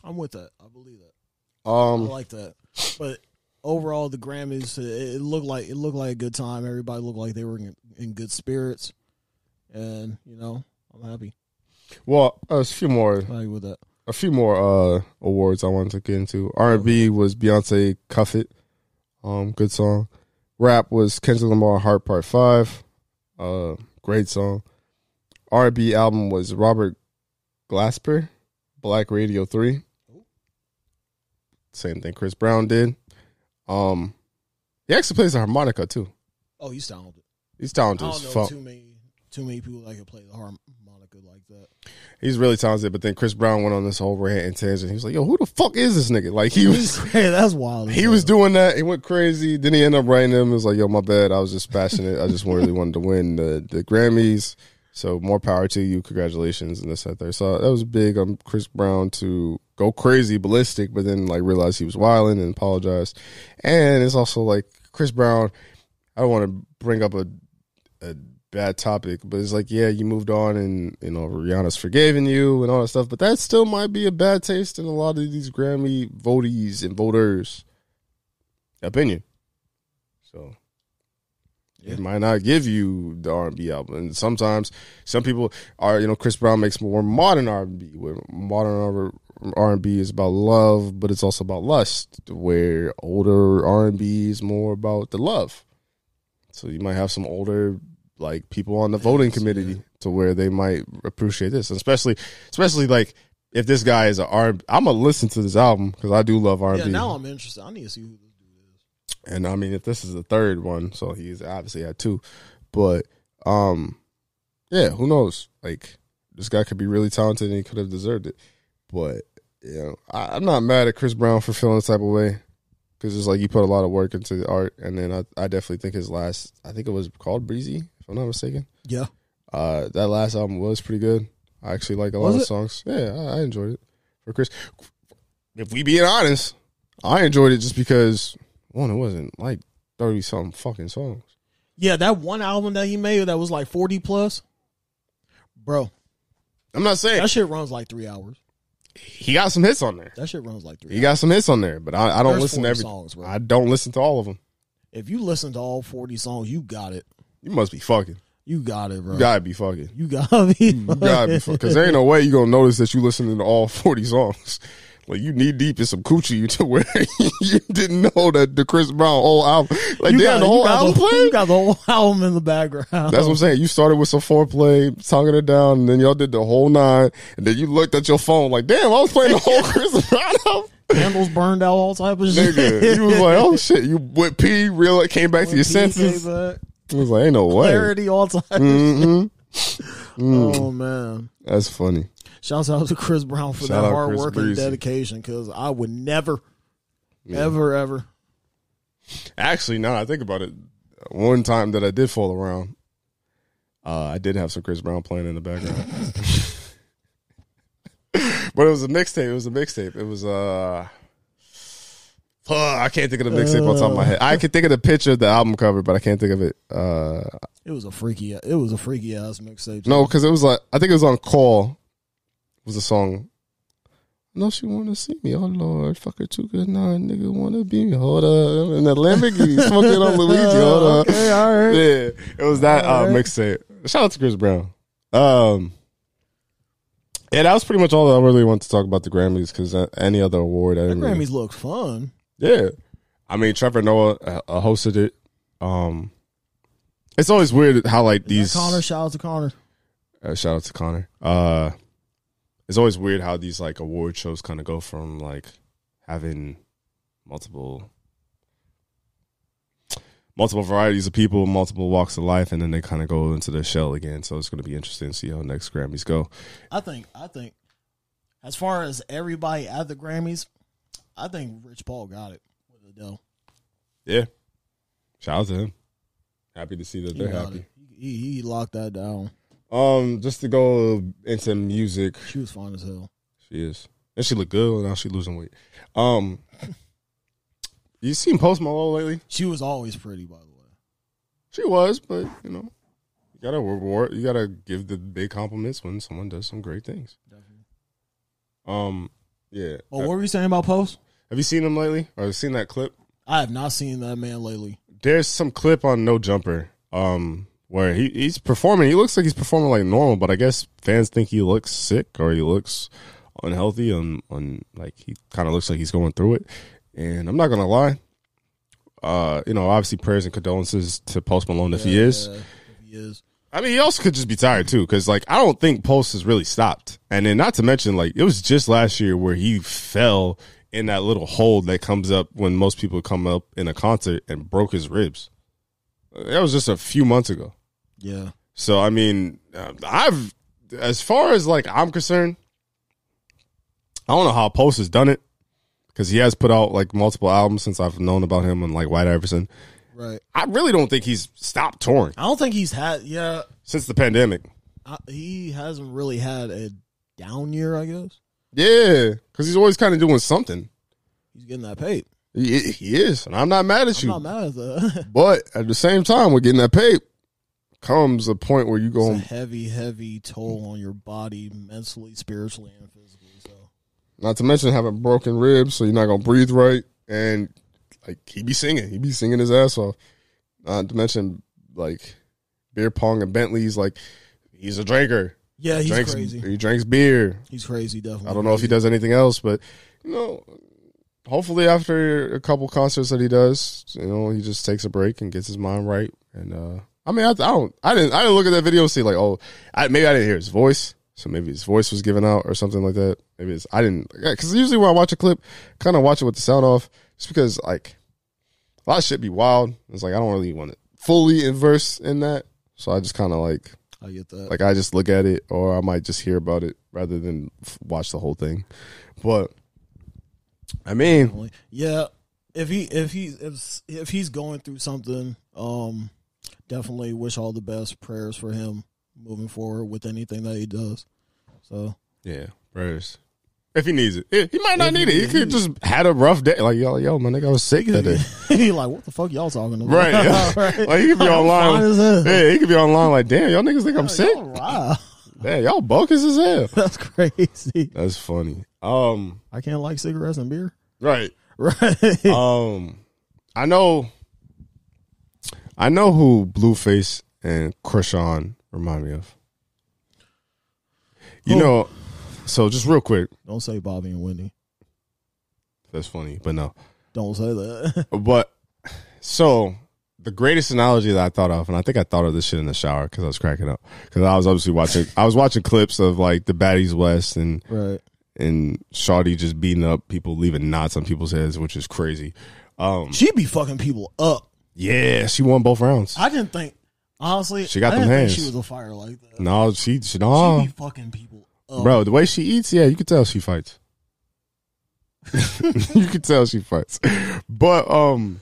[SPEAKER 2] I'm with that. I believe that.
[SPEAKER 1] Um, I
[SPEAKER 2] like that. But overall, the Grammys it, looked like it looked like a good time. Everybody looked like they were in, in good spirits, and you know, I'm happy.
[SPEAKER 1] well, uh, a few more,
[SPEAKER 2] Happy with that.
[SPEAKER 1] A few more uh awards I wanted to get into. R and B was Beyonce "Cuff It," um, good song. Rap was Kendrick Lamar "Heart Part 5. uh, great song. R and B album was Robert Glasper, Black Radio Three. Same thing Chris Brown did. Um, he actually plays the harmonica too.
[SPEAKER 2] Oh, he's talented.
[SPEAKER 1] He's talented
[SPEAKER 2] I
[SPEAKER 1] don't
[SPEAKER 2] know
[SPEAKER 1] fuck.
[SPEAKER 2] too many too many people that can play the harmonica that.
[SPEAKER 1] He's really talented. But then Chris Brown went on this whole rant tangent. He was like, "Yo, who the fuck is this nigga?" Like he was.
[SPEAKER 2] hey, that's wild.
[SPEAKER 1] He was doing that. He went crazy. Then he ended up writing him. It was like, yo, my bad. I was just passionate. I just really wanted to win the, the Grammys. So more power to you. Congratulations. And this, that, there. So that was big on Chris Brown to go crazy, ballistic, but then like realize he was wilding and apologized. And it's also like Chris Brown. I don't want to bring up a, a bad topic, but it's like, yeah, you moved on and, you know, Rihanna's forgiven you and all that stuff, but that still might be a bad taste in a lot of these Grammy votees and voters opinion. So
[SPEAKER 2] Yeah.
[SPEAKER 1] it might not give you the R and B album. And sometimes some people are, you know, Chris Brown makes more modern R and B. Where modern R and B is about love, but it's also about lust. Where older R and B is more about the love. So you might have some older like people on the voting committee to where they might appreciate this, especially especially like if this guy is a R. I'm gonna listen to this album because I do love R&B.
[SPEAKER 2] Yeah, now I'm interested. I need to see who this dude is.
[SPEAKER 1] and I mean, if this is the third one, so he's obviously had two, but um, yeah, who knows? Like this guy could be really talented and he could have deserved it, but you know, I, I'm not mad at Chris Brown for feeling this type of way because it's like he put a lot of work into the art, and then I, I definitely think his last, I think it was called Breezy, if I'm not mistaken.
[SPEAKER 2] Yeah.
[SPEAKER 1] Uh, that last album was pretty good. I actually like a lot
[SPEAKER 2] Was
[SPEAKER 1] of songs. Yeah, I, I enjoyed it. For Chris, if we being honest, I enjoyed it just because one, it wasn't like thirty something fucking songs.
[SPEAKER 2] Yeah, that one album that he made that was like 40 plus. Bro,
[SPEAKER 1] I'm not saying
[SPEAKER 2] that shit runs like three hours.
[SPEAKER 1] he got some hits on there.
[SPEAKER 2] That shit runs like three
[SPEAKER 1] He got some hits on there, but I, I don't
[SPEAKER 2] There's
[SPEAKER 1] listen to every.
[SPEAKER 2] songs, bro.
[SPEAKER 1] I don't listen to all of them.
[SPEAKER 2] If you listen to all 40 songs, you got it.
[SPEAKER 1] You must be fucking.
[SPEAKER 2] You got it, bro.
[SPEAKER 1] You gotta be fucking.
[SPEAKER 2] You gotta be.
[SPEAKER 1] You gotta be fucking. Because there ain't no way you gonna notice that you listening to all 40 songs. Like you knee deep in some coochie to where you didn't know that the Chris Brown whole album, like
[SPEAKER 2] You
[SPEAKER 1] damn,
[SPEAKER 2] got,
[SPEAKER 1] the whole album
[SPEAKER 2] the,
[SPEAKER 1] played.
[SPEAKER 2] You got the whole album in the background.
[SPEAKER 1] That's what I'm saying. You started with some foreplay, tonguing it down, and then y'all did the whole nine, and then you looked at your phone like, damn, I was playing the whole Chris Brown album.
[SPEAKER 2] Candles burned out, all type of shit.
[SPEAKER 1] Nigga, you was like, oh shit, you went pee, real, came back to your senses. It was like, ain't no way.
[SPEAKER 2] Clarity, all type. of
[SPEAKER 1] hmm
[SPEAKER 2] shit. Oh man.
[SPEAKER 1] That's funny.
[SPEAKER 2] Shouts out to Chris Brown for
[SPEAKER 1] Shout
[SPEAKER 2] that hard
[SPEAKER 1] Chris
[SPEAKER 2] work and dedication because I would never, ever, ever.
[SPEAKER 1] Actually, now I think about it, one time that I did fall around, uh, I did have some Chris Brown playing in the background. but it was a mixtape. It was a mixtape. It was uh fuck, I can't think of the mixtape on top of my head. I can think of the picture of the album cover, but I can't think of it. Uh
[SPEAKER 2] It was a freaky. It was a freaky ass mixtape.
[SPEAKER 1] no, because it was like I think it was on call. It was a song. No, she wanna see me. Oh Lord, fuck her too good now. Nigga wanna be me. Hold up. And that Lamborghini smoking on Luigi. Hold up.
[SPEAKER 2] Okay, all right.
[SPEAKER 1] Yeah, it was that uh,
[SPEAKER 2] Alright.
[SPEAKER 1] mixtape. Shout out to Chris Brown. Um, yeah, that was pretty much all I really want to talk about the Grammys because uh, any other award, I
[SPEAKER 2] The
[SPEAKER 1] didn't. really-
[SPEAKER 2] Grammys look fun.
[SPEAKER 1] Yeah, I mean Trevor Noah uh, uh, hosted it. Um, it's always weird how like
[SPEAKER 2] These. Connor, shout out to Connor.
[SPEAKER 1] Uh, shout out to Connor. Uh, it's always weird how these like award shows kind of go from like having multiple multiple varieties of people, multiple walks of life, and then they kind of go into the shell again. So it's going to be interesting to see how next Grammys go.
[SPEAKER 2] I think. I think. As far as everybody at the Grammys, I think Rich Paul got it with Adele.
[SPEAKER 1] Yeah, shout out to him. Happy to see that
[SPEAKER 2] He
[SPEAKER 1] they're happy.
[SPEAKER 2] He, he locked that down.
[SPEAKER 1] Um, just to go into music,
[SPEAKER 2] She was fine as hell.
[SPEAKER 1] she is, and she looked good. Now she losing weight. Um, you seen Post Malone lately?
[SPEAKER 2] She was always pretty, by the way.
[SPEAKER 1] She was, but you know, you gotta reward. You gotta give the big compliments when someone does some great things.
[SPEAKER 2] Definitely.
[SPEAKER 1] Um, yeah.
[SPEAKER 2] Well, what were you saying about Post?
[SPEAKER 1] Have you seen him lately, or seen that clip?
[SPEAKER 2] I have not seen that man lately.
[SPEAKER 1] There's some clip on No Jumper, um, where he, he's performing. He looks like he's performing like normal, but I guess fans think he looks sick or he looks unhealthy. On on like he kind of looks like he's going through it. And I'm not gonna lie. Uh, you know, obviously prayers and condolences to Post Malone if he is.
[SPEAKER 2] Yeah, if he is.
[SPEAKER 1] I mean, he also could just be tired too, because like I don't think Post has really stopped. And then not to mention, like it was just last year where he fell in that little hole that comes up when most people come up in a concert and broke his ribs. That was just a few months ago.
[SPEAKER 2] Yeah.
[SPEAKER 1] So I mean, uh, I've as far as like I'm concerned, I don't know how Post has done it because he has put out like multiple albums since I've known about him and like White Iverson.
[SPEAKER 2] Right.
[SPEAKER 1] I really don't think he's stopped touring
[SPEAKER 2] I don't think he's had. Yeah.
[SPEAKER 1] since the pandemic.
[SPEAKER 2] I, he hasn't really had a down year. I guess
[SPEAKER 1] Yeah, because he's always kind of doing something.
[SPEAKER 2] he's getting that paid.
[SPEAKER 1] He, he is, and I'm not mad at
[SPEAKER 2] I'm
[SPEAKER 1] you.
[SPEAKER 2] not mad at that.
[SPEAKER 1] But at the same time, we're getting that paid, comes a point where you go,
[SPEAKER 2] it's a heavy, heavy toll on your body, mentally, spiritually, and physically. So
[SPEAKER 1] not to mention having broken ribs, so you're not gonna breathe right, and like he be singing, he be singing his ass off. Not to mention like beer pong and Bentleys, like he's a drinker.
[SPEAKER 2] Yeah, he's
[SPEAKER 1] drinks,
[SPEAKER 2] crazy.
[SPEAKER 1] He drinks beer.
[SPEAKER 2] He's crazy. Definitely.
[SPEAKER 1] I don't know if he does anything else, but you know, hopefully after a couple concerts that he does, you know, he just takes a break and gets his mind right and uh I mean, I, I don't, I didn't, I didn't look at that video and see like, oh, I, maybe I didn't hear his voice, so maybe his voice was given out or something like that. Maybe it's, I didn't, because usually when I watch a clip, kind of watch it with the sound off, just because like a lot of shit be wild. It's like I don't really want to fully immerse in that, so I just kind of like,
[SPEAKER 2] I get that.
[SPEAKER 1] like I just look at it, or I might just hear about it rather than f- watch the whole thing. But I mean,
[SPEAKER 2] yeah, if he if he if if he's going through something, um, definitely wish all the best prayers for him moving forward with anything that he does. So
[SPEAKER 1] yeah, prayers. If he needs it, he might not need it. He could just had a rough day. Like yo, yo, my nigga, I was sick that day.
[SPEAKER 2] he like, what the fuck y'all talking about?
[SPEAKER 1] Right.
[SPEAKER 2] right.
[SPEAKER 1] Like he could be online. Yeah, he could be online. Like, damn, y'all niggas think I'm sick.
[SPEAKER 2] Y'all- Wow,
[SPEAKER 1] Damn, y'all bogus as hell.
[SPEAKER 2] that's crazy.
[SPEAKER 1] That's funny. Um,
[SPEAKER 2] I can't like cigarettes and beer.
[SPEAKER 1] right.
[SPEAKER 2] Right.
[SPEAKER 1] Um, I know. I know who Blueface and Chrisean remind me of. You know, so just real quick.
[SPEAKER 2] Don't say Bobby and Wendy.
[SPEAKER 1] That's funny, but no.
[SPEAKER 2] Don't say that.
[SPEAKER 1] But so the greatest analogy that I thought of, and I think I thought of this shit in the shower because I was cracking up because I was obviously watching. I was watching clips of like the Baddies West and
[SPEAKER 2] right.
[SPEAKER 1] and Shawty just beating up people, leaving knots on people's heads, which is crazy. Um,
[SPEAKER 2] She be fucking people up.
[SPEAKER 1] yeah, she won both rounds.
[SPEAKER 2] I didn't think honestly.
[SPEAKER 1] She got
[SPEAKER 2] I
[SPEAKER 1] them hands.
[SPEAKER 2] Think she was a fire like that.
[SPEAKER 1] No, she she
[SPEAKER 2] She
[SPEAKER 1] no,
[SPEAKER 2] be fucking people up.
[SPEAKER 1] bro. The way she eats, yeah, you can tell she fights. you can tell she fights. But um,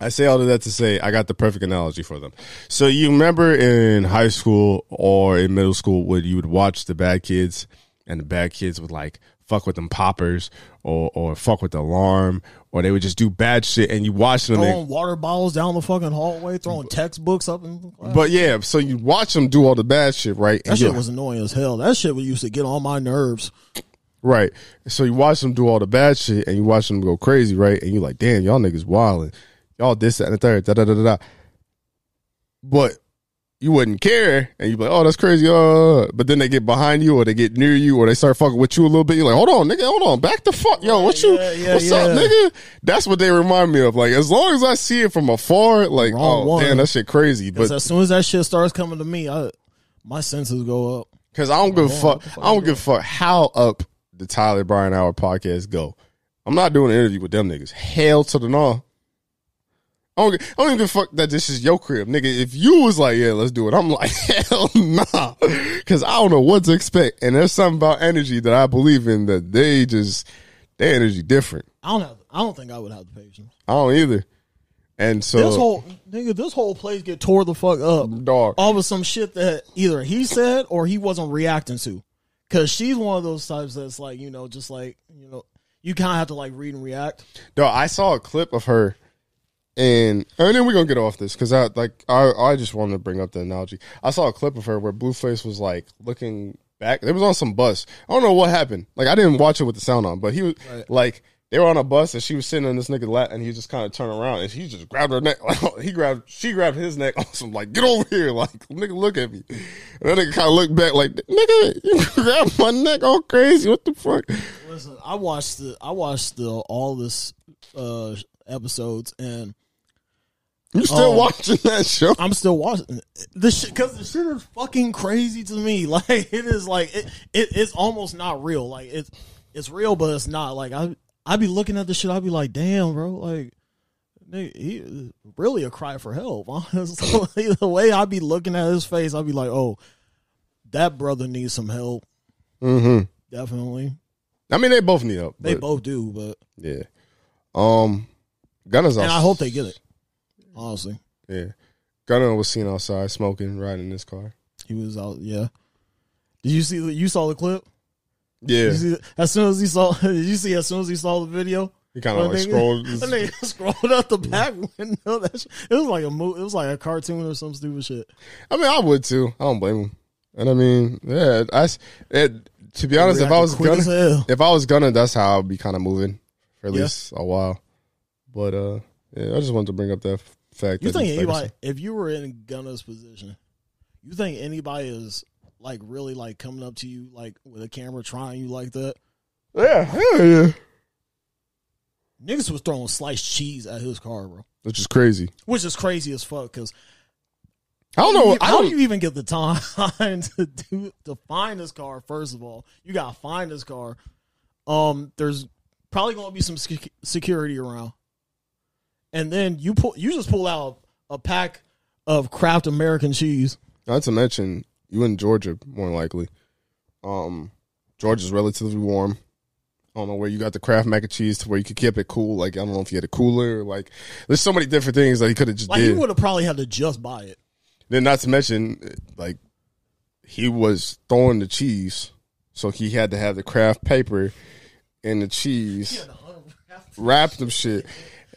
[SPEAKER 1] I say all of that to say I got the perfect analogy for them. So you remember in high school or in middle school when you would watch the bad kids and the bad kids would like fuck with them poppers or or fuck with the alarm or they would just do bad shit and you watch them.
[SPEAKER 2] Throwing water bottles down the fucking hallway, throwing textbooks up and
[SPEAKER 1] but yeah, so you watch them do all the bad shit, right?
[SPEAKER 2] that
[SPEAKER 1] And
[SPEAKER 2] shit was annoying as hell. That shit would used to get on my nerves.
[SPEAKER 1] Right. So you watch them do all the bad shit and you watch them go crazy, right? And you're like, damn, y'all niggas wildin'. Y'all this, that, and the third, da da da da da. But you wouldn't care and you'd be like, oh, that's crazy. Uh, but then they get behind you or they get near you or they start fucking with you a little bit. You're like, hold on, nigga, hold on, back the fuck. Yo, what you,
[SPEAKER 2] Yeah, yeah,
[SPEAKER 1] what's up, nigga? That's what they remind me of. Like, as long as I see it from afar, like,
[SPEAKER 2] Wrong
[SPEAKER 1] oh,
[SPEAKER 2] one.
[SPEAKER 1] damn, that shit crazy. But
[SPEAKER 2] as soon as that shit starts coming to me, I my senses go up.
[SPEAKER 1] Cause I don't give a fuck.
[SPEAKER 2] fuck
[SPEAKER 1] I don't give a fuck how up the Tyler Bryan Hour podcast go. I'm not doing an interview with them niggas. Hell to the no. I don't, I don't even give a fuck that this is your crib, nigga. If you was like, yeah, let's do it, I'm like, hell nah, because I don't know what to expect. And there's something about energy that I believe in that they just their energy different.
[SPEAKER 2] I don't have. I don't think I would have the patience.
[SPEAKER 1] I don't either. And so,
[SPEAKER 2] this whole nigga, this whole place get tore the fuck up.
[SPEAKER 1] dog,
[SPEAKER 2] All of some shit that either he said or he wasn't reacting to. Cause she's one of those types that's like, you know, just like, you know, you kind of have to like read and react.
[SPEAKER 1] Dog, I saw a clip of her, and and then we're gonna get off this because I like I I just wanted to bring up the analogy. I saw a clip of her where Blueface was like looking back. It was on some bus. I don't know what happened. Like I didn't watch it with the sound on, but he was like they were on a bus and she was sitting on this nigga lap and he just kind of turned around and he just grabbed her neck. he grabbed she grabbed his neck on some like get over here like nigga look at me. And that nigga kind of looked back like nigga you grabbed my neck all crazy. What the fuck?
[SPEAKER 2] Listen, I watched the I watched the all this uh episodes and
[SPEAKER 1] You still
[SPEAKER 2] Oh.
[SPEAKER 1] watching that show?
[SPEAKER 2] I'm still watching the shit because the shit is fucking crazy to me. Like it is like it, it it's almost not real. Like it's it's real, but it's not. Like I I be looking at the shit. I be like, damn, bro. Like nigga, he really a cry for help. Honestly, the way I be looking at his face, I be like, oh, that brother needs some help.
[SPEAKER 1] Mm-hmm.
[SPEAKER 2] Definitely,
[SPEAKER 1] I mean, they both need help.
[SPEAKER 2] they both do. But
[SPEAKER 1] Yeah. Um, Gunna's
[SPEAKER 2] and I hope they get it. Honestly,
[SPEAKER 1] Yeah. Gunna was seen outside smoking, riding in his car.
[SPEAKER 2] he was out. Yeah. Did you see? the- You saw the clip?
[SPEAKER 1] Yeah.
[SPEAKER 2] You see, as soon as he saw, did you see? As soon as he saw the video,
[SPEAKER 1] He kind of like scrolled.
[SPEAKER 2] that nigga scrolled out the back window. That shit, it was like a mo- It was like a cartoon or some stupid shit.
[SPEAKER 1] I mean, I would too. I don't blame him. And I mean, yeah, I, s- it, to be honest, if I
[SPEAKER 2] Reacted
[SPEAKER 1] was
[SPEAKER 2] quick as
[SPEAKER 1] Gunna,
[SPEAKER 2] hell.
[SPEAKER 1] if I was Gunna, that's how I'd be kind of moving for at
[SPEAKER 2] Yeah.
[SPEAKER 1] least a while. But, uh, yeah, I just wanted to bring up that fact.
[SPEAKER 2] You
[SPEAKER 1] that
[SPEAKER 2] think anybody, if you were in Gunna's position, you think anybody is like really like coming up to you like with a camera trying you like that?
[SPEAKER 1] Yeah, hell yeah.
[SPEAKER 2] Niggas was throwing sliced cheese at his car, bro,
[SPEAKER 1] Which is crazy.
[SPEAKER 2] which is crazy as fuck. Because
[SPEAKER 1] I don't know. I
[SPEAKER 2] How
[SPEAKER 1] don't,
[SPEAKER 2] do you even get the time to do to find this car? First of all, you gotta find this car. Um, there's probably gonna be some sec- security around, and then you pull. You just pull out a pack of Kraft American cheese.
[SPEAKER 1] Not to mention, you in Georgia, more likely. Um, Georgia's relatively warm. I don't know where you got the Kraft mac and cheese to where you could keep it cool. Like I don't know if you had a cooler. Like there's so many different things that he could have just
[SPEAKER 2] Like
[SPEAKER 1] did.
[SPEAKER 2] you would have probably had to just buy it.
[SPEAKER 1] Then not to mention, like he was throwing the cheese, so he had to have the Kraft paper and the cheese wrap them shit.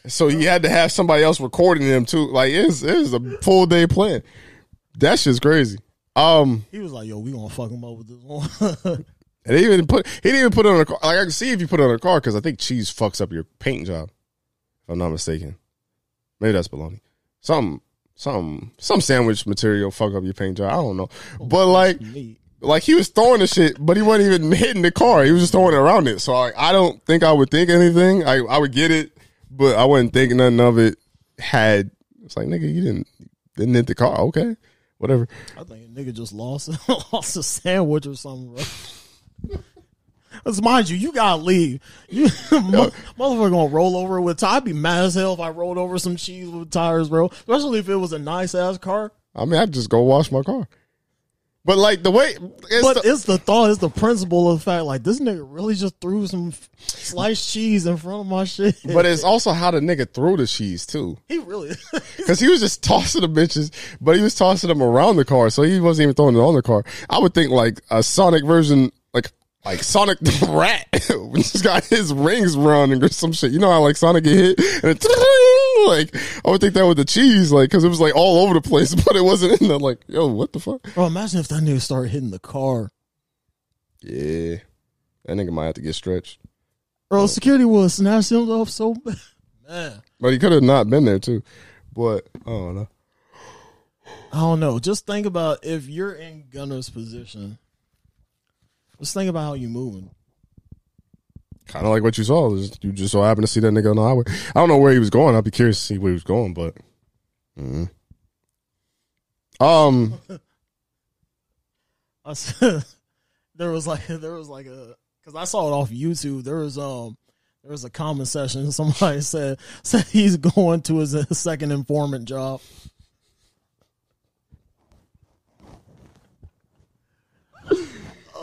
[SPEAKER 1] So he had to have somebody else recording them too. Like it's it's a full day plan. That shit's crazy. Um,
[SPEAKER 2] He was like, "Yo, we gonna fuck him up with this one."
[SPEAKER 1] and he even put he didn't even put it on a car. Like I can see if you put it on a car because I think cheese fucks up your paint job. If I'm not mistaken, maybe that's baloney. Some some some sandwich material fuck up your paint job. I don't know, but like like he was throwing the shit, but he wasn't even hitting the car. He was just throwing it around it. So like, I don't think I would think anything. I I would get it, but I wasn't thinking nothing of it. Had it's like nigga, you didn't didn't hit the car. Okay, whatever.
[SPEAKER 2] I think a nigga just lost lost a sandwich or something, bro. Let's mind you, you gotta leave. You mo- motherfucker gonna roll over with tires. I'd be mad as hell if I rolled over some cheese with tires, bro. Especially if it was a nice ass car.
[SPEAKER 1] I mean, I'd just go wash my car. But like the way, it's
[SPEAKER 2] But
[SPEAKER 1] the-
[SPEAKER 2] it's the thought, it's the principle of the fact, like this nigga really just threw some sliced cheese in front of my shit.
[SPEAKER 1] but it's also how the nigga threw the cheese too,
[SPEAKER 2] he really,
[SPEAKER 1] because he was just tossing the bitches, but he was tossing them around the car, so he wasn't even throwing it on the car. I would think like a Sonic version, like like Sonic the Rat, just got his rings running or some shit. You know how like Sonic get hit and it, like I would think that with the cheese, like because it was like all over the place, but it wasn't in the like yo what the fuck.
[SPEAKER 2] bro. Imagine if that nigga started hitting the car,
[SPEAKER 1] Yeah, that nigga might have to get stretched,
[SPEAKER 2] bro. Security would have snatched him off so bad. Man,
[SPEAKER 1] but he could have not been there too. But I don't know.
[SPEAKER 2] I don't know. Just think about if you're in Gunna's position. Just think about how you're moving.
[SPEAKER 1] Kind of like what you saw. You just so happened to see that nigga on the highway. I don't know where he was going. I'd be curious to see where he was going, but. mm. Um,
[SPEAKER 2] there was like there was like a because I saw it off YouTube. There was um there was a comment session. Somebody said said he's going to his second informant job.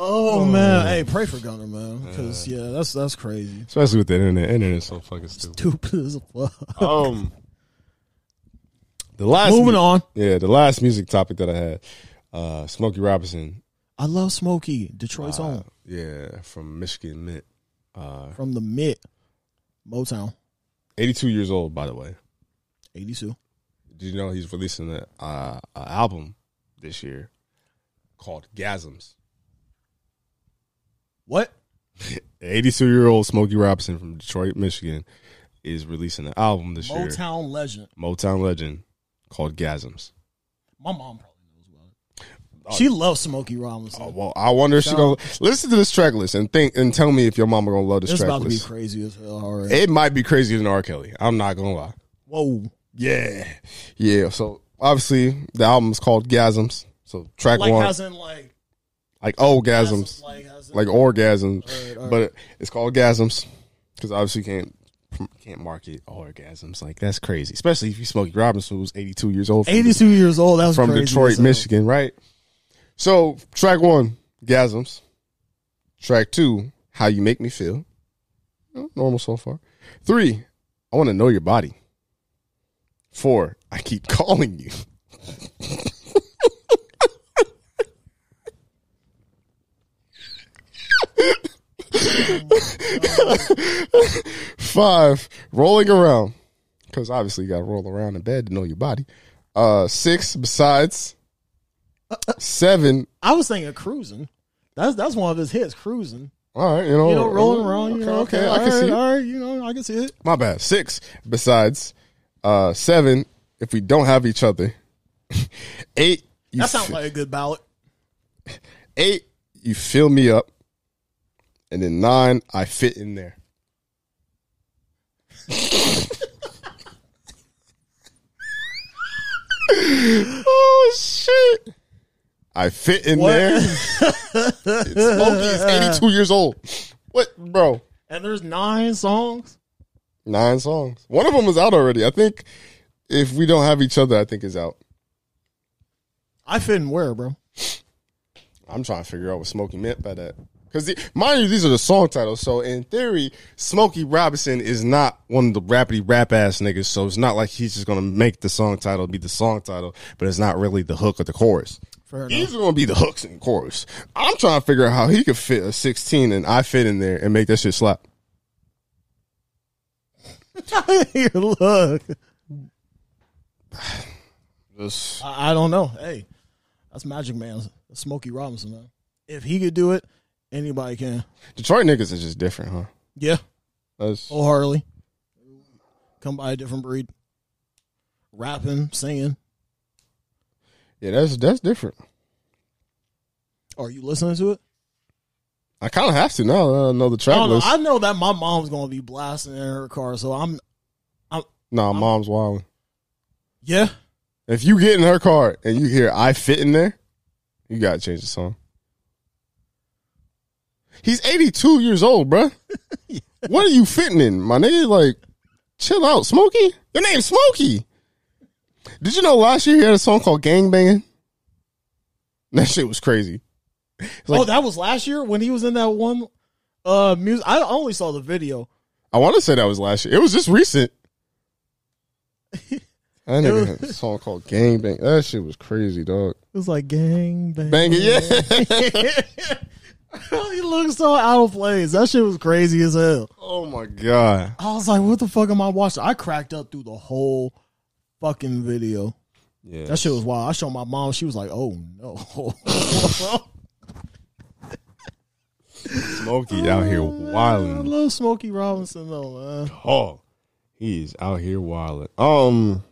[SPEAKER 2] Oh man, hey, pray for Gunna, man, because yeah, that's that's crazy.
[SPEAKER 1] especially with the internet. Internet's so fucking stupid.
[SPEAKER 2] Stupid as a fuck.
[SPEAKER 1] Um, the last
[SPEAKER 2] Moving on.
[SPEAKER 1] Yeah, the last music topic that I had, uh, Smokey Robinson.
[SPEAKER 2] I love Smokey, Detroit's
[SPEAKER 1] uh,
[SPEAKER 2] own
[SPEAKER 1] yeah, from Michigan Mint. Uh,
[SPEAKER 2] from the Mid, Motown,
[SPEAKER 1] 82 years old, by the way.
[SPEAKER 2] eighty two.
[SPEAKER 1] Did you know he's releasing a, uh, a album this year called Gasms?
[SPEAKER 2] What?
[SPEAKER 1] 82 year old Smokey Robinson from Detroit, Michigan, is releasing an album this year.
[SPEAKER 2] Motown legend.
[SPEAKER 1] Motown legend called Gasms.
[SPEAKER 2] My mom probably knows about it. Uh, she loves Smokey Robinson.
[SPEAKER 1] Oh, well, I wonder if she gonna listen to this track list and think and tell me if your mama gonna love this
[SPEAKER 2] it's
[SPEAKER 1] track
[SPEAKER 2] about to be
[SPEAKER 1] list.
[SPEAKER 2] crazy as hell. Right.
[SPEAKER 1] It might be crazier than R. Kelly. I'm not gonna lie.
[SPEAKER 2] Whoa.
[SPEAKER 1] Yeah, yeah. So obviously the album is called Gasms. So track
[SPEAKER 2] Like
[SPEAKER 1] one,
[SPEAKER 2] hasn't like Oh,
[SPEAKER 1] like orgasms,
[SPEAKER 2] Like
[SPEAKER 1] like orgasms, but it's called Gasms because obviously you can't can't market orgasms like that's crazy. Especially if you Smokey Robinson who's 82 years old.
[SPEAKER 2] eighty two years old. That was
[SPEAKER 1] from Detroit,
[SPEAKER 2] hell.
[SPEAKER 1] Michigan, right? So track one, Gasms. Track two, How You Make Me Feel. Oh, Normal so far. Three, I want to know your body. Four, I keep calling you. Five, rolling around. Because obviously you got to roll around in bed to know your body. Uh, six, besides. Seven,
[SPEAKER 2] I was thinking cruising. That's that's one of his hits, cruising.
[SPEAKER 1] all right, you know,
[SPEAKER 2] You know, rolling around. You
[SPEAKER 1] Okay,
[SPEAKER 2] know,
[SPEAKER 1] okay, I can
[SPEAKER 2] right,
[SPEAKER 1] see. it.
[SPEAKER 2] All right, you know, I can see it.
[SPEAKER 1] My bad. Six, besides. Uh, seven, if we don't have each other. Eight, you
[SPEAKER 2] That sounds
[SPEAKER 1] fi-
[SPEAKER 2] like a good ballot.
[SPEAKER 1] eight, you fill me up, and then nine, I fit in there. Oh shit! I fit in
[SPEAKER 2] What?
[SPEAKER 1] there. Smokey is 82 years old. What, bro?
[SPEAKER 2] And there's nine songs.
[SPEAKER 1] Nine songs. One of them is out already. I think if we don't have each other, I think is out.
[SPEAKER 2] I fit in where, bro?
[SPEAKER 1] I'm trying to figure out what Smokey meant by that. Because, mind you, these are the song titles. So, in theory, Smokey Robinson is not one of the rapidy rap ass niggas. So, it's not like he's just going to make the song title be the song title, but it's not really the hook or the chorus.
[SPEAKER 2] Fair enough.
[SPEAKER 1] These are going to be the hooks and chorus. I'm trying to figure out how he could fit a 16 and I fit in there and make that shit slap.
[SPEAKER 2] Look.
[SPEAKER 1] Just,
[SPEAKER 2] I, I don't know. Hey, that's Magic Man, That's Smokey Robinson, man. If he could do it, anybody can.
[SPEAKER 1] Detroit niggas is just different, huh?
[SPEAKER 2] Yeah,
[SPEAKER 1] That's,
[SPEAKER 2] Harley, Come by a different breed. Rapping, singing.
[SPEAKER 1] yeah, that's that's different.
[SPEAKER 2] Are you listening to it?
[SPEAKER 1] I kind of have to now. I know the
[SPEAKER 2] I
[SPEAKER 1] track
[SPEAKER 2] don't know.
[SPEAKER 1] list.
[SPEAKER 2] I know that my mom's gonna be blasting in her car, so I'm.
[SPEAKER 1] nah, mom's wild.
[SPEAKER 2] Yeah,
[SPEAKER 1] If you get in her car and you hear "I fit in there," you gotta change the song. He's 82 years old, bruh. What are you fitting in, my nigga? Like, chill out, Smokey. Your name's Smokey. Did you know last year he had a song called "Gang Banging"? That shit was crazy. like-
[SPEAKER 2] oh, that was last year when he was in that one uh music. I only saw the video.
[SPEAKER 1] I want to say that was last year. It was just recent. That nigga had a song called "Gang Bang." That shit was crazy, dog.
[SPEAKER 2] It was like gang bang.
[SPEAKER 1] Bang it, yeah.
[SPEAKER 2] he looked so out of place. That shit was crazy as hell.
[SPEAKER 1] oh my god.
[SPEAKER 2] I was like, what the fuck am I watching? I cracked up through the whole fucking video.
[SPEAKER 1] Yeah,
[SPEAKER 2] That shit was wild. I showed my mom. She was like, oh no.
[SPEAKER 1] Smokey out here
[SPEAKER 2] I
[SPEAKER 1] wilding.
[SPEAKER 2] love Smokey Robinson though, man.
[SPEAKER 1] Oh, he's out here wilding. Um,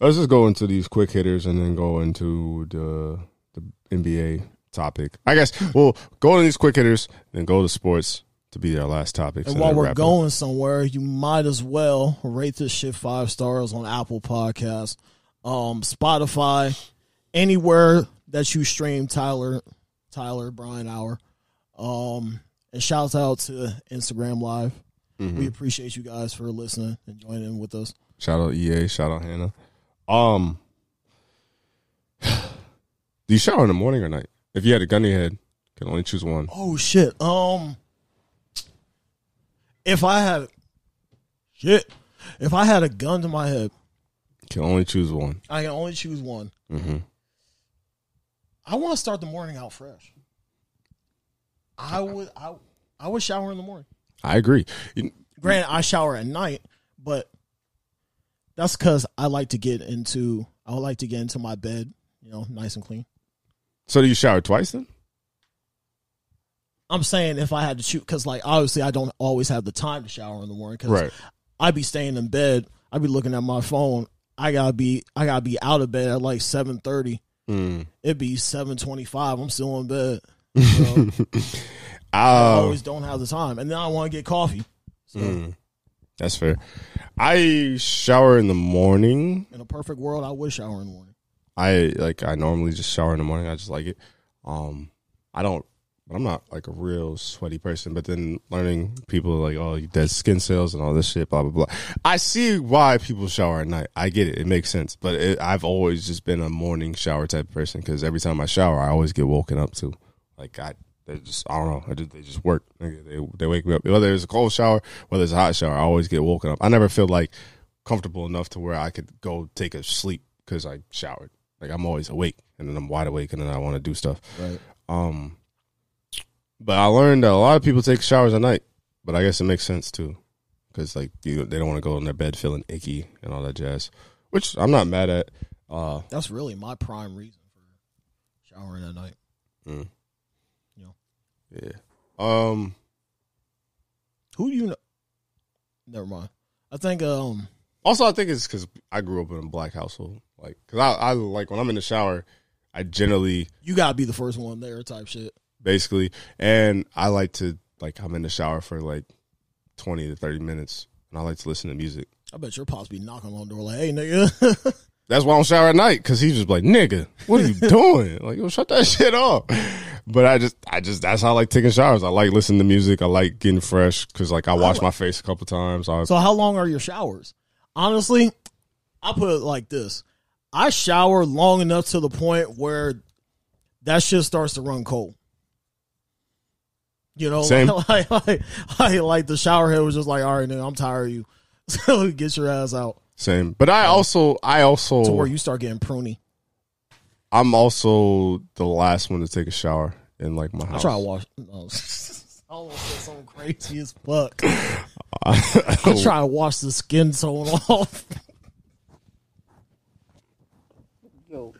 [SPEAKER 1] let's just go into these quick hitters and then go into the the NBA topic. I guess we'll go to these quick hitters, then go to sports to be our last topic.
[SPEAKER 2] And
[SPEAKER 1] so
[SPEAKER 2] while we're
[SPEAKER 1] it up.
[SPEAKER 2] going somewhere, you might as well rate this shit five stars on Apple Podcasts, um, Spotify, anywhere that you stream Tyler, Tyler Brian Hour. Um, and shout out to Instagram Live.
[SPEAKER 1] Mm-hmm.
[SPEAKER 2] We appreciate you guys for listening and joining with us.
[SPEAKER 1] Shout out EA. Shout out Hannah. Um, do you shower in the morning or night? If you had a gun in your head, can only choose one.
[SPEAKER 2] Oh shit. Um, if I had shit, if I had a gun to my head,
[SPEAKER 1] Can only choose one.
[SPEAKER 2] I can only choose one.
[SPEAKER 1] Mm-hmm.
[SPEAKER 2] I want to start the morning out fresh. I would I I would shower in the morning.
[SPEAKER 1] I agree.
[SPEAKER 2] Granted, I shower at night, but that's because I like to get into I would like to get into my bed, you know, nice and clean.
[SPEAKER 1] So do you shower twice then?
[SPEAKER 2] I'm saying if I had to shoot, because like obviously I don't always have the time to shower in the morning because
[SPEAKER 1] Right.
[SPEAKER 2] I'd be staying in bed. I'd be looking at my phone. I gotta be I gotta be out of bed at like seven thirty.
[SPEAKER 1] Mm.
[SPEAKER 2] It'd be seven twenty five. I'm still in bed. So I
[SPEAKER 1] Uh,
[SPEAKER 2] always don't have the time, and then I want to get coffee. So
[SPEAKER 1] Mm. That's fair. I shower in the morning.
[SPEAKER 2] in a perfect world, I would shower in the morning.
[SPEAKER 1] I like I normally just shower in the morning. I just like it. Um I don't I'm not like a real sweaty person, but then learning people like, oh, you dead skin cells and all this shit, blah blah blah. I see why people shower at night. I get it; it makes sense. But it, I've always just been a morning shower type person because every time I shower, I always get woken up too. Like I, they just I don't know. I just, they just work. Nigga, They they wake me up. Whether it's a cold shower, whether it's a hot shower, I always get woken up. I never feel like comfortable enough to where I could go take a sleep because I showered. Like I'm always awake and then I'm wide awake and then I want to do stuff.
[SPEAKER 2] Right.
[SPEAKER 1] Um, but I learned that a lot of people take showers at night, but I guess it makes sense too, because like you, they don't want to go in their bed feeling icky and all that jazz, which I'm not mad at. Uh,
[SPEAKER 2] That's really my prime reason for showering at night.
[SPEAKER 1] You know, yeah. Um,
[SPEAKER 2] Who do you know? Never mind. I think um
[SPEAKER 1] also I think it's because I grew up in a black household, like because I, I like when I'm in the shower, I generally
[SPEAKER 2] you gotta be the first one there type shit.
[SPEAKER 1] basically, and I like to like I'm in the shower for like twenty to thirty minutes, and I like to listen to music.
[SPEAKER 2] I bet your pops be knocking on the door like, hey nigga.
[SPEAKER 1] that's why I don't shower at night because he's just like, nigga, what are you doing? Like, yo, shut that shit off. But I just, I just, that's how I like taking showers. I like listening to music. I like getting fresh because like I wash my face a couple times. I,
[SPEAKER 2] So how long are your showers? Honestly, I put it like this: I shower long enough to the point where that shit starts to run cold. You know,
[SPEAKER 1] Same.
[SPEAKER 2] like, like, like, like the shower head was just like, all right, nigga, I'm tired of you. So get your ass out
[SPEAKER 1] same. But I um, also, I also,
[SPEAKER 2] to where you start getting pruny.
[SPEAKER 1] I'm also the last one to take a shower in like my house.
[SPEAKER 2] I try to wash. No, I almost said something crazy as fuck. I try to wash the skin tone off. Yo,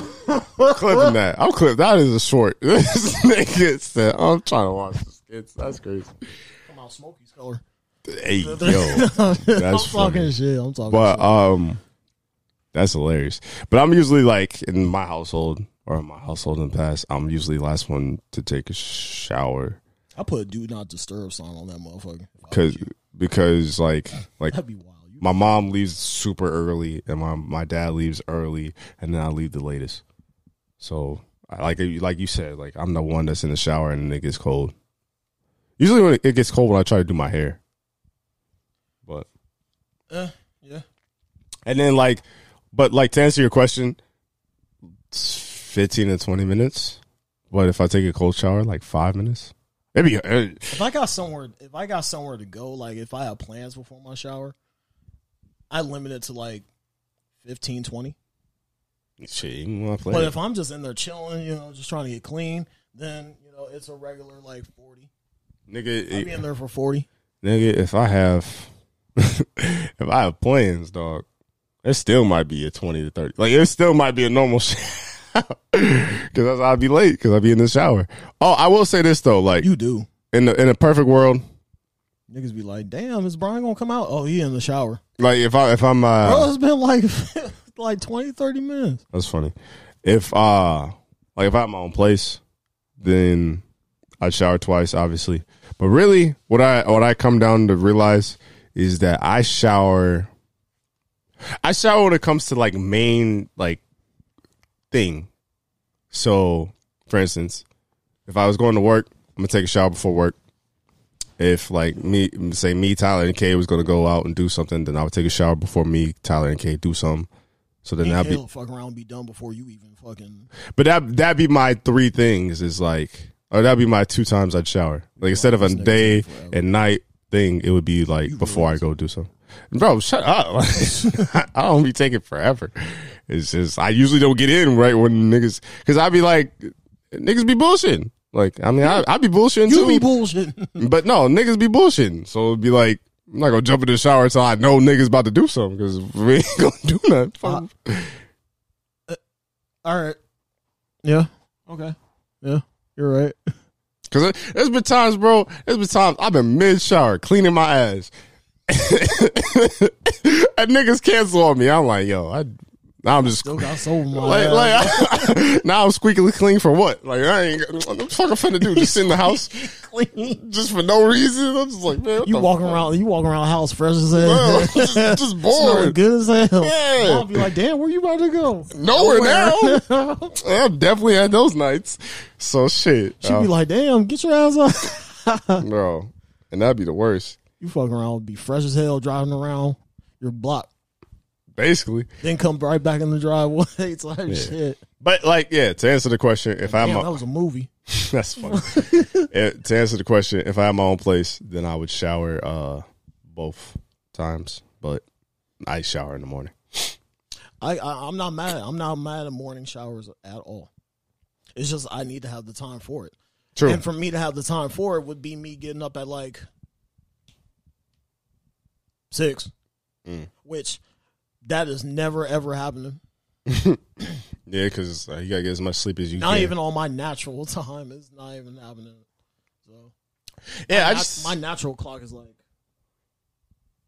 [SPEAKER 1] clipping that. I'm clip. That is a short. this nigga said, I'm trying to watch the skits. That's crazy.
[SPEAKER 2] come out Smokey's color.
[SPEAKER 1] Hey, yo.
[SPEAKER 2] I'm
[SPEAKER 1] That's
[SPEAKER 2] talking
[SPEAKER 1] funny.
[SPEAKER 2] shit. I'm talking.
[SPEAKER 1] But
[SPEAKER 2] shit.
[SPEAKER 1] um, that's hilarious. But I'm usually like in my household or in my household in the past. I'm usually the last one to take a shower
[SPEAKER 2] I put a do not disturb sign on that motherfucker.
[SPEAKER 1] because because like like
[SPEAKER 2] That'd be wild. You,
[SPEAKER 1] my mom leaves super early and my my dad leaves early and then I leave the latest. So like like you said, like I'm the one that's in the shower and it gets cold. Usually when it gets cold when I try to do my hair. But
[SPEAKER 2] eh, yeah.
[SPEAKER 1] and then like but like to answer your question, it's 15 to 20 minutes. But if I take a cold shower, like five minutes. Maybe uh,
[SPEAKER 2] If I got somewhere, if I got somewhere to go, like if I have plans before my shower, I limit it to like 15, 20.
[SPEAKER 1] shit.
[SPEAKER 2] But if I'm just in there chilling, you know, just trying to get clean, then you know it's a regular like 40.
[SPEAKER 1] nigga,
[SPEAKER 2] I'll be in there for 40.
[SPEAKER 1] Nigga, if I have if I have plans, dog, it still might be a twenty to thirty. Like it still might be a normal because I'll be late because I'll be in the shower. Oh, I will say this though, like
[SPEAKER 2] You do.
[SPEAKER 1] in the in a perfect world,
[SPEAKER 2] Niggas be like, damn, is Brian gonna come out? Oh, he in the shower.
[SPEAKER 1] like if I if I'm uh,
[SPEAKER 2] Bro, it's been like like 20, 30 minutes.
[SPEAKER 1] that's funny. If uh like if I have my own place, then I'd shower twice, obviously. But really, what I what I come down to realize is that I shower. I shower when it comes to like main like thing. So, for instance, if I was going to work, I'm gonna take a shower before work. If like me, say me, Tyler and Kay was gonna go out and do something, then I would take a shower before me, Tyler and Kay do something. So then that'd be
[SPEAKER 2] fuck around and be done before you even fucking.
[SPEAKER 1] but that that'd be my three things is like or that'd be my two times I'd shower. Like instead of a day and night thing, it would be like before I go do something. Bro, shut up. I don't be taking forever. It's just I usually don't get in right when niggas cause I'd be like niggas be bullshitting. Like I mean I I be bullshitting
[SPEAKER 2] You
[SPEAKER 1] too.
[SPEAKER 2] be bullshit.
[SPEAKER 1] but no, niggas be bullshitting. So it'd be like I'm not gonna jump in the shower until I know niggas about to do something because we ain't gonna do nothing. Uh, Fuck.
[SPEAKER 2] Uh, all right. Yeah. Okay. Yeah. You're right.
[SPEAKER 1] Cause there's been times, bro. There's been times I've been mid shower cleaning my ass, and niggas cancel on me. I'm like, yo, I, now I'm just
[SPEAKER 2] Still got soul in my
[SPEAKER 1] like, now I'm squeakily clean for what? Like I ain't what the fuck I'm finna do? Just sit in the house
[SPEAKER 2] clean.
[SPEAKER 1] just for no reason? I'm just like, man,
[SPEAKER 2] You walking
[SPEAKER 1] fuck?
[SPEAKER 2] around, you walking around the house fresh as hell.
[SPEAKER 1] just, just
[SPEAKER 2] Smelling
[SPEAKER 1] bored.
[SPEAKER 2] good as hell.
[SPEAKER 1] Yeah.
[SPEAKER 2] I'll be like, damn, where you about to go?
[SPEAKER 1] Nowhere now.
[SPEAKER 2] now.
[SPEAKER 1] I've definitely had those nights. So shit,
[SPEAKER 2] She'd
[SPEAKER 1] uh,
[SPEAKER 2] be like, damn, get your ass up.
[SPEAKER 1] bro, and that'd be the worst.
[SPEAKER 2] you fucking around, be fresh as hell, driving around your block,
[SPEAKER 1] Basically,
[SPEAKER 2] then come right back in the driveway type shit.
[SPEAKER 1] but like, yeah. To answer the question, if I'm a,
[SPEAKER 2] that was a movie.
[SPEAKER 1] That's funny. Eh, to answer the question, if I had my own place, then I would shower uh, both times, but I shower in the morning.
[SPEAKER 2] I, I I'm not mad. I'm not mad at morning showers at all. It's just I need to have the time for it.
[SPEAKER 1] True.
[SPEAKER 2] And for me to have the time for it would be me getting up at like six,
[SPEAKER 1] Mm.
[SPEAKER 2] which that is never ever happening.
[SPEAKER 1] yeah, because uh, you gotta get as much sleep as you can.
[SPEAKER 2] Not
[SPEAKER 1] can.
[SPEAKER 2] even on my natural time. It's not even happening. So
[SPEAKER 1] yeah, I
[SPEAKER 2] nat-
[SPEAKER 1] just
[SPEAKER 2] my natural clock is like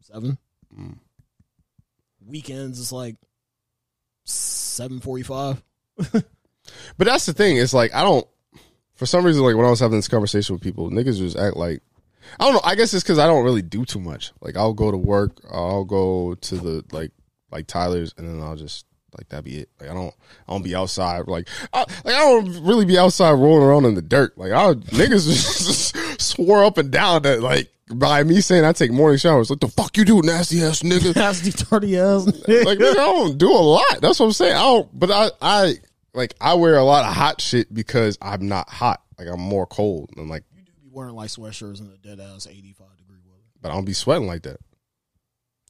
[SPEAKER 2] seven.
[SPEAKER 1] Mm.
[SPEAKER 2] Weekends is like seven forty five.
[SPEAKER 1] But that's the thing. It's like I don't. For some reason, like when I was having this conversation with people, niggas just act like I don't know. I guess it's because I don't really do too much. Like I'll go to work. I'll go to the like like Tyler's, and then I'll just like that be it. Like I don't, I don't be outside. Like, I, like I don't really be outside rolling around in the dirt. Like I niggas just swore up and down that like by me saying I take morning showers. Like the fuck you do, nasty ass nigga.
[SPEAKER 2] Nasty dirty ass.
[SPEAKER 1] like nigga, I don't do a lot. That's what I'm saying. I don't. But I, I like I wear a lot of hot shit because I'm not hot. Like I'm more cold. And like,
[SPEAKER 2] you do be wearing like sweatshirts in the dead ass eighty five degree weather,
[SPEAKER 1] but I don't be sweating like that.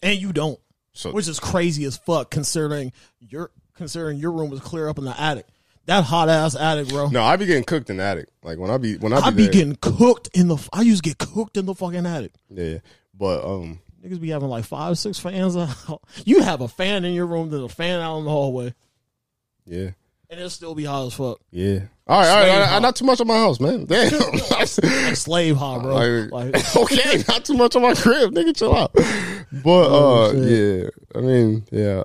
[SPEAKER 2] and you don't,
[SPEAKER 1] So
[SPEAKER 2] which is crazy as fuck considering your considering your room was clear up in the attic. That hot ass attic, bro.
[SPEAKER 1] no, I be getting cooked in the attic. Like when I be when I be,
[SPEAKER 2] I be
[SPEAKER 1] there,
[SPEAKER 2] getting cooked in the. I used to get cooked in the fucking attic.
[SPEAKER 1] yeah. But um,
[SPEAKER 2] Niggas be having like five, six fans out. You have a fan in your room, there's a fan out in the hallway,
[SPEAKER 1] yeah.
[SPEAKER 2] And it'll still be hot as fuck.
[SPEAKER 1] Yeah. All right, all right, all right. Not too much on my house, man. Damn.
[SPEAKER 2] Like slave hot, bro.
[SPEAKER 1] Like-
[SPEAKER 2] Like,
[SPEAKER 1] okay, not too much on my crib, nigga. Chill out. But
[SPEAKER 2] Oh,
[SPEAKER 1] uh, yeah. I mean, yeah.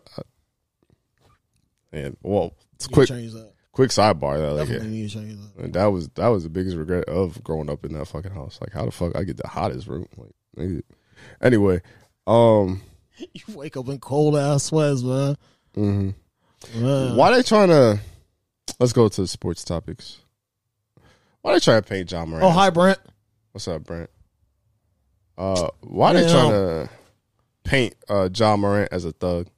[SPEAKER 1] And well, it's
[SPEAKER 2] you
[SPEAKER 1] quick,
[SPEAKER 2] change that.
[SPEAKER 1] quick sidebar. That, like, yeah.
[SPEAKER 2] need to change that.
[SPEAKER 1] And that was that was the biggest regret of growing up in that fucking house. Like, how the fuck I get the hottest room? Like, nigga. anyway, um,
[SPEAKER 2] You wake up in cold ass sweats, man.
[SPEAKER 1] mhm.
[SPEAKER 2] Man.
[SPEAKER 1] why they trying to? Let's go to the sports topics. Why they trying to paint John Morant?
[SPEAKER 2] Oh, hi, Brent.
[SPEAKER 1] What's up, Brent? Uh, why they trying to paint uh, John Morant as a thug?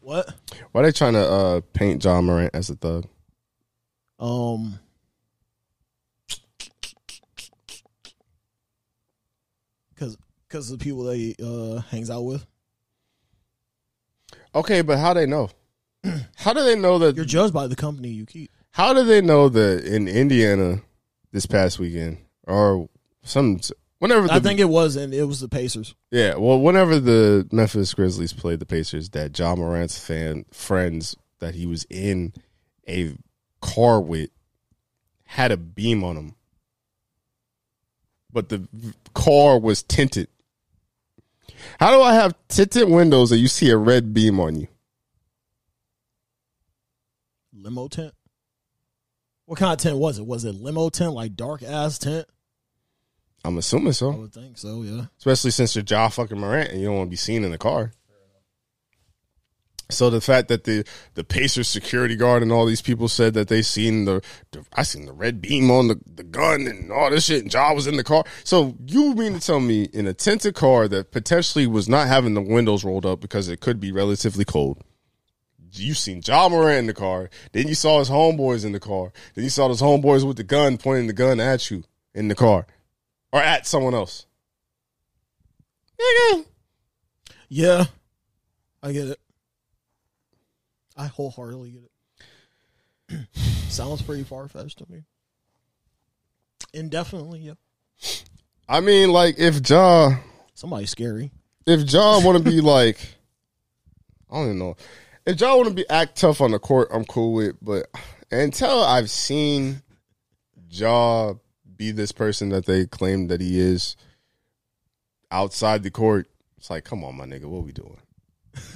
[SPEAKER 2] What?
[SPEAKER 1] Why they trying to uh, paint John Morant as a thug?
[SPEAKER 2] Um. Cause, cause the people that he uh, hangs out with.
[SPEAKER 1] Okay, but how they know? How do they know that?
[SPEAKER 2] You're judged by the company you keep.
[SPEAKER 1] how do they know that in Indiana this past weekend or some whenever the
[SPEAKER 2] I think it was, and it was the Pacers.
[SPEAKER 1] yeah well whenever the Memphis Grizzlies played the Pacers that John Morant's fan friends that he was in a car with had a beam on him, but the car was tinted. How do I have tinted windows and you see a red beam on you?
[SPEAKER 2] Limo tent. What kind of tent was it? Was it limo tent, like dark ass tent?
[SPEAKER 1] I'm assuming so.
[SPEAKER 2] I would think so. Yeah.
[SPEAKER 1] especially since you're Ja fucking Morant and you don't want to be seen in the car. So the fact that the the Pacers security guard and all these people said that they seen the, the I seen the red beam on the, the gun and all this shit and Ja was in the car. So you mean to tell me in a tinted car that potentially was not having the windows rolled up because it could be relatively cold. You seen John Morant in the car, then you saw his homeboys in the car, then you saw those homeboys with the gun pointing the gun at you in the car or at someone else. Nigga.
[SPEAKER 2] Yeah. I get it. I wholeheartedly get it. Sounds pretty far fetched to me. Indefinitely, yeah.
[SPEAKER 1] I mean, like if Ja
[SPEAKER 2] Somebody scary.
[SPEAKER 1] if Ja want to be like, I don't even know. If Ja want to be act tough on the court, I'm cool with. But until I've seen Ja be this person that they claim that he is outside the court, it's like, come on, my nigga, what we doing?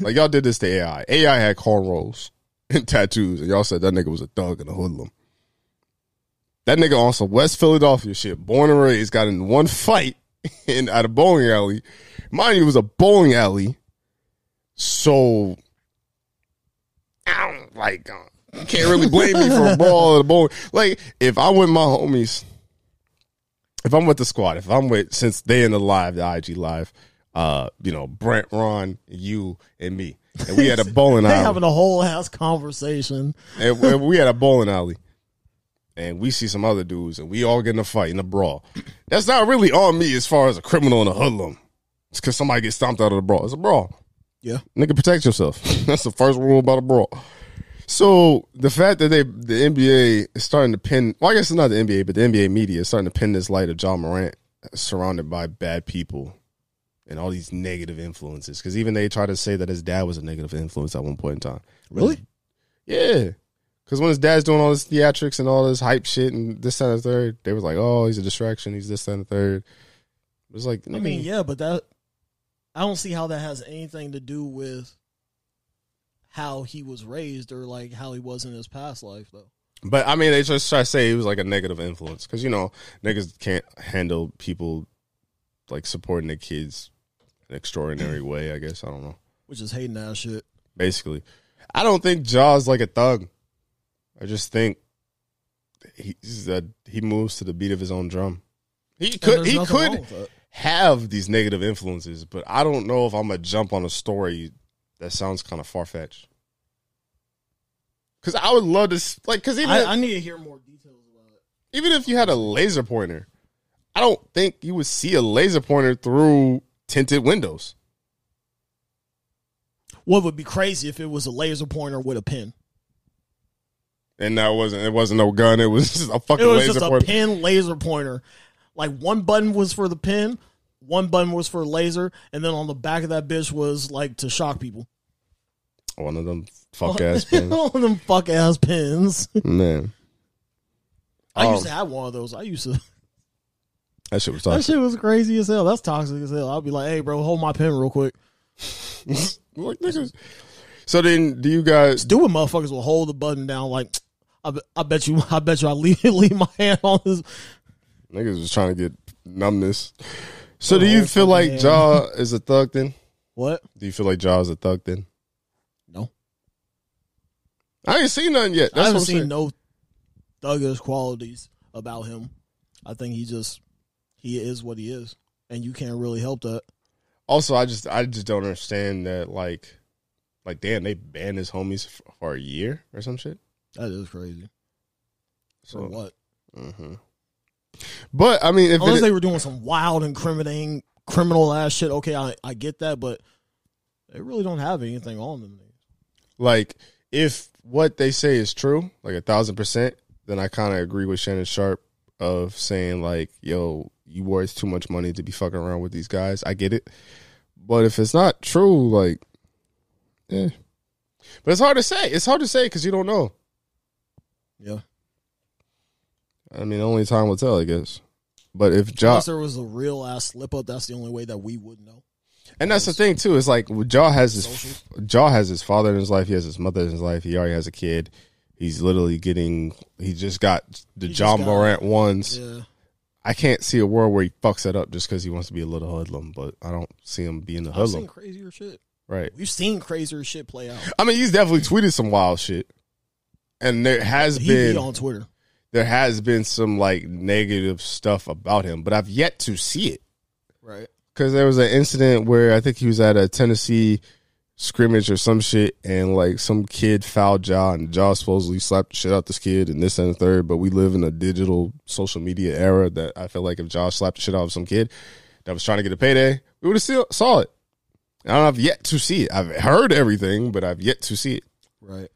[SPEAKER 1] Like y'all did this to AI. AI had cornrows and tattoos, and y'all said that nigga was a thug and a hoodlum. That nigga on some West Philadelphia shit, born and raised, got in one fight in at a bowling alley. Mind you, it was a bowling alley. So I don't like uh, you can't really blame me for a brawl at a bowling. Like if I'm with my homies, if I'm with the squad, if I'm with since they in the live, the IG live, uh, you know, Brent, Ron, you, and me. And we had a bowling
[SPEAKER 2] They
[SPEAKER 1] alley.
[SPEAKER 2] having a whole ass conversation.
[SPEAKER 1] and, and we had a bowling alley, and we see some other dudes, and we all get in a fight in a brawl. That's not really on me as far as a criminal and a hoodlum. It's because somebody gets stomped out of the brawl. It's a brawl.
[SPEAKER 2] Yeah.
[SPEAKER 1] Nigga, protect yourself. That's the first rule about a brawl. So the fact that they the NBA is starting to pin well, I guess it's not the NBA, but the NBA media is starting to pin this light of John Morant surrounded by bad people and all these negative influences. Because even they try to say that his dad was a negative influence at one point in time.
[SPEAKER 2] Really?
[SPEAKER 1] Yeah. Because when his dad's doing all this theatrics and all this hype shit and this, that, and the third, they was like, oh, he's a distraction. He's this, that, and the third. It was like,
[SPEAKER 2] I mean, yeah, but that I don't see how that has anything to do with how he was raised or like how he was in his past life though.
[SPEAKER 1] But I mean, they just try to say he was like a negative influence because you know niggas can't handle people like supporting their kids in an extraordinary way. I guess I don't know.
[SPEAKER 2] which is hating ass shit.
[SPEAKER 1] Basically, I don't think Ja's like a thug. I just think he's a, he moves to the beat of his own drum. He could he could
[SPEAKER 2] that.
[SPEAKER 1] Have these negative influences, but I don't know if I'm gonna jump on a story that sounds kind of far fetched. Because I would love to like because even
[SPEAKER 2] I,
[SPEAKER 1] if-
[SPEAKER 2] I need to hear more details about it.
[SPEAKER 1] even if you had a laser pointer, I don't think you would see a laser pointer through tinted windows.
[SPEAKER 2] What would be crazy if it was a laser pointer with a pin?
[SPEAKER 1] And that wasn't it wasn't no gun. It was just a fucking
[SPEAKER 2] It was
[SPEAKER 1] laser
[SPEAKER 2] just a
[SPEAKER 1] pointer.
[SPEAKER 2] pin laser pointer. Like one button was for the pin, one button was for laser, and then on the back of that bitch was like to shock people.
[SPEAKER 1] One of them fuck ass pins.
[SPEAKER 2] All of them fuck ass pins.
[SPEAKER 1] Man,
[SPEAKER 2] I
[SPEAKER 1] Oh.
[SPEAKER 2] used to have one of those. I used to.
[SPEAKER 1] that shit was
[SPEAKER 2] That
[SPEAKER 1] tough.
[SPEAKER 2] shit was crazy as hell. That's toxic as hell. I'll be like, hey, bro, hold my pen real quick.
[SPEAKER 1] Like, niggas. So then, do you guys?
[SPEAKER 2] Stupid motherfuckers will hold the button down. Like, I, bet- I bet you, I bet you, I leave leave my hand on this.
[SPEAKER 1] Niggas was trying to get numbness. So do you feel like. Ja is a thug then?
[SPEAKER 2] What?
[SPEAKER 1] Do you feel like Ja is a thug then?
[SPEAKER 2] No,
[SPEAKER 1] I ain't seen nothing yet.
[SPEAKER 2] I
[SPEAKER 1] That's
[SPEAKER 2] haven't
[SPEAKER 1] what I'm
[SPEAKER 2] seen
[SPEAKER 1] saying.
[SPEAKER 2] no thuggish qualities about him. I think he just he is what he is, and you can't really help that.
[SPEAKER 1] Also, I just I just don't understand that like like damn they banned his homies for a year or some shit.
[SPEAKER 2] That is crazy.
[SPEAKER 1] So
[SPEAKER 2] For what?
[SPEAKER 1] hmm But I mean, if
[SPEAKER 2] Unless
[SPEAKER 1] it,
[SPEAKER 2] they were doing some wild, incriminating, criminal ass shit. Okay, I, I get that, but they really don't have anything on them.
[SPEAKER 1] like if what they say is true, like a thousand percent, then I kind of agree with Shannon Sharpe of saying like, "Yo, you worth too much money to be fucking around with these guys." I get it, but if it's not true, like, yeah. But it's hard to say. It's hard to say because you don't know.
[SPEAKER 2] Yeah.
[SPEAKER 1] I mean, only time will tell, I guess. But if Ja,
[SPEAKER 2] Unless there was a real ass slip up, that's the only way that we would know.
[SPEAKER 1] and that's the thing too, is like Ja has his Ja has his father in his life. He has his mother in his life. He already has a kid. He's literally getting. He just got the
[SPEAKER 2] He just
[SPEAKER 1] John
[SPEAKER 2] got-
[SPEAKER 1] Morant ones.
[SPEAKER 2] Yeah.
[SPEAKER 1] I can't see a world where he fucks that up just because he wants to be a little hoodlum. But I don't see him being a
[SPEAKER 2] I've seen crazier shit.
[SPEAKER 1] Right.
[SPEAKER 2] We've seen crazier shit play out.
[SPEAKER 1] I mean, he's definitely tweeted some wild shit, and there has
[SPEAKER 2] He
[SPEAKER 1] been
[SPEAKER 2] be on Twitter.
[SPEAKER 1] There has been some like negative stuff about him, but I've yet to see it.
[SPEAKER 2] Right.
[SPEAKER 1] because there was an incident where I think he was at a Tennessee scrimmage or some shit, and like some kid fouled Ja, and Ja supposedly slapped the shit out this kid, and this and the third. But we live in a digital social media era that I feel like if Ja slapped the shit out of some kid that was trying to get a payday, we would have still saw it. And I've yet to see it. I've heard everything, but I've yet to see it.
[SPEAKER 2] Right.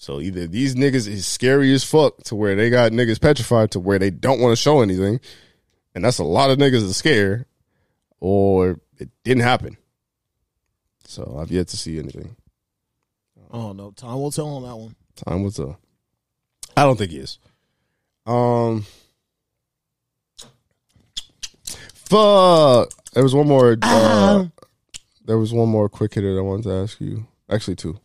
[SPEAKER 1] So either these niggas is scary as fuck to where they got niggas petrified to where they don't want to show anything, and that's a lot of niggas are scared, or it didn't happen. So I've yet to see anything.
[SPEAKER 2] Oh don't. Time will tell on that one.
[SPEAKER 1] Time will tell. I don't think he is. Um, fuck. There was one more. Uh, there was one more quick hitter that I wanted to ask you. Actually, two.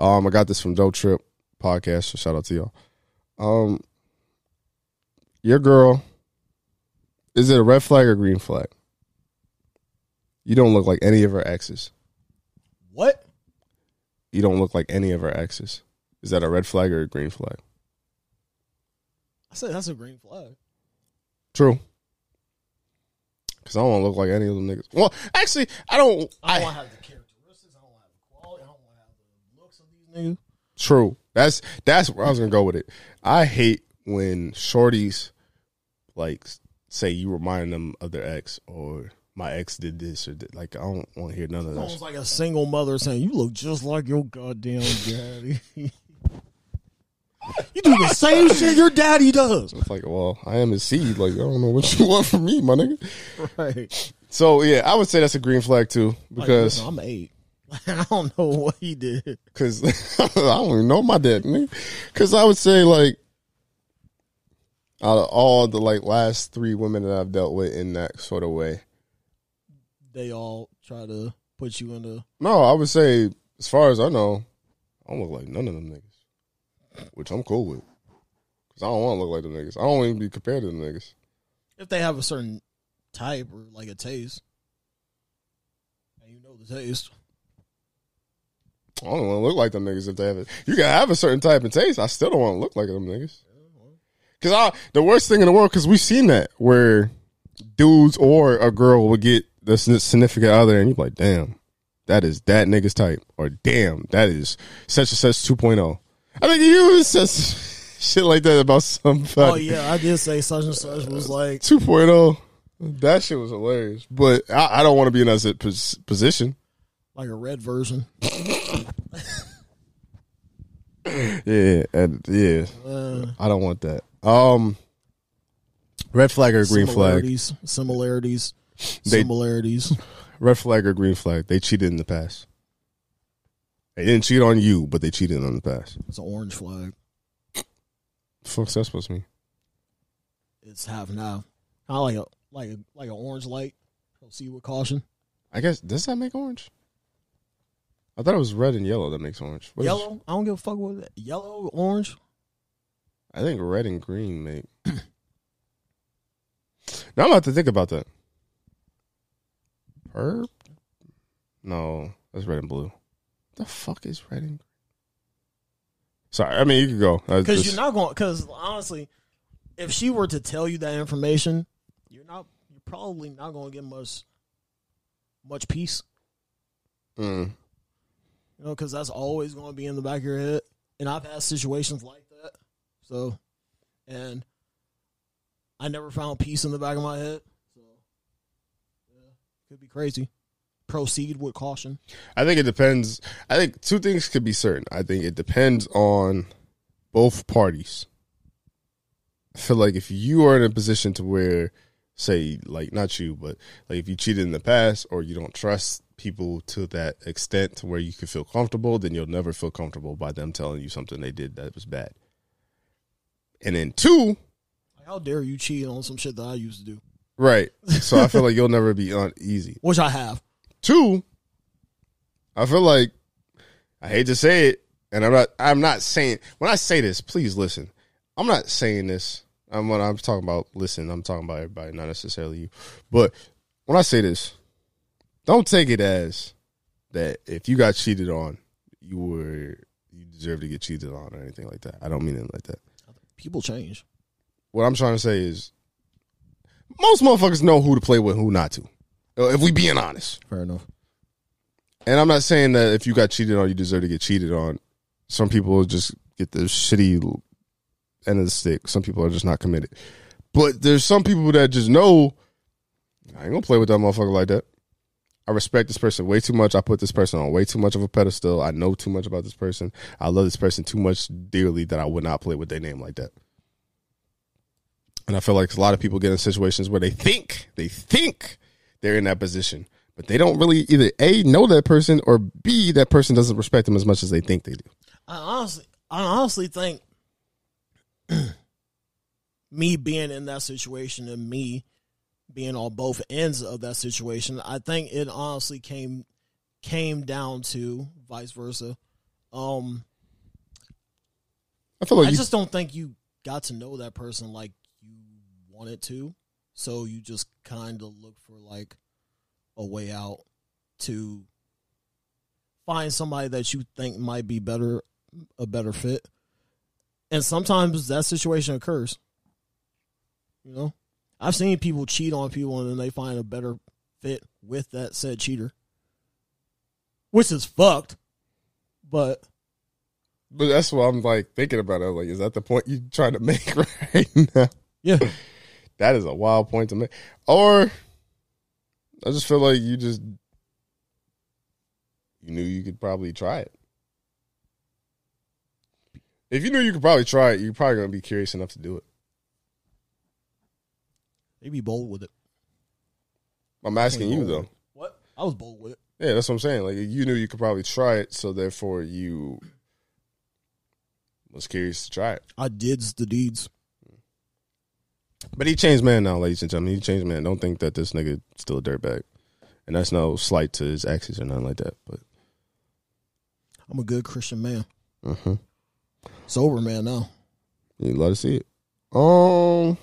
[SPEAKER 1] Um, I got this from Dope Trip podcast. So shout out to y'all. Um, your girl. Is it a red flag or green flag? You don't look like any of her exes.
[SPEAKER 2] What?
[SPEAKER 1] You don't look like any of her exes. Is that a red flag or a green flag?
[SPEAKER 2] I said that's a green flag.
[SPEAKER 1] True. Because I don't want to look like any of them niggas. Well, actually, I don't.
[SPEAKER 2] I
[SPEAKER 1] I,
[SPEAKER 2] don't want to have the characteristics. I don't want to have the quality. I don't want to have the looks of these niggas.
[SPEAKER 1] true. That's that's where I was gonna go with it. I hate when shorties like say you remind them of their ex or my ex did this or did, like I don't want to hear none of that.
[SPEAKER 2] almost like a single mother saying, "You look just like your goddamn daddy." you do the same shit your daddy does.
[SPEAKER 1] It's like, well, I am his seed. Like I don't know what you want from me, my nigga.
[SPEAKER 2] Right.
[SPEAKER 1] So yeah, I would say that's a green flag too
[SPEAKER 2] Like,
[SPEAKER 1] because
[SPEAKER 2] listen, I'm eight. I don't know what he did.
[SPEAKER 1] Cause I don't even know my dad. Cause I would say like out of all the like last three women that I've dealt with in that sort of way.
[SPEAKER 2] They all try to put you in the.
[SPEAKER 1] No, I would say as far as I know, I don't look like none of them niggas. Which I'm cool with. Cause I don't want to look like them niggas. I don't want to be compared to them niggas.
[SPEAKER 2] If they have a certain type or like a taste. And you know the taste.
[SPEAKER 1] I don't want to look like them niggas if they have it. You can have a certain type of taste. I still don't want to look like them niggas. Cause I, the worst thing in the world, cause we've seen that where dudes or a girl would get the significant other and you're like, damn, that is that nigga's type. Or damn, that is such and such 2.0. I think you said shit like that about somebody.
[SPEAKER 2] Oh yeah, I did say such and such was like
[SPEAKER 1] 2.0. That shit was hilarious. But I, I don't want to be in that position.
[SPEAKER 2] Like a red version.
[SPEAKER 1] Yeah, and yeah.
[SPEAKER 2] Uh,
[SPEAKER 1] I don't want that. Um, red flag or green flag?
[SPEAKER 2] similarities, similarities,
[SPEAKER 1] They-
[SPEAKER 2] similarities.
[SPEAKER 1] Red flag or green flag? They cheated in the past. They didn't cheat on you, but they cheated in the past.
[SPEAKER 2] It's an orange flag.
[SPEAKER 1] The fuck's that supposed to mean?
[SPEAKER 2] It's half and half. Kind of like a like a like an orange light. Proceed with caution.
[SPEAKER 1] I guess does that make orange? I thought it was red and yellow that makes orange. What is-
[SPEAKER 2] Yellow. I don't give a fuck with it. Yellow, orange.
[SPEAKER 1] I think red and green make. now I'm about to think about that. Herb? No, that's red and blue. The fuck is red and? Sorry, I mean you could go.
[SPEAKER 2] Because you're not going. Because honestly, if she were to tell you that information, you're not. You're probably not going to get much, much peace.
[SPEAKER 1] Mm.
[SPEAKER 2] You know, because that's always going to be in the back of your head. And I've had situations like that. So, and I never found peace in the back of my head. So, yeah, could be crazy. Proceed with caution.
[SPEAKER 1] I think it depends. I think two things could be certain. I think it depends on both parties. I feel like if you are in a position to where, say, like not you, but like if you cheated in the past or you don't trust people to that extent to where you can feel comfortable, then you'll never feel comfortable by them telling you something they did that was bad. And then two,
[SPEAKER 2] how dare you cheat on some shit that I used to do,
[SPEAKER 1] right? So I feel like you'll never be uneasy.
[SPEAKER 2] which I have.
[SPEAKER 1] Two, I feel like I hate to say it, and I'm not. I'm not saying when I say this. Please listen. I'm not saying this. I'm when I'm talking about listen. I'm talking about everybody, not necessarily you. But when I say this, don't take it as that if you got cheated on, you were you deserve to get cheated on or anything like that. I don't mean it like that.
[SPEAKER 2] People change.
[SPEAKER 1] What I'm trying to say is, most motherfuckers know who to play with, who not to. Uh, If we being honest.
[SPEAKER 2] Fair enough.
[SPEAKER 1] And I'm not saying that if you got cheated on, you deserve to get cheated on. Some people just get the shitty end of the stick. Some people are just not committed. But there's some people that just know I ain't gonna play with that motherfucker like that. I respect this person way too much. I put this person on way too much of a pedestal. I know too much about this person. I love this person too much dearly that I would not play with their name like that. And I feel like a lot of people get in situations where they think, they think they're in that position, but they don't really either A, know that person, or B, that person doesn't respect them as much as they think they do.
[SPEAKER 2] I honestly, I honestly think me being in that situation and me being on both ends of that situation, I think it honestly came came down to vice versa. Um,
[SPEAKER 1] I feel like
[SPEAKER 2] I
[SPEAKER 1] you,
[SPEAKER 2] just don't think you got to know that person like you wanted to, so you just kind of look for like a way out to find somebody that you think might be better a better fit. And sometimes that situation occurs. You know? I've seen people cheat on people and then they find a better fit with that said cheater. Which is fucked. But
[SPEAKER 1] but that's what I'm like thinking about. it. Like, is that the point you trying to make right now?
[SPEAKER 2] yeah.
[SPEAKER 1] That is a wild point to make. Or I just feel like you just you knew you could probably try it. If you knew you could probably try it, you're probably gonna be curious enough to do it.
[SPEAKER 2] They be bold with it.
[SPEAKER 1] I'm asking you though.
[SPEAKER 2] What? I was bold with it.
[SPEAKER 1] Yeah, that's what I'm saying. Like you knew you could probably try it, so therefore you was curious to try it.
[SPEAKER 2] I did the deeds.
[SPEAKER 1] But he changed man now, ladies and gentlemen. He changed man. Don't think that this nigga still a dirtbag. And that's no slight to his exes or nothing like that. But
[SPEAKER 2] I'm a good Christian man.
[SPEAKER 1] uh-huh.
[SPEAKER 2] Sober man now.
[SPEAKER 1] you love to see it. Um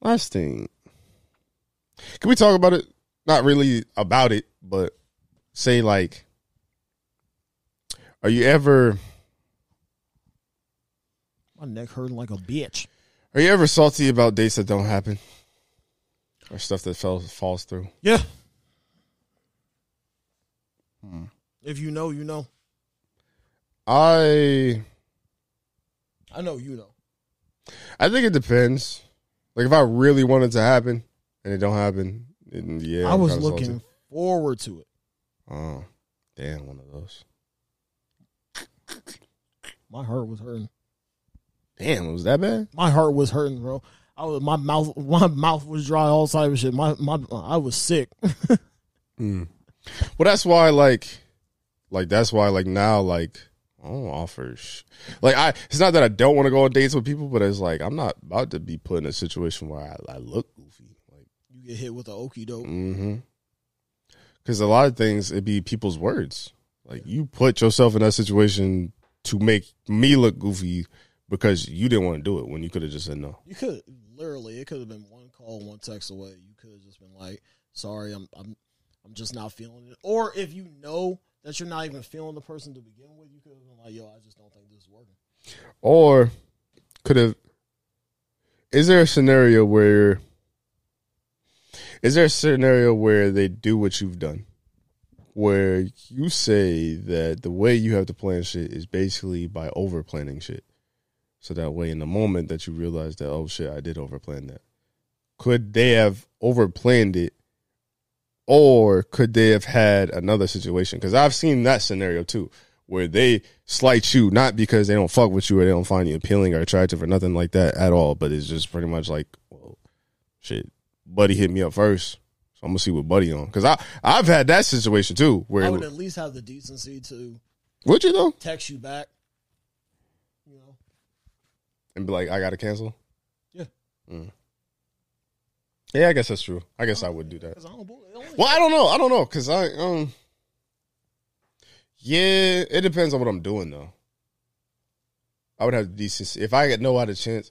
[SPEAKER 1] last thing. Can we talk about it? not really about it, but say like, are you ever
[SPEAKER 2] My neck hurting like a bitch.
[SPEAKER 1] are you ever salty about dates that don't happen or stuff that fell, falls through?
[SPEAKER 2] Yeah.
[SPEAKER 1] Hmm.
[SPEAKER 2] If you know, you know.
[SPEAKER 1] I
[SPEAKER 2] I know you know.
[SPEAKER 1] I think it depends. Like if I really want it to happen and it don't happen, then yeah.
[SPEAKER 2] I
[SPEAKER 1] I'm
[SPEAKER 2] was looking
[SPEAKER 1] salty.
[SPEAKER 2] forward to it.
[SPEAKER 1] Oh, damn, one of those.
[SPEAKER 2] My heart was hurting.
[SPEAKER 1] Damn, was that bad?
[SPEAKER 2] My heart was hurting, bro. I was my mouth my mouth was dry, all type of shit. My my I was sick.
[SPEAKER 1] Mm. Well, that's why, like, like that's why, like now, like I don't offer. Sh- like I, it's not that I don't want to go on dates with people, but it's like I'm not about to be put in a situation where I, I look goofy. Like,
[SPEAKER 2] you get hit with a okey doke.
[SPEAKER 1] mm-hmm. Because a lot of things it'd be people's words. Like you put yourself in that situation to make me look goofy because you didn't want to do it when you could have just said no.
[SPEAKER 2] You could literally it could have been one call, one text away. You could have just been like, "Sorry, I'm I'm I'm just not feeling it." Or if you know that you're not even feeling the person to begin with, you could have like, "Yo, I just don't think this is working."
[SPEAKER 1] Or could have is there a scenario where is there a scenario where they do what you've done? Where you say that the way you have to plan shit is basically by over planning shit. So that way in the moment that you realize that, oh shit, I did over plan that. Could they have over planned it? Or could they have had another situation? Because I've seen that scenario too where they slight you not because they don't fuck with you or they don't find you appealing or attractive or nothing like that at all, but it's just pretty much like, well, shit, Buddy hit me up first, so I'm gonna see what Buddy on. Because I I've had that situation too where
[SPEAKER 2] I would at least have the decency to
[SPEAKER 1] would you though
[SPEAKER 2] text you back. You know,
[SPEAKER 1] and be like, I gotta cancel.
[SPEAKER 2] Yeah.
[SPEAKER 1] Mm. Yeah, I guess that's true. I guess I would do that.
[SPEAKER 2] I don't bull- it only-
[SPEAKER 1] Well, I don't know. I don't know because I um. Yeah, it depends on what I'm doing though. I would have decency if I know had a chance.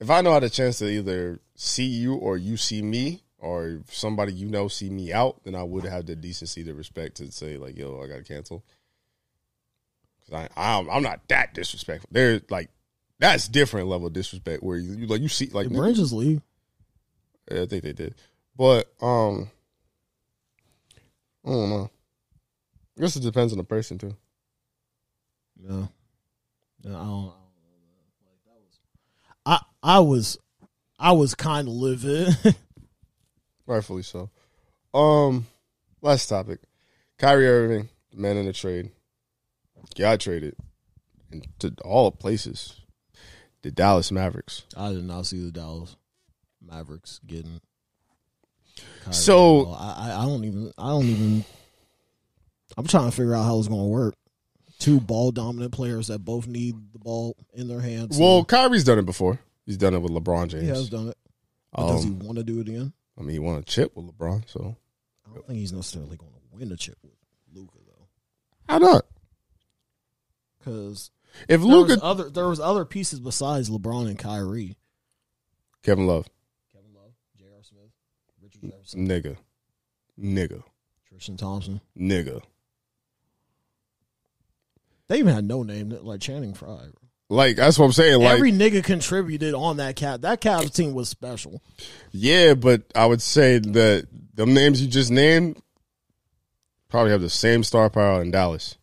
[SPEAKER 1] If I know had a chance to either see you or you see me or somebody you know see me out, then I would have the decency to respect to say like, "Yo, I gotta cancel." Because I I'm, I'm not that disrespectful. There's like that's different level of disrespect where you, you like you see like
[SPEAKER 2] the Rangers leave.
[SPEAKER 1] yeah, I think they did. But um I don't know. I guess it depends on the person too.
[SPEAKER 2] Yeah. I don't, I know. Like that was I I was I was kind of livid.
[SPEAKER 1] Rightfully so. Um last topic. Kyrie Irving, the man in the trade. Got traded into all places. The Dallas Mavericks.
[SPEAKER 2] I did not see the Dallas Mavericks getting. Kyrie
[SPEAKER 1] So-
[SPEAKER 2] at all. I, I I don't even I don't even. I'm trying to figure out how it's going to work. Two ball dominant players that both need the ball in their hands.
[SPEAKER 1] Well, Kyrie's done it before. He's done it with LeBron James.
[SPEAKER 2] he has done it. But does he
[SPEAKER 1] Um,
[SPEAKER 2] want to do it again?
[SPEAKER 1] I mean, he won a chip with LeBron, so
[SPEAKER 2] I don't think he's necessarily going to win a chip with Luka though,
[SPEAKER 1] how not?
[SPEAKER 2] because
[SPEAKER 1] If Luka,
[SPEAKER 2] other there was other pieces besides LeBron and Kyrie.
[SPEAKER 1] Kevin Love,
[SPEAKER 2] Kevin Love, J.R. Smith, Richard Jefferson,
[SPEAKER 1] nigga, nigga,
[SPEAKER 2] Tristan Thompson.
[SPEAKER 1] nigga.
[SPEAKER 2] They even had no name like Channing Frye.
[SPEAKER 1] Like that's what I'm saying. Like,
[SPEAKER 2] Every nigga contributed on that cap. That Cavs team was special.
[SPEAKER 1] yeah, but I would say that the names you just named probably have the same star power in Dallas,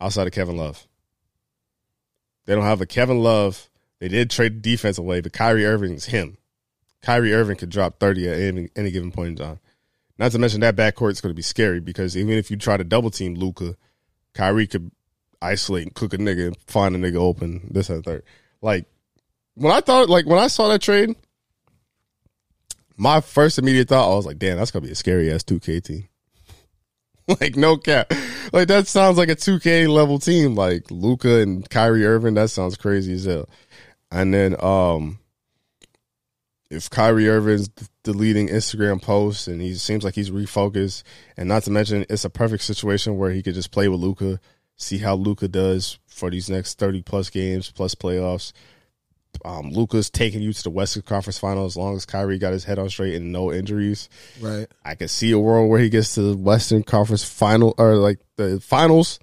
[SPEAKER 1] outside of Kevin Love. They don't have a Kevin Love. They did trade defense away, but Kyrie Irving's him. Kyrie Irving could drop 30 at any, any given point in time. Not to mention that backcourt is going to be scary because even if you try to double team Luka, Kyrie could isolate and cook a nigga and find a nigga open. This and third. Like when I thought, like when I saw that trade, my first immediate thought I was like, damn, that's gonna be a scary ass 2K team. like no cap, like that sounds like a 2K level team. Like Luka and Kyrie Irving, that sounds crazy as hell. And then um if Kyrie Irving's deleting Instagram posts and he seems like he's refocused, and not to mention it's a perfect situation where he could just play with Luka, see how Luka does for these next thirty plus games plus playoffs. um, Luka's taking you to the Western Conference Final as long as Kyrie got his head on straight and no injuries.
[SPEAKER 2] Right.
[SPEAKER 1] I could see a world where he gets to the Western Conference Final or like the finals,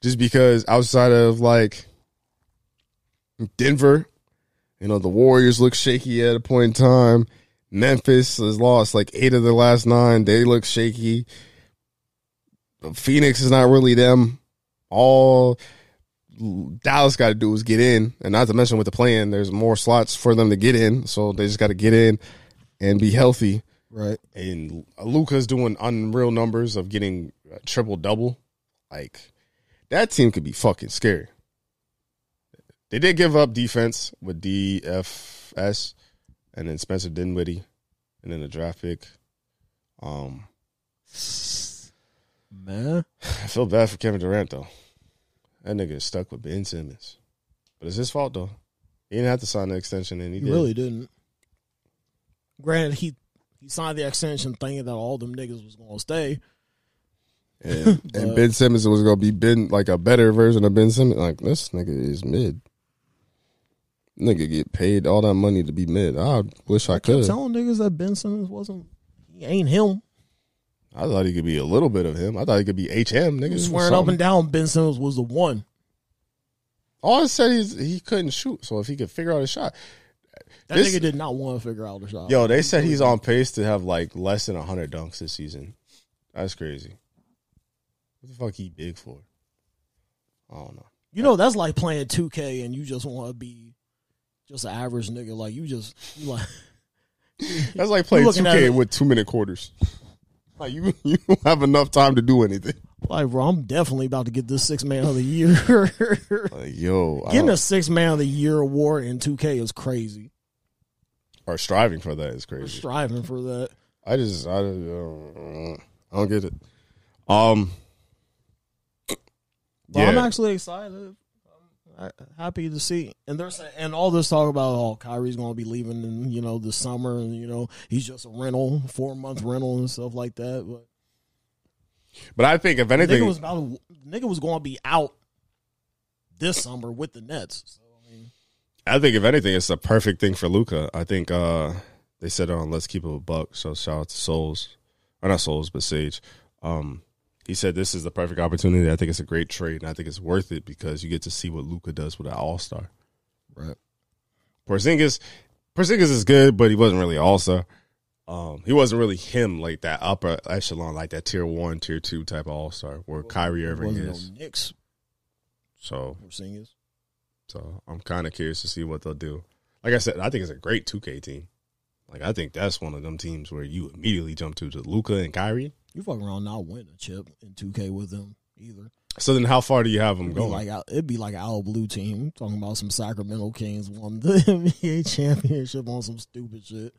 [SPEAKER 1] just because outside of like Denver, you know, the Warriors look shaky at a point in time. Memphis has lost like eight of the last nine. They look shaky. Phoenix is not really them. All Dallas got to do is get in, and not to mention with the plan, there's more slots for them to get in. So they just got to get in and be healthy.
[SPEAKER 2] Right.
[SPEAKER 1] And Luka's doing unreal numbers of getting triple double. Like that team could be fucking scary. They did give up defense with DFS and then Spencer Dinwiddie and then the draft pick. Um,
[SPEAKER 2] Man.
[SPEAKER 1] I feel bad for Kevin Durant though. That nigga is stuck with Ben Simmons, but it's his fault though. He didn't have to sign the extension, and he,
[SPEAKER 2] He
[SPEAKER 1] did.
[SPEAKER 2] really didn't. Granted, he he signed the extension thinking that all them niggas was gonna stay.
[SPEAKER 1] And, and Ben Simmons was gonna be Ben like a better version of Ben Simmons. Like this nigga is mid. Nigga get paid all that money to be mid. I wish I,
[SPEAKER 2] I
[SPEAKER 1] could.
[SPEAKER 2] telling niggas that Ben Simmons wasn't he ain't him.
[SPEAKER 1] I thought he could be a little bit of him. I thought he could be HM. Nigga,
[SPEAKER 2] swearing up and down Ben Simmons was the one.
[SPEAKER 1] All I said is he couldn't shoot. So if he could figure out a shot,
[SPEAKER 2] That
[SPEAKER 1] This-
[SPEAKER 2] nigga did not want to figure out the shot.
[SPEAKER 1] yo, they said he's on pace to have like less than hundred dunks this season. That's crazy. What the fuck he big for? I don't know.
[SPEAKER 2] You know, that's like playing 2K and you just want to be just an average nigga. Like you just you like
[SPEAKER 1] That's like playing 2K with two minute quarters. Like you, you don't have enough time to do anything.
[SPEAKER 2] like bro, I'm definitely about to get this six man of the year.
[SPEAKER 1] Like yo,
[SPEAKER 2] Getting a six man of the year award in 2K is crazy.
[SPEAKER 1] or striving for that is crazy.
[SPEAKER 2] striving for that.
[SPEAKER 1] I just I don't, I don't get it. Um,
[SPEAKER 2] But I'm actually excited. Happy to see, and there's and all this talk about oh Kyrie's going to be leaving in you know the summer, and you know he's just a rental, four month rental and stuff like that. But
[SPEAKER 1] but I think if
[SPEAKER 2] nigga
[SPEAKER 1] anything,
[SPEAKER 2] was about to, nigga was going to be out this summer with the Nets. So I mean,
[SPEAKER 1] I think if anything, it's a perfect thing for Luka. I think uh they said on Let's Keep It a Buck. So shout out to Souls, or not Souls, but Sage. Um, he said this is the perfect opportunity. I think it's a great trade, and I think it's worth it because you get to see what Luka does with an All Star.
[SPEAKER 2] right.
[SPEAKER 1] Porzingis, Porzingis is good, but he wasn't really All Star. Um, he wasn't really him like that upper echelon, like that tier one, tier two type of All Star where Kyrie Irving is.
[SPEAKER 2] no Knicks
[SPEAKER 1] So,
[SPEAKER 2] or singers.
[SPEAKER 1] so I'm kind of curious to see what they'll do. Like I said, I think it's a great 2K team. Like I think that's one of them teams where you immediately jump to to Luka and Kyrie.
[SPEAKER 2] You fuck around not win a chip in 2K with them either.
[SPEAKER 1] So then, how far do you have them
[SPEAKER 2] It'd
[SPEAKER 1] going?
[SPEAKER 2] like it'd be like Owl Blue team talking about some Sacramento Kings won the NBA championship on some stupid shit.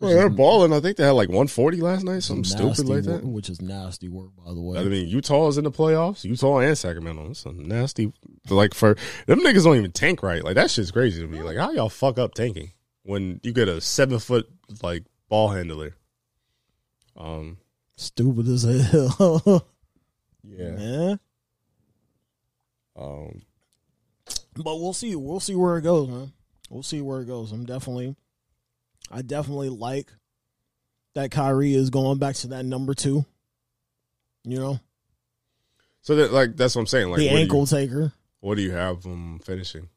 [SPEAKER 1] Bro, they're balling. I think they had like 140 last night,
[SPEAKER 2] Some
[SPEAKER 1] something stupid like
[SPEAKER 2] work,
[SPEAKER 1] that.
[SPEAKER 2] which is nasty work by the way.
[SPEAKER 1] I mean, Utah is in the playoffs. Utah and Sacramento. That's some nasty. Like for them niggas don't even tank right. Like that shit's crazy to me. Like how y'all fuck up tanking when you get a seven foot like ball handler. Um.
[SPEAKER 2] Stupid as hell,
[SPEAKER 1] Yeah.
[SPEAKER 2] man.
[SPEAKER 1] Um.
[SPEAKER 2] But we'll see. We'll see where it goes, man. We'll see where it goes. I'm definitely, I definitely like that Kyrie is going back to that number two. You know,
[SPEAKER 1] So that like that's what I'm saying. Like
[SPEAKER 2] the
[SPEAKER 1] do you-
[SPEAKER 2] ankle taker.
[SPEAKER 1] what do you have them finishing?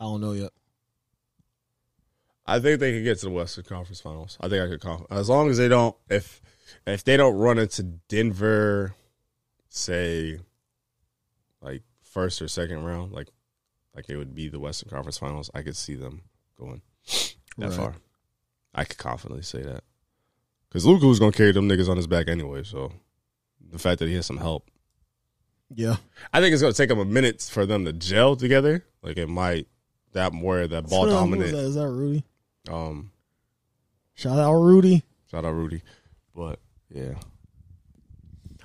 [SPEAKER 2] I don't know yet.
[SPEAKER 1] I think they could get to the Western Conference Finals. I think I could conf- as long as they don't if if they don't run into Denver, say like first or second round, like like it would be the Western Conference Finals. I could see them going that
[SPEAKER 2] Right.
[SPEAKER 1] far. I could confidently say that because Luka was gonna carry them niggas on his back anyway. So the fact that he has some help,
[SPEAKER 2] Yeah,
[SPEAKER 1] I think it's gonna take them a minute for them to gel together. Like it might that where that ball dominant.
[SPEAKER 2] that? Is that Rudy?
[SPEAKER 1] Um,
[SPEAKER 2] Shout out Rudy.
[SPEAKER 1] shout out Rudy, but yeah.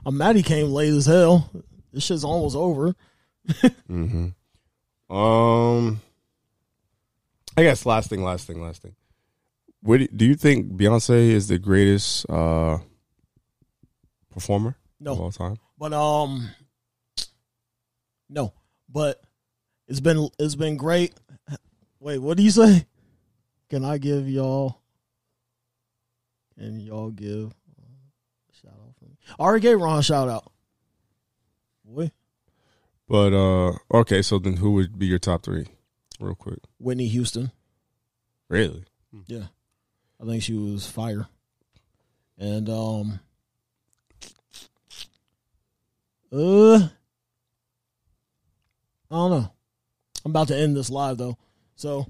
[SPEAKER 2] I'm mad he came late as hell. This shit's almost over.
[SPEAKER 1] Mm-hmm. Um, I guess last thing, last thing, last thing. What do, you think Beyonce is the greatest uh performer
[SPEAKER 2] No.
[SPEAKER 1] of all time?
[SPEAKER 2] But um, no. But It's been it's been great. Wait, what do you say? Can I give y'all? Can y'all give a shout out for me? I already gave Ron a shout out. Boy,
[SPEAKER 1] But uh okay, so then who would be your top three? Real quick.
[SPEAKER 2] Whitney Houston.
[SPEAKER 1] Really?
[SPEAKER 2] Yeah, I think she was fire. And um, uh, I don't know. I'm about to end this live though, so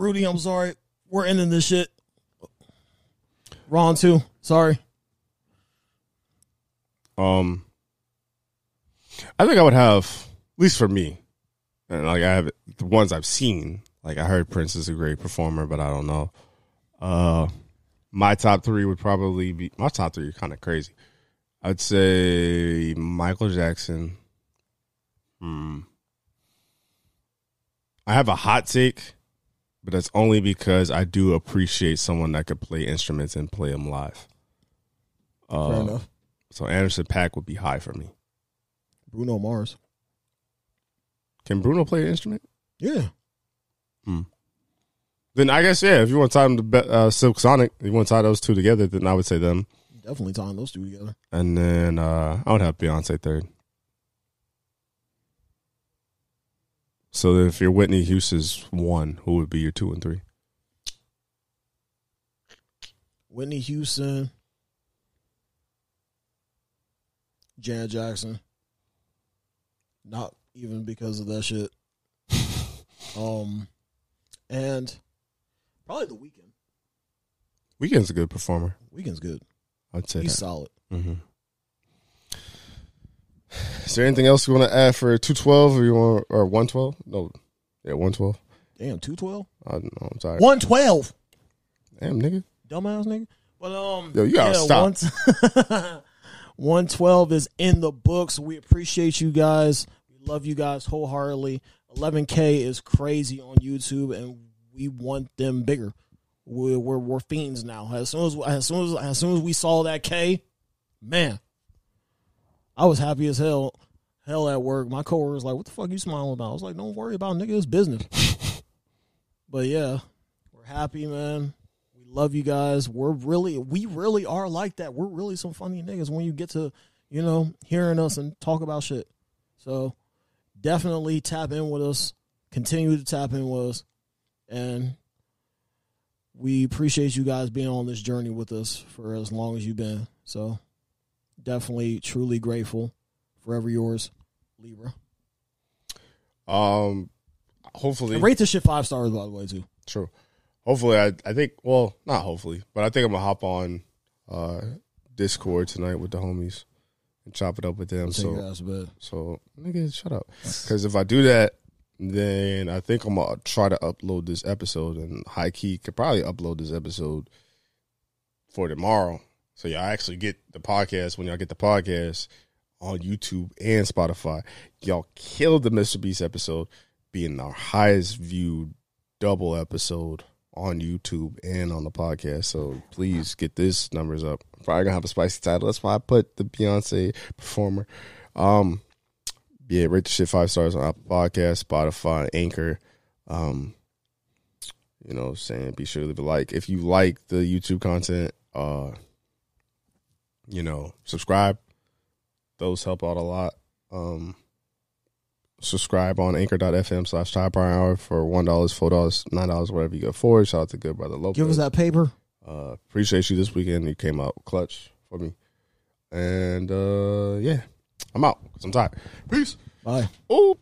[SPEAKER 2] Rudy, I'm sorry. We're ending this shit. Ron too. Sorry.
[SPEAKER 1] Um I think I would have at least for me. And like I have the ones I've seen. Like I heard Prince is a great performer, but I don't know. Uh my top three would probably be my top three are kind of crazy. I'd say Michael Jackson. Hmm. I have a hot take, but that's only because I do appreciate someone that could play instruments and play them live. Uh,
[SPEAKER 2] Fair enough.
[SPEAKER 1] So Anderson .Paak would be high for me.
[SPEAKER 2] Bruno Mars.
[SPEAKER 1] Can Bruno play an instrument?
[SPEAKER 2] Yeah.
[SPEAKER 1] Then I guess yeah. If you want to tie them to Be- uh, Silk Sonic, you want to tie those two together, then I would say them.
[SPEAKER 2] Definitely tying those two together.
[SPEAKER 1] And then uh, I would have Beyonce third. So if your Whitney Houston's one, who would be your two and three?
[SPEAKER 2] Whitney Houston. Janet Jackson. Not even because of that shit. um, and probably the Weeknd.
[SPEAKER 1] Weeknd's a good performer.
[SPEAKER 2] Weeknd's good.
[SPEAKER 1] I'd say
[SPEAKER 2] He's
[SPEAKER 1] that.
[SPEAKER 2] solid.
[SPEAKER 1] hmm Is there anything else you want to add for two twelve or you want or one twelve? No, yeah, one twelve.
[SPEAKER 2] Damn, two twelve.
[SPEAKER 1] I don't know. I'm sorry.
[SPEAKER 2] One twelve.
[SPEAKER 1] Damn, nigga.
[SPEAKER 2] Dumbass nigga. But um,
[SPEAKER 1] Yo, you gotta stop.
[SPEAKER 2] One twelve is in the books. We appreciate you guys. We love you guys wholeheartedly. Eleven K is crazy on YouTube, and we want them bigger. We're, we're we're fiends now. As soon as as soon as as soon as we saw that K, man, I was happy as hell. Hell at work. My coworker was like, "What the fuck you smiling about?" I was like, "Don't worry about it, nigga. It's business." but yeah, we're happy, man. We love you guys. We're really, we really are like that. We're really some funny niggas when you get to, you know, hearing us and talk about shit. So definitely tap in with us. Continue to tap in with us. And we appreciate you guys being on this journey with us for as long as you've been. So definitely, truly grateful. Forever yours, Libra.
[SPEAKER 1] Um, hopefully,
[SPEAKER 2] And rate this shit five stars, by the way, too.
[SPEAKER 1] True. Hopefully, I I think. Well, not hopefully, but I think I'm gonna hop on uh Discord tonight with the homies and chop it up with them. So
[SPEAKER 2] ass to bed.
[SPEAKER 1] so nigga, shut up. Because if I do that, then I think I'm gonna try to upload this episode, and high key could probably upload this episode for tomorrow. So y'all actually get the podcast when y'all get the podcast on YouTube and Spotify. Y'all killed the Mr. Beast episode, being our highest viewed double episode on YouTube and on the podcast. So please get this numbers up. Probably gonna have a spicy title. That's why I put the Beyonce performer. Um, yeah, rate the shit five stars on Apple Podcast, Spotify, Anchor. Um, you know, saying be sure to leave a like if you like the YouTube content. Uh, you know, subscribe. Those help out a lot. Um, subscribe on anchor.fm slash top hour for one dollars, four dollars, nine dollars, whatever you get for. Shout out to good brother Lopez.
[SPEAKER 2] Give us that paper.
[SPEAKER 1] Uh, appreciate you this weekend. You came out clutch for me. And uh, yeah, I'm out because I'm tired. Peace.
[SPEAKER 2] Bye.
[SPEAKER 1] Oh.